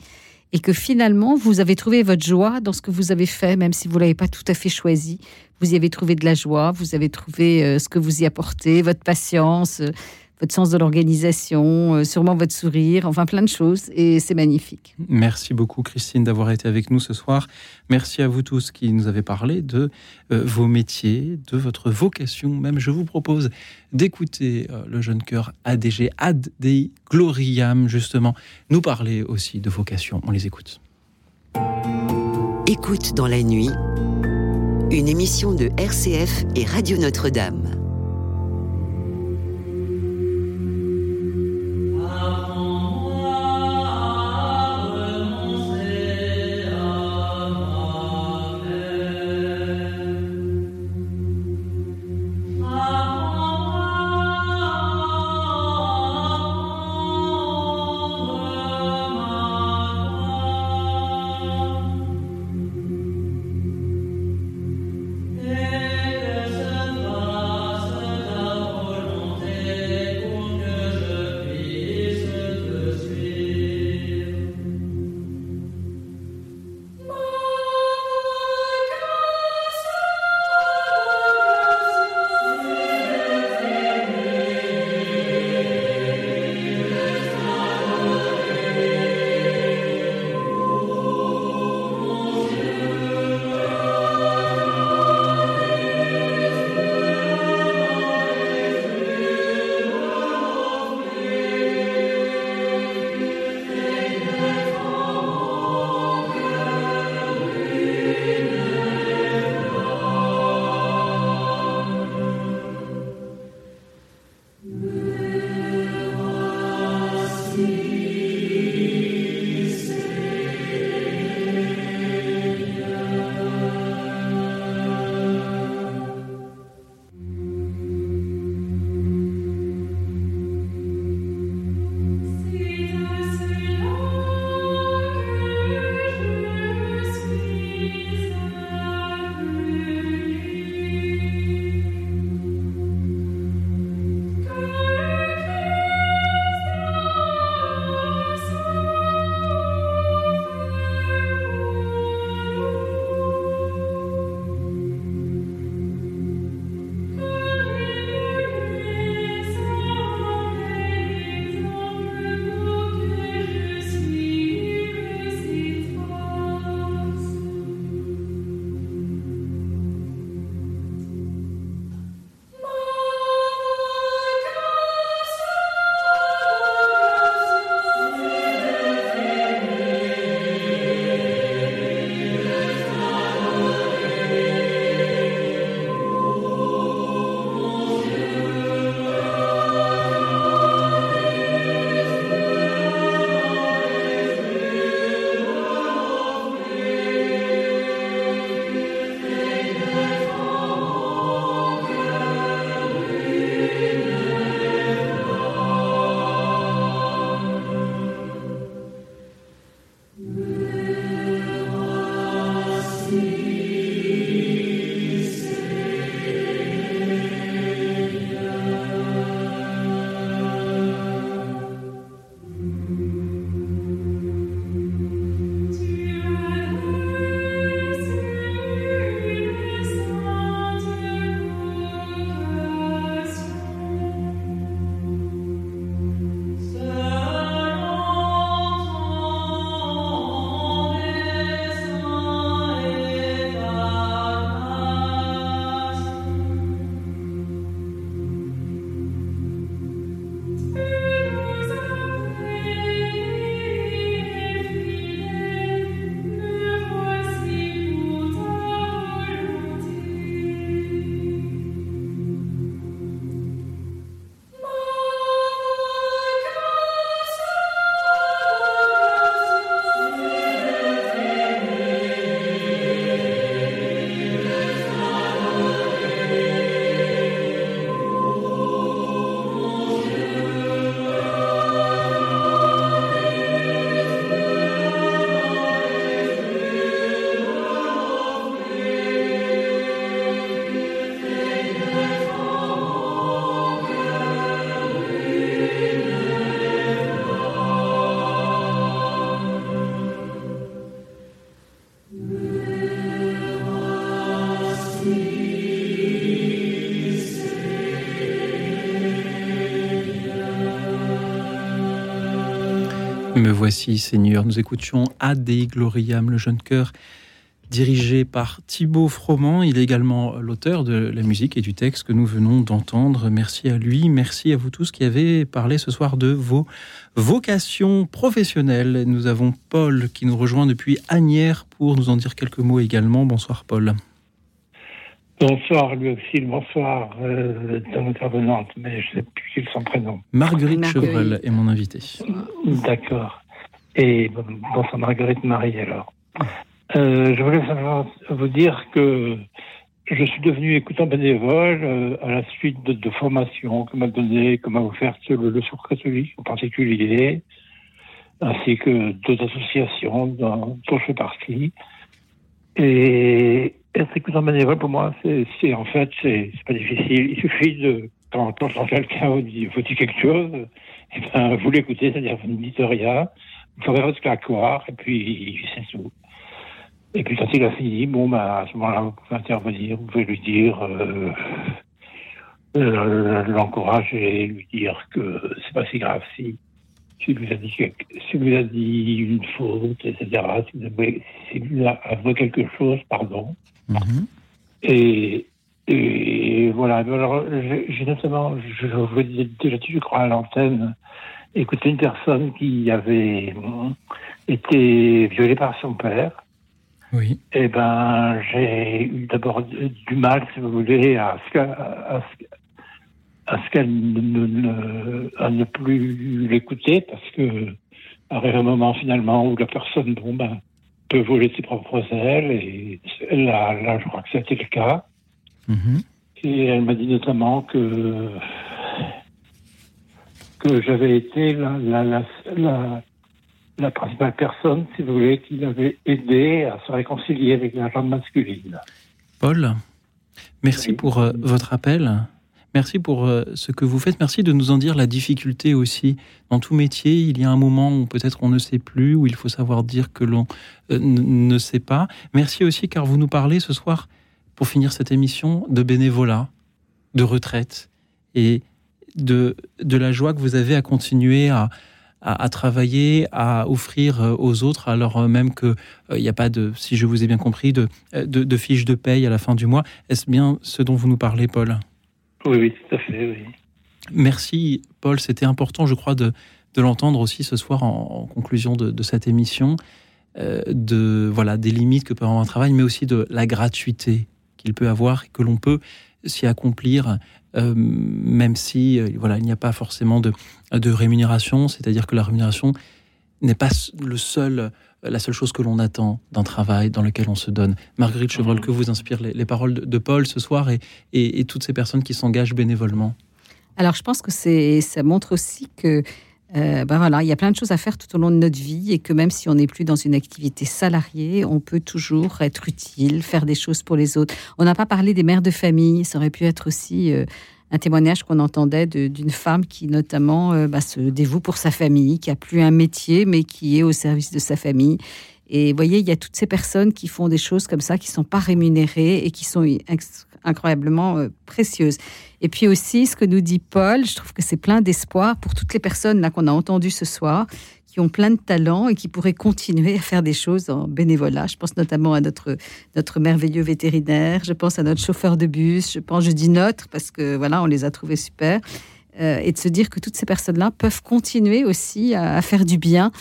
et que finalement, vous avez trouvé votre joie dans ce que vous avez fait, même si vous ne l'avez pas tout à fait choisi. Vous y avez trouvé de la joie, vous avez trouvé euh, ce que vous y apportez, votre patience, euh, votre sens de l'organisation, euh, sûrement votre sourire, enfin plein de choses, et c'est magnifique. Merci beaucoup Christine d'avoir été avec nous ce soir. Merci à vous tous qui nous avez parlé de euh, vos métiers, de votre vocation. Même je vous propose d'écouter euh, le jeune cœur ADG, Ad Dei Gloriam, justement, nous parler aussi de vocation. On les écoute. Écoute dans la nuit, une émission de RCF et Radio Notre-Dame. Voici, Seigneur. Nous écoutions Ade Gloriam, le jeune chœur dirigé par Thibaut Froment. Il est également l'auteur de la musique et du texte que nous venons d'entendre. Merci à lui, merci à vous tous qui avez parlé ce soir de vos vocations professionnelles. Nous avons Paul qui nous rejoint depuis Agnières pour nous en dire quelques mots également. Bonsoir Paul. Bonsoir lui aussi, bonsoir euh, ton intervenante, mais je ne sais plus quel son prénom. Marguerite, Chevreul est mon invité. D'accord. Et bonsoir Marguerite Marie alors. Euh, je voulais vous dire que je suis devenu écoutant bénévole euh, à la suite de, formations que m'a donné, que m'a offert le, le catholique en particulier, ainsi que d'autres associations dont, je fais partie. Et être écoutant bénévole, pour moi, c'est en fait, c'est pas difficile. Il suffit de, quand, quand quelqu'un vous dit, vous dit quelque chose, et eh ben, vous l'écoutez, c'est-à-dire vous ne dites rien, vous ferez votre claquoire, et puis c'est tout. Et puis quand il a fini, bon, bah, à ce moment-là, vous pouvez intervenir, vous pouvez lui dire, euh, euh, l'encourager, lui dire que c'est pas si grave si, si lui a dit, si lui a dit une faute, etc. Si vous lui a avoué quelque chose, pardon. Mhm. Et, et voilà. Alors, j'ai notamment, je, vous l'ai déjà je crois, à l'antenne, écouté une personne qui avait été violée par son père oui. Eh ben, j'ai eu d'abord du mal, si vous voulez, à ce, à, ce qu'elle ne, ne, à ne plus l'écouter parce que arrive un moment finalement où la personne, bon, ben, peut voler ses propres ailes et là, là je crois que c'était le cas. Mm-hmm. Et elle m'a dit notamment que que j'avais été la, la, la, la principale personne, si vous voulez, qui l'avait aidé à se réconcilier avec la jambe masculine. Paul, merci pour euh, votre appel. Merci pour euh, ce que vous faites. Merci de nous en dire la difficulté aussi. Dans tout métier, il y a un moment où peut-être on ne sait plus, où il faut savoir dire que l'on euh, ne sait pas. Merci aussi car vous nous parlez ce soir, pour finir cette émission, de bénévolat, de retraite et de, de la joie que vous avez à continuer à, à, travailler, à offrir euh, aux autres, alors euh, même qu'il n'y euh, a pas de, si je vous ai bien compris, de, de, de fiche de paye à la fin du mois. Est-ce bien ce dont vous nous parlez, Paul? Oui, oui, tout à fait, oui. Merci, Paul. C'était important, je crois, de, de l'entendre aussi ce soir en, conclusion de, de, cette émission, de voilà des limites que peut avoir un travail, mais aussi de la gratuité qu'il peut avoir et que l'on peut s'y accomplir euh, même si euh, voilà, il n'y a pas forcément de, de rémunération, c'est-à-dire que la rémunération n'est pas le seul, la seule chose que l'on attend d'un travail dans lequel on se donne. Marguerite Chevreul, mmh. que vous inspirent les, paroles de, Paul ce soir et, et, et toutes ces personnes qui s'engagent bénévolement? Alors je pense que c'est, ça montre aussi que euh, ben voilà, il y a plein de choses à faire tout au long de notre vie et que même si on n'est plus dans une activité salariée, on peut toujours être utile, faire des choses pour les autres. On n'a pas parlé des mères de famille, ça aurait pu être aussi euh, un témoignage qu'on entendait d'une femme qui notamment euh, bah, se dévoue pour sa famille, qui a plus un métier mais qui est au service de sa famille. Et vous voyez, il y a toutes ces personnes qui font des choses comme ça, qui sont pas rémunérées et qui sont incroyablement euh, précieuses. Et puis aussi, ce que nous dit Paul, je trouve que c'est plein d'espoir pour toutes les personnes là qu'on a entendues ce soir, qui ont plein de talents et qui pourraient continuer à faire des choses en bénévolat. Je pense notamment à notre, notre merveilleux vétérinaire, je pense à notre chauffeur de bus, je pense, je dis notre, parce que voilà, on les a trouvés super. Euh, et de se dire que toutes ces personnes-là peuvent continuer aussi à faire du bien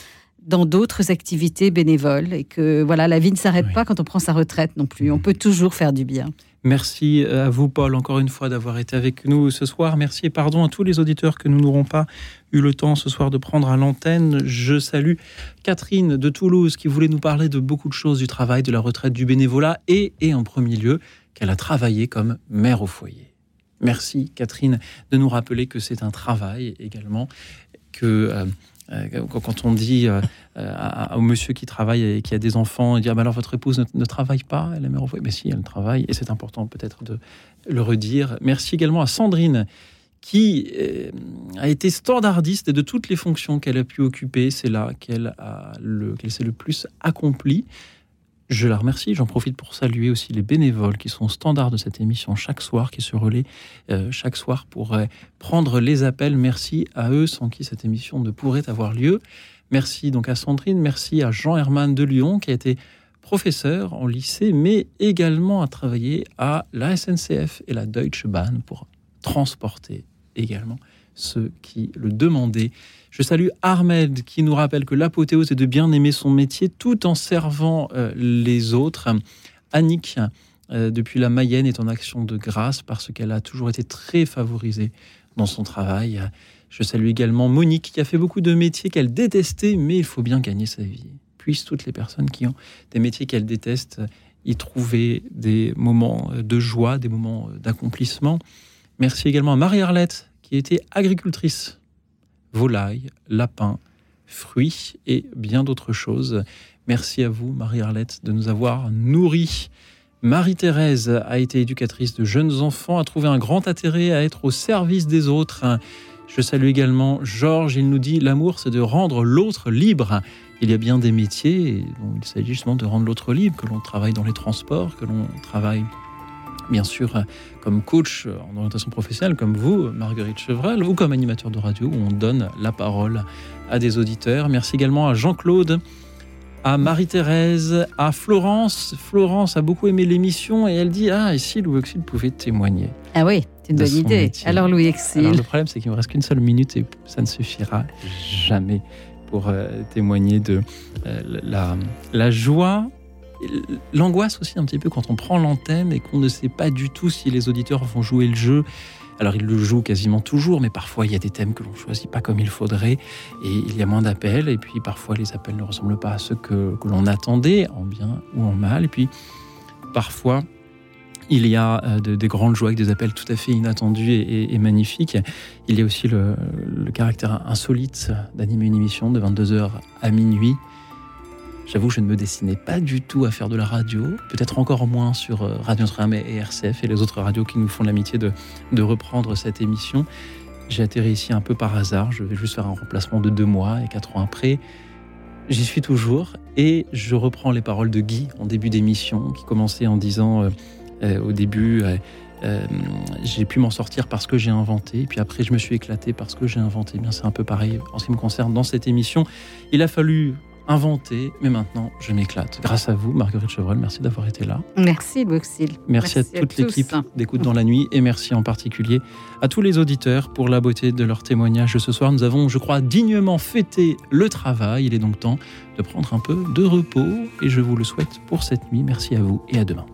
dans d'autres activités bénévoles et que voilà, la vie ne s'arrête pas quand on prend sa retraite non plus. On peut toujours faire du bien. Merci à vous, Paul, encore une fois d'avoir été avec nous ce soir. Merci et pardon à tous les auditeurs que nous n'aurons pas eu le temps ce soir de prendre à l'antenne. Je salue Catherine de Toulouse qui voulait nous parler de beaucoup de choses du travail, de la retraite, du bénévolat et, et en premier lieu, qu'elle a travaillé comme mère au foyer. Merci Catherine de nous rappeler que c'est un travail également, que euh, euh, quand on dit euh, euh, au monsieur qui travaille et qui a des enfants, il dit ah, ben alors votre épouse ne, travaille pas, elle est mère au foyer. Mais si, elle travaille, et c'est important peut-être de le redire. Merci également à Sandrine qui a été standardiste de toutes les fonctions qu'elle a pu occuper. C'est là qu'elle a le, qu'elle s'est le plus accomplie. Je la remercie. J'en profite pour saluer aussi les bénévoles qui sont standards de cette émission chaque soir, qui se relaient euh, chaque soir pour euh, prendre les appels. Merci à eux, sans qui cette émission ne pourrait avoir lieu. Merci donc à Sandrine, merci à Jean Herman de Lyon, qui a été professeur en lycée, mais également a travaillé à la SNCF et la Deutsche Bahn pour transporter également ceux qui le demandaient. Je salue Ahmed qui nous rappelle que l'apothéose est de bien aimer son métier tout en servant euh, les autres. Annick, euh, depuis la Mayenne, est en action de grâce parce qu'elle a toujours été très favorisée dans son travail. Je salue également Monique qui a fait beaucoup de métiers qu'elle détestait, mais il faut bien gagner sa vie. Puissent toutes les personnes qui ont des métiers qu'elles détestent y trouver des moments de joie, des moments d'accomplissement. Merci également à Marie-Arlette qui était agricultrice volailles, lapins, fruits et bien d'autres choses. Merci à vous, Marie-Arlette, de nous avoir nourris. Marie-Thérèse a été éducatrice de jeunes enfants, a trouvé un grand intérêt à être au service des autres. Je salue également Georges, il nous dit l'amour c'est de rendre l'autre libre. Il y a bien des métiers il s'agit justement de rendre l'autre libre, que l'on travaille dans les transports, que l'on travaille bien sûr comme coach en orientation professionnelle, comme vous, Marguerite Chevral, ou comme animateur de radio, où on donne la parole à des auditeurs. Merci également à Jean-Claude, à Marie-Thérèse, à Florence. Florence a beaucoup aimé l'émission et elle dit Ah, et si Louis Auxil pouvait témoigner Ah oui, c'est une bonne idée. Alors, Louis Auxil. le problème, c'est qu'il me reste qu'une seule minute et ça ne suffira jamais pour euh, témoigner de euh, la, la joie l'angoisse aussi un petit peu quand on prend l'antenne et qu'on ne sait pas du tout si les auditeurs vont jouer le jeu. Alors ils le jouent quasiment toujours, mais parfois il y a des thèmes que l'on choisit pas comme il faudrait et il y a moins d'appels et puis parfois les appels ne ressemblent pas à ceux que, l'on attendait, en bien ou en mal. Et puis parfois il y a euh, des grandes joies avec des appels tout à fait inattendus et, magnifiques. Il y a aussi le, le caractère insolite d'animer une émission de 22h à minuit J'avoue, je ne me dessinais pas du tout à faire de la radio, peut-être encore moins sur euh, Radio Notre-Dame et RCF et les autres radios qui nous font l'amitié de, de reprendre cette émission. J'ai atterri ici un peu par hasard, je vais juste faire un remplacement de deux mois et quatre ans après. J'y suis toujours et je reprends les paroles de Guy en début d'émission qui commençait en disant euh, euh, au début j'ai pu m'en sortir parce que j'ai inventé, puis après je me suis éclaté parce que j'ai inventé. Bien, c'est un peu pareil en ce qui me concerne dans cette émission. Il a fallu inventé, mais maintenant je m'éclate. Grâce à vous, Marguerite Chevreul, merci d'avoir été là. Merci, Luxil. Merci, à toute l'équipe d'écoute dans la nuit et merci en particulier à tous les auditeurs pour la beauté de leur témoignage ce soir. Nous avons, je crois, dignement fêté le travail. Il est donc temps de prendre un peu de repos et je vous le souhaite pour cette nuit. Merci à vous et à demain.